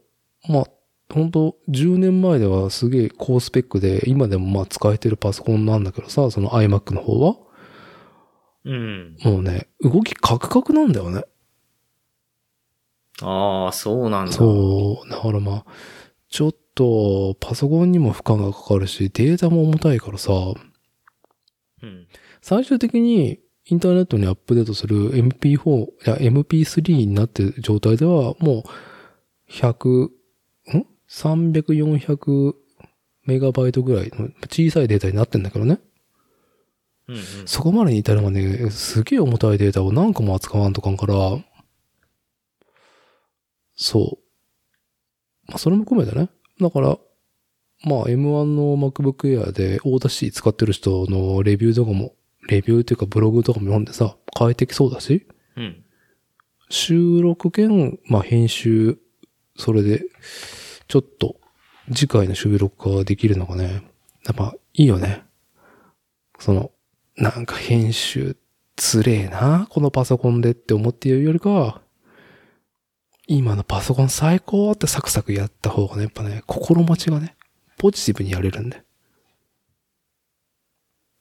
まあ、本当10年前ではすげえ高スペックで、今でもまあ使えてるパソコンなんだけどさ、その iMac の方は。うん。もうね、動きカクカクなんだよね。ああ、そうなんだ。そう。だからまあ、ちょっと、パソコンにも負荷がかかるし、データも重たいからさ、うん。最終的にインターネットにアップデートする MP4 や MP3 になってる状態では、もう、100、ん ?300、400メガバイトぐらいの小さいデータになってんだけどね。うんうん。そこまでに至るまで、すげえ重たいデータを何個も扱わんとかんから、そう。まあ、それも含めてね。だから、まあ、M1 の MacBook Air でオーダーシー使ってる人のレビューとかも、レビューっていうかブログとかも読んでさ、快適そうだし、うん。収録兼、まあ、編集、それで、ちょっと、次回の収録ができるのがね、やっぱいいよね。その、なんか編集、つれえな、このパソコンでって思っているよりかは、今のパソコン最高ってサクサクやった方がね、やっぱね、心持ちがね、ポジティブにやれるんで。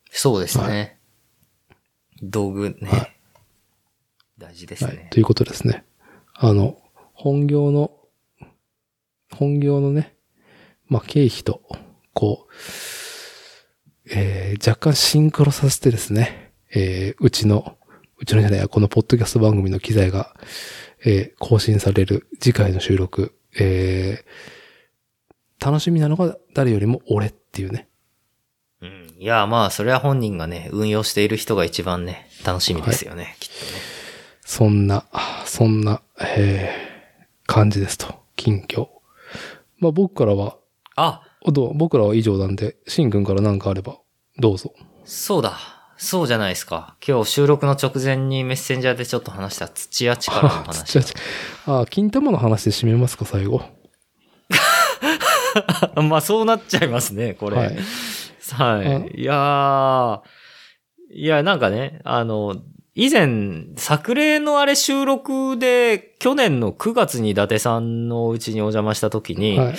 そうですね。は道具ね、はい大事ですはい。ね。ということですね。あの、本業の、本業のね、まあ、経費と、こう、えー、若干シンクロさせてですね、えー、うちの、うちのじゃないや、このポッドキャスト番組の機材が、えー、更新される次回の収録、えー、楽しみなのが誰よりも俺っていうね。うん。いや、まあ、それは本人がね、運用している人が一番ね、楽しみですよね、きっとね。そんな、そんな、えー、感じですと。近況。まあ僕からは、あ、どう僕らは以上なんで、シンくんから何かあれば、どうぞ。そうだ。そうじゃないですか。今日収録の直前にメッセンジャーでちょっと話した土屋力のあ、話。あ、金玉の話で締めますか、最後。まあそうなっちゃいますね、これ。ははいい。いやー、いや、なんかね、あの、以前、作例のあれ収録で、去年の9月に伊達さんのお家にお邪魔した時に、はい。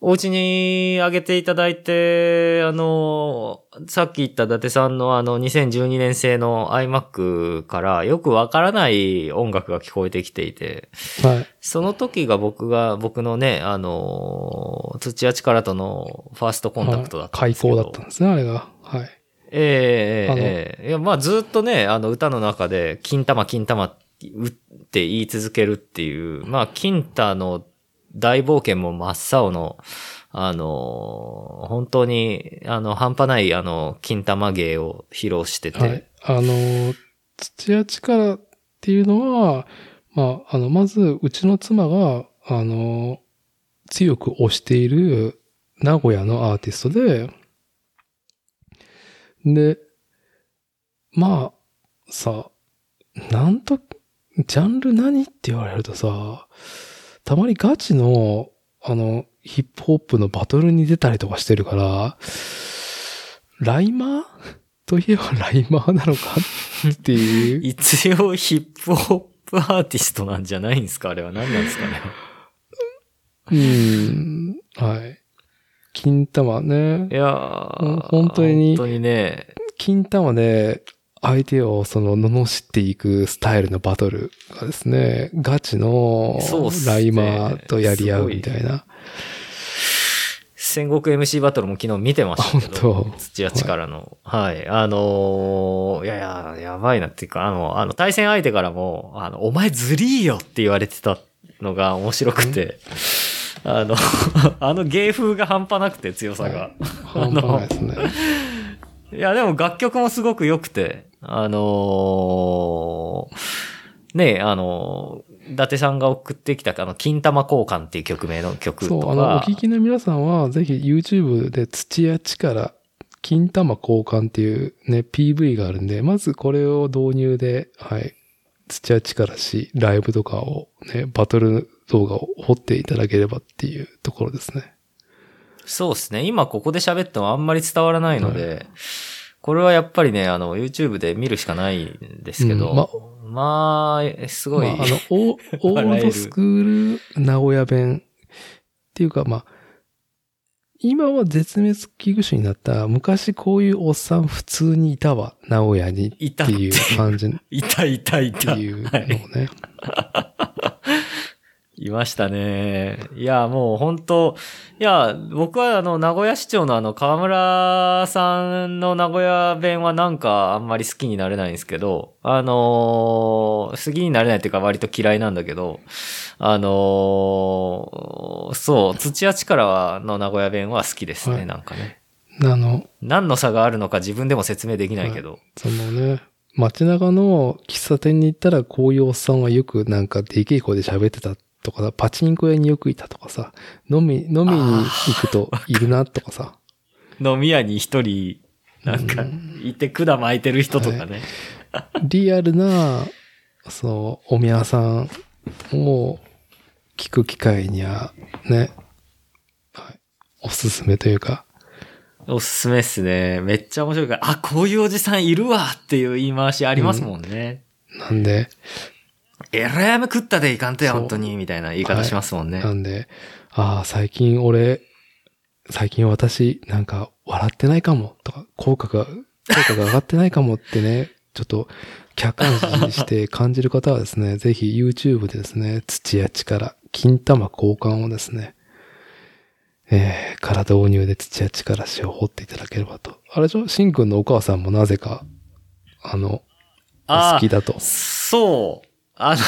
お家にあげていただいて、あの、さっき言った伊達さんのあの2012年製の iMac からよくわからない音楽が聞こえてきていて、はい。その時が僕が、僕のね、あの、土屋力とのファーストコンタクトだったん開ですけど。口だったんですね、あれが。はい。ええあのええいや、まあずっとね、あの歌の中で、金玉金玉打って言い続けるっていう、まあ金太の大冒険も真っ青の、あの、本当に、あの、半端ない、あの、金玉芸を披露してて、はい。あのー、土屋力っていうのは、まあ、あの、まず、うちの妻が、あの、強く推している名古屋のアーティストで、で、まあ、さ、なんと、ジャンル何って言われるとさ、たまにガチの、あの、ヒップホップのバトルに出たりとかしてるから、ライマー？といえばライマーなのかっていう。一応ヒップホップアーティストなんじゃないんですか？あれは何なんですかね？うん、はい。金玉ねい。や本当に本当にね、金玉で相手をその罵っていくスタイルのバトルがですね、ガチのライマーとやり合うみたいな。戦国 MC バトルも昨日見てましたけあど本、当土屋力の。はい。あのーいやいや、やばいなっていうか、あの、あの、対戦相手からも、あの、お前ずりーよって言われてたのが面白くて、あの、あの芸風が半端なくて強さが。半端ないですね。いや、でも楽曲もすごく良くて、あのーねえ、あのー伊達さんが送ってきた、あの、金玉交換っていう曲名の曲とか。そう、あの、お聞きの皆さんは、ぜひ YouTube で土屋力、金玉交換っていうね、PV があるんで、まずこれを導入で、はい、土屋力し、ライブとかをね、バトル動画を掘っていただければっていうところですね。そうですね。今ここで喋ってもあんまり伝わらないので、これはやっぱりね、あの、YouTube で見るしかないんですけど、うんままあ、すごい、まあ、あの、オ オールドスクール名古屋弁っていうか、まあ、今は絶滅危惧種になった、昔こういうおっさん普通にいたわ、名古屋にっていう感じっ いたいたいてた。いうのをはい。ね。いましたね。いや、もう本当いや、僕はあの、名古屋市長のあの、河村さんの名古屋弁はなんかあんまり好きになれないんですけど、あのー好きになれないっていうか割と嫌いなんだけど、あのーそう、土屋力の名古屋弁は好きですね、はいなんかね。あの、何の差があるのか自分でも説明できないけど。そのね、街中の喫茶店に行ったらこういうおっさんはよくなんかでけえ声で喋ってたとかさ、パチンコ屋によくいたとかさ、飲み、飲みに行くといるなとかさ、飲み屋に一人、なんか、いて管巻いてる人とかね。リアルな、そう、お宮さんを聞く機会には、ね、はい、おすすめというか、おすすめっすね。めっちゃ面白いから、あ、こういうおじさんいるわっていう言い回しありますもんね。なんで、えらい雨食ったでいかんとや、本当に、みたいな言い方しますもんね。なんで、ああ、最近俺、最近私、なんか笑ってないかも、とか、口角が、口角が上がってないかもってね、ちょっと客観視して感じる方はですね、ぜひ YouTube でですね、土や力、金玉交換をですね、えー、から導入で土や力しを掘っていただければと。あれでしょ？しんくんのお母さんもなぜか、あの、あ好きだと。そう。あの、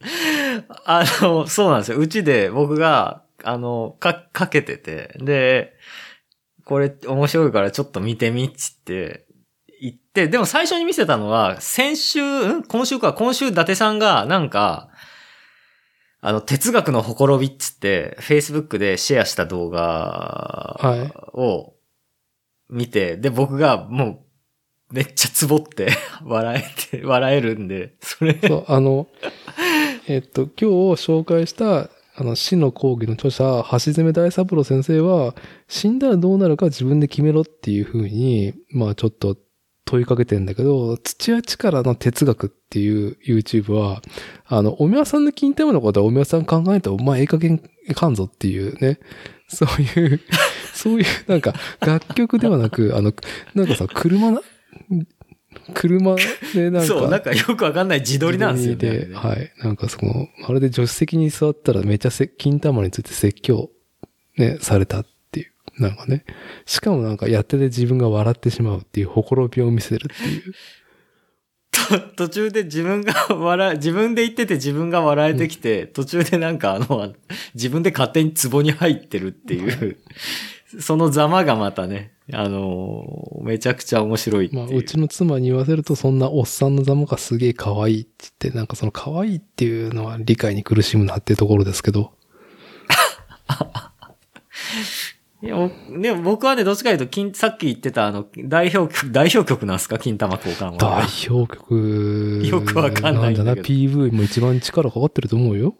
あの、そうなんですよ。うちで僕が、あの、か、かけてて、で、これ面白いからちょっと見てみっつって言って、でも最初に見せたのは、先週、ん？今週か、今週伊達さんがなんか、あの、哲学のほころびっつって、Facebook でシェアした動画を見て、で、僕がもう、めっちゃツボって、笑えて、笑えるんで、それ、そう、あの、えっと、今日紹介した、あの、死の講義の著者、橋爪大三郎先生は、死んだらどうなるか自分で決めろっていうふうに、まあちょっと問いかけてんだけど、土屋力の哲学っていう YouTube は、あの、お宮さんの金玉のことはお宮さん考えたらお前ええ加減いかんぞっていうね、そういう、そういうなんか楽曲ではなく、あの、なんかさ、車な、車でなんか、そう、なんかよくわかんない自撮りなんですよね。ではい。なんかその、まるで助手席に座ったらめっちゃせ金玉について説教、ね、されたっていう。なんかね。しかもなんかやってて自分が笑ってしまうっていう、ほころびを見せるっていう。と 途中で自分が笑い、自分で言ってて自分が笑えてきて、途中でなんかあの、自分で勝手に壺に入ってるっていう、そのざまがまたね、あの、めちゃくちゃ面白いっていう。まあ、うちの妻に言わせると、そんなおっさんのざまがすげえ可愛いって言って、なんかその可愛いっていうのは理解に苦しむなっていうところですけど。いや、でも僕はね、どっちかというと、金、さっき言ってたあの、代表曲、代表曲なんですか？金玉交換代は。表曲。よくわかんないんだけどなんだな、PV も一番力かかってると思うよ。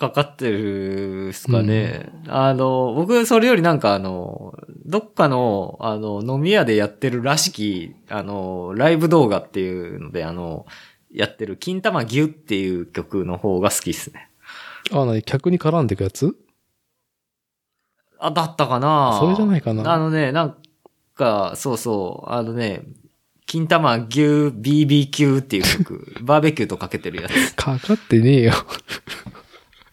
かかってるっすかね。あの、僕、それよりなんかあの、どっかの、あの、飲み屋でやってるらしき、あの、ライブ動画っていうので、あの、やってる、金玉ギュっていう曲の方が好きっすね。あ、なに、客に絡んでいくやつ？あ、だったかなそれじゃないかなあのね、なんか、そうそう、あのね、金玉牛 BBQ っていう曲、バーベキューとかけてるやつ。かかってねえよ。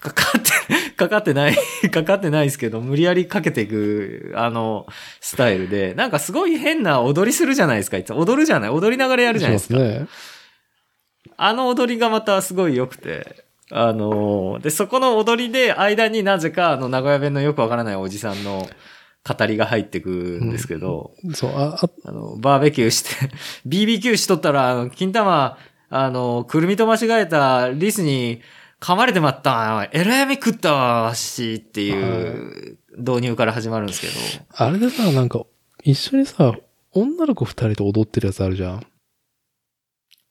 かかって、かかってない、かかってないですけど、無理やりかけていく、あの、スタイルで、なんかすごい変な踊りするじゃないですか、いつも踊るじゃない踊りながらやるじゃないですか。すね。あの踊りがまたすごい良くて、あの、で、そこの踊りで間になぜか、あの、名古屋弁のよくわからないおじさんの語りが入ってくんですけど、そう、あ、ああの、バーベキューして、BBQ しとったら、あの、金玉、あの、くるみと間違えたリスに噛まれてまった、えらい目食ったわしっていう導入から始まるんですけど、あれでさ、なんか、一緒にさ、女の子二人と踊ってるやつあるじゃん。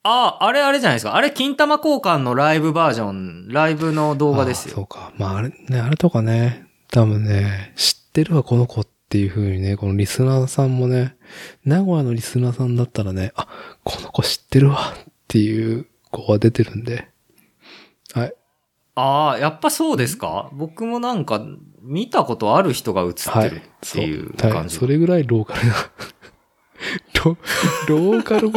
ああ、あれあれじゃないですか。あれ、金玉交換のライブバージョン、ライブの動画ですよ。あそうか。まあ、あれ、ね、あれとかね、多分ね、知ってるわ、この子っていう風にね、このリスナーさんもね、名古屋のリスナーさんだったらね、あ、この子知ってるわっていう子が出てるんで。はい。ああ、やっぱそうですか？僕もなんか、見たことある人が映ってはいるっていう感じ。いそれぐらいローカルな。ロローカル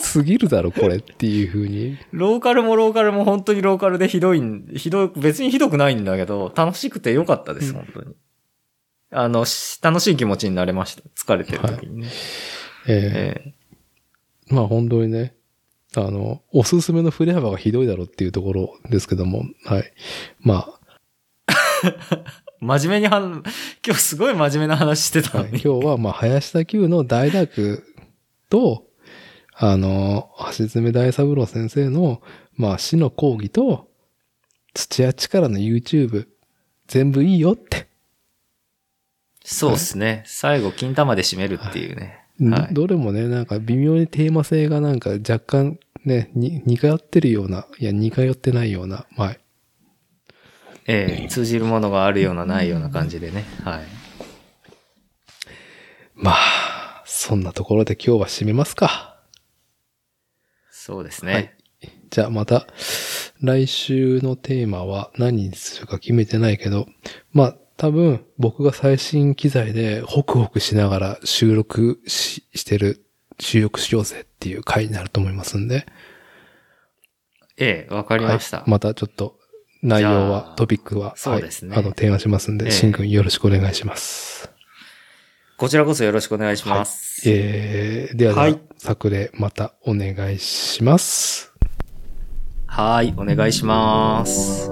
すぎるだろ、これっていう風に。ローカルもローカルも本当にローカルでひどいん、ひどい、別にひどくないんだけど、楽しくてよかったです、うん本当に。あの、し楽しい気持ちになれました。疲れてる時にね。ええーまあ本当にね、あの、おすすめの振れ幅がひどいだろうっていうところですけども、はい。まえ 真面目には、今日すごい真面目な話してたあ、はい。今日はまあ林田久の大学と、あの、橋爪大三郎先生の、まあ死の講義と、土屋力の YouTube、全部いいよって。そうですね。最後、金玉で締めるっていうね。うんはい。どれもね、なんか微妙にテーマ性がなんか若干ね、に似通ってるような、いや似通ってないような、はい。ええ通じるものがあるような、ないような感じでね。はい。まあ、そんなところで今日は締めますか。そうですはいね。じゃあまた、来週のテーマは何にするか決めてないけど、まあ多分僕が最新機材でホクホクしながら収録ししてる、収録しようぜっていう回になると思いますんで。ええわかりました。はいまたちょっと内容はあ、トピックは、そうですねはい、あの、提案しますんで、ええしんくんよろしくお願いします。こちらこそよろしくお願いします。えー、ではでは、はい作例またお願いします。はい、お願いします。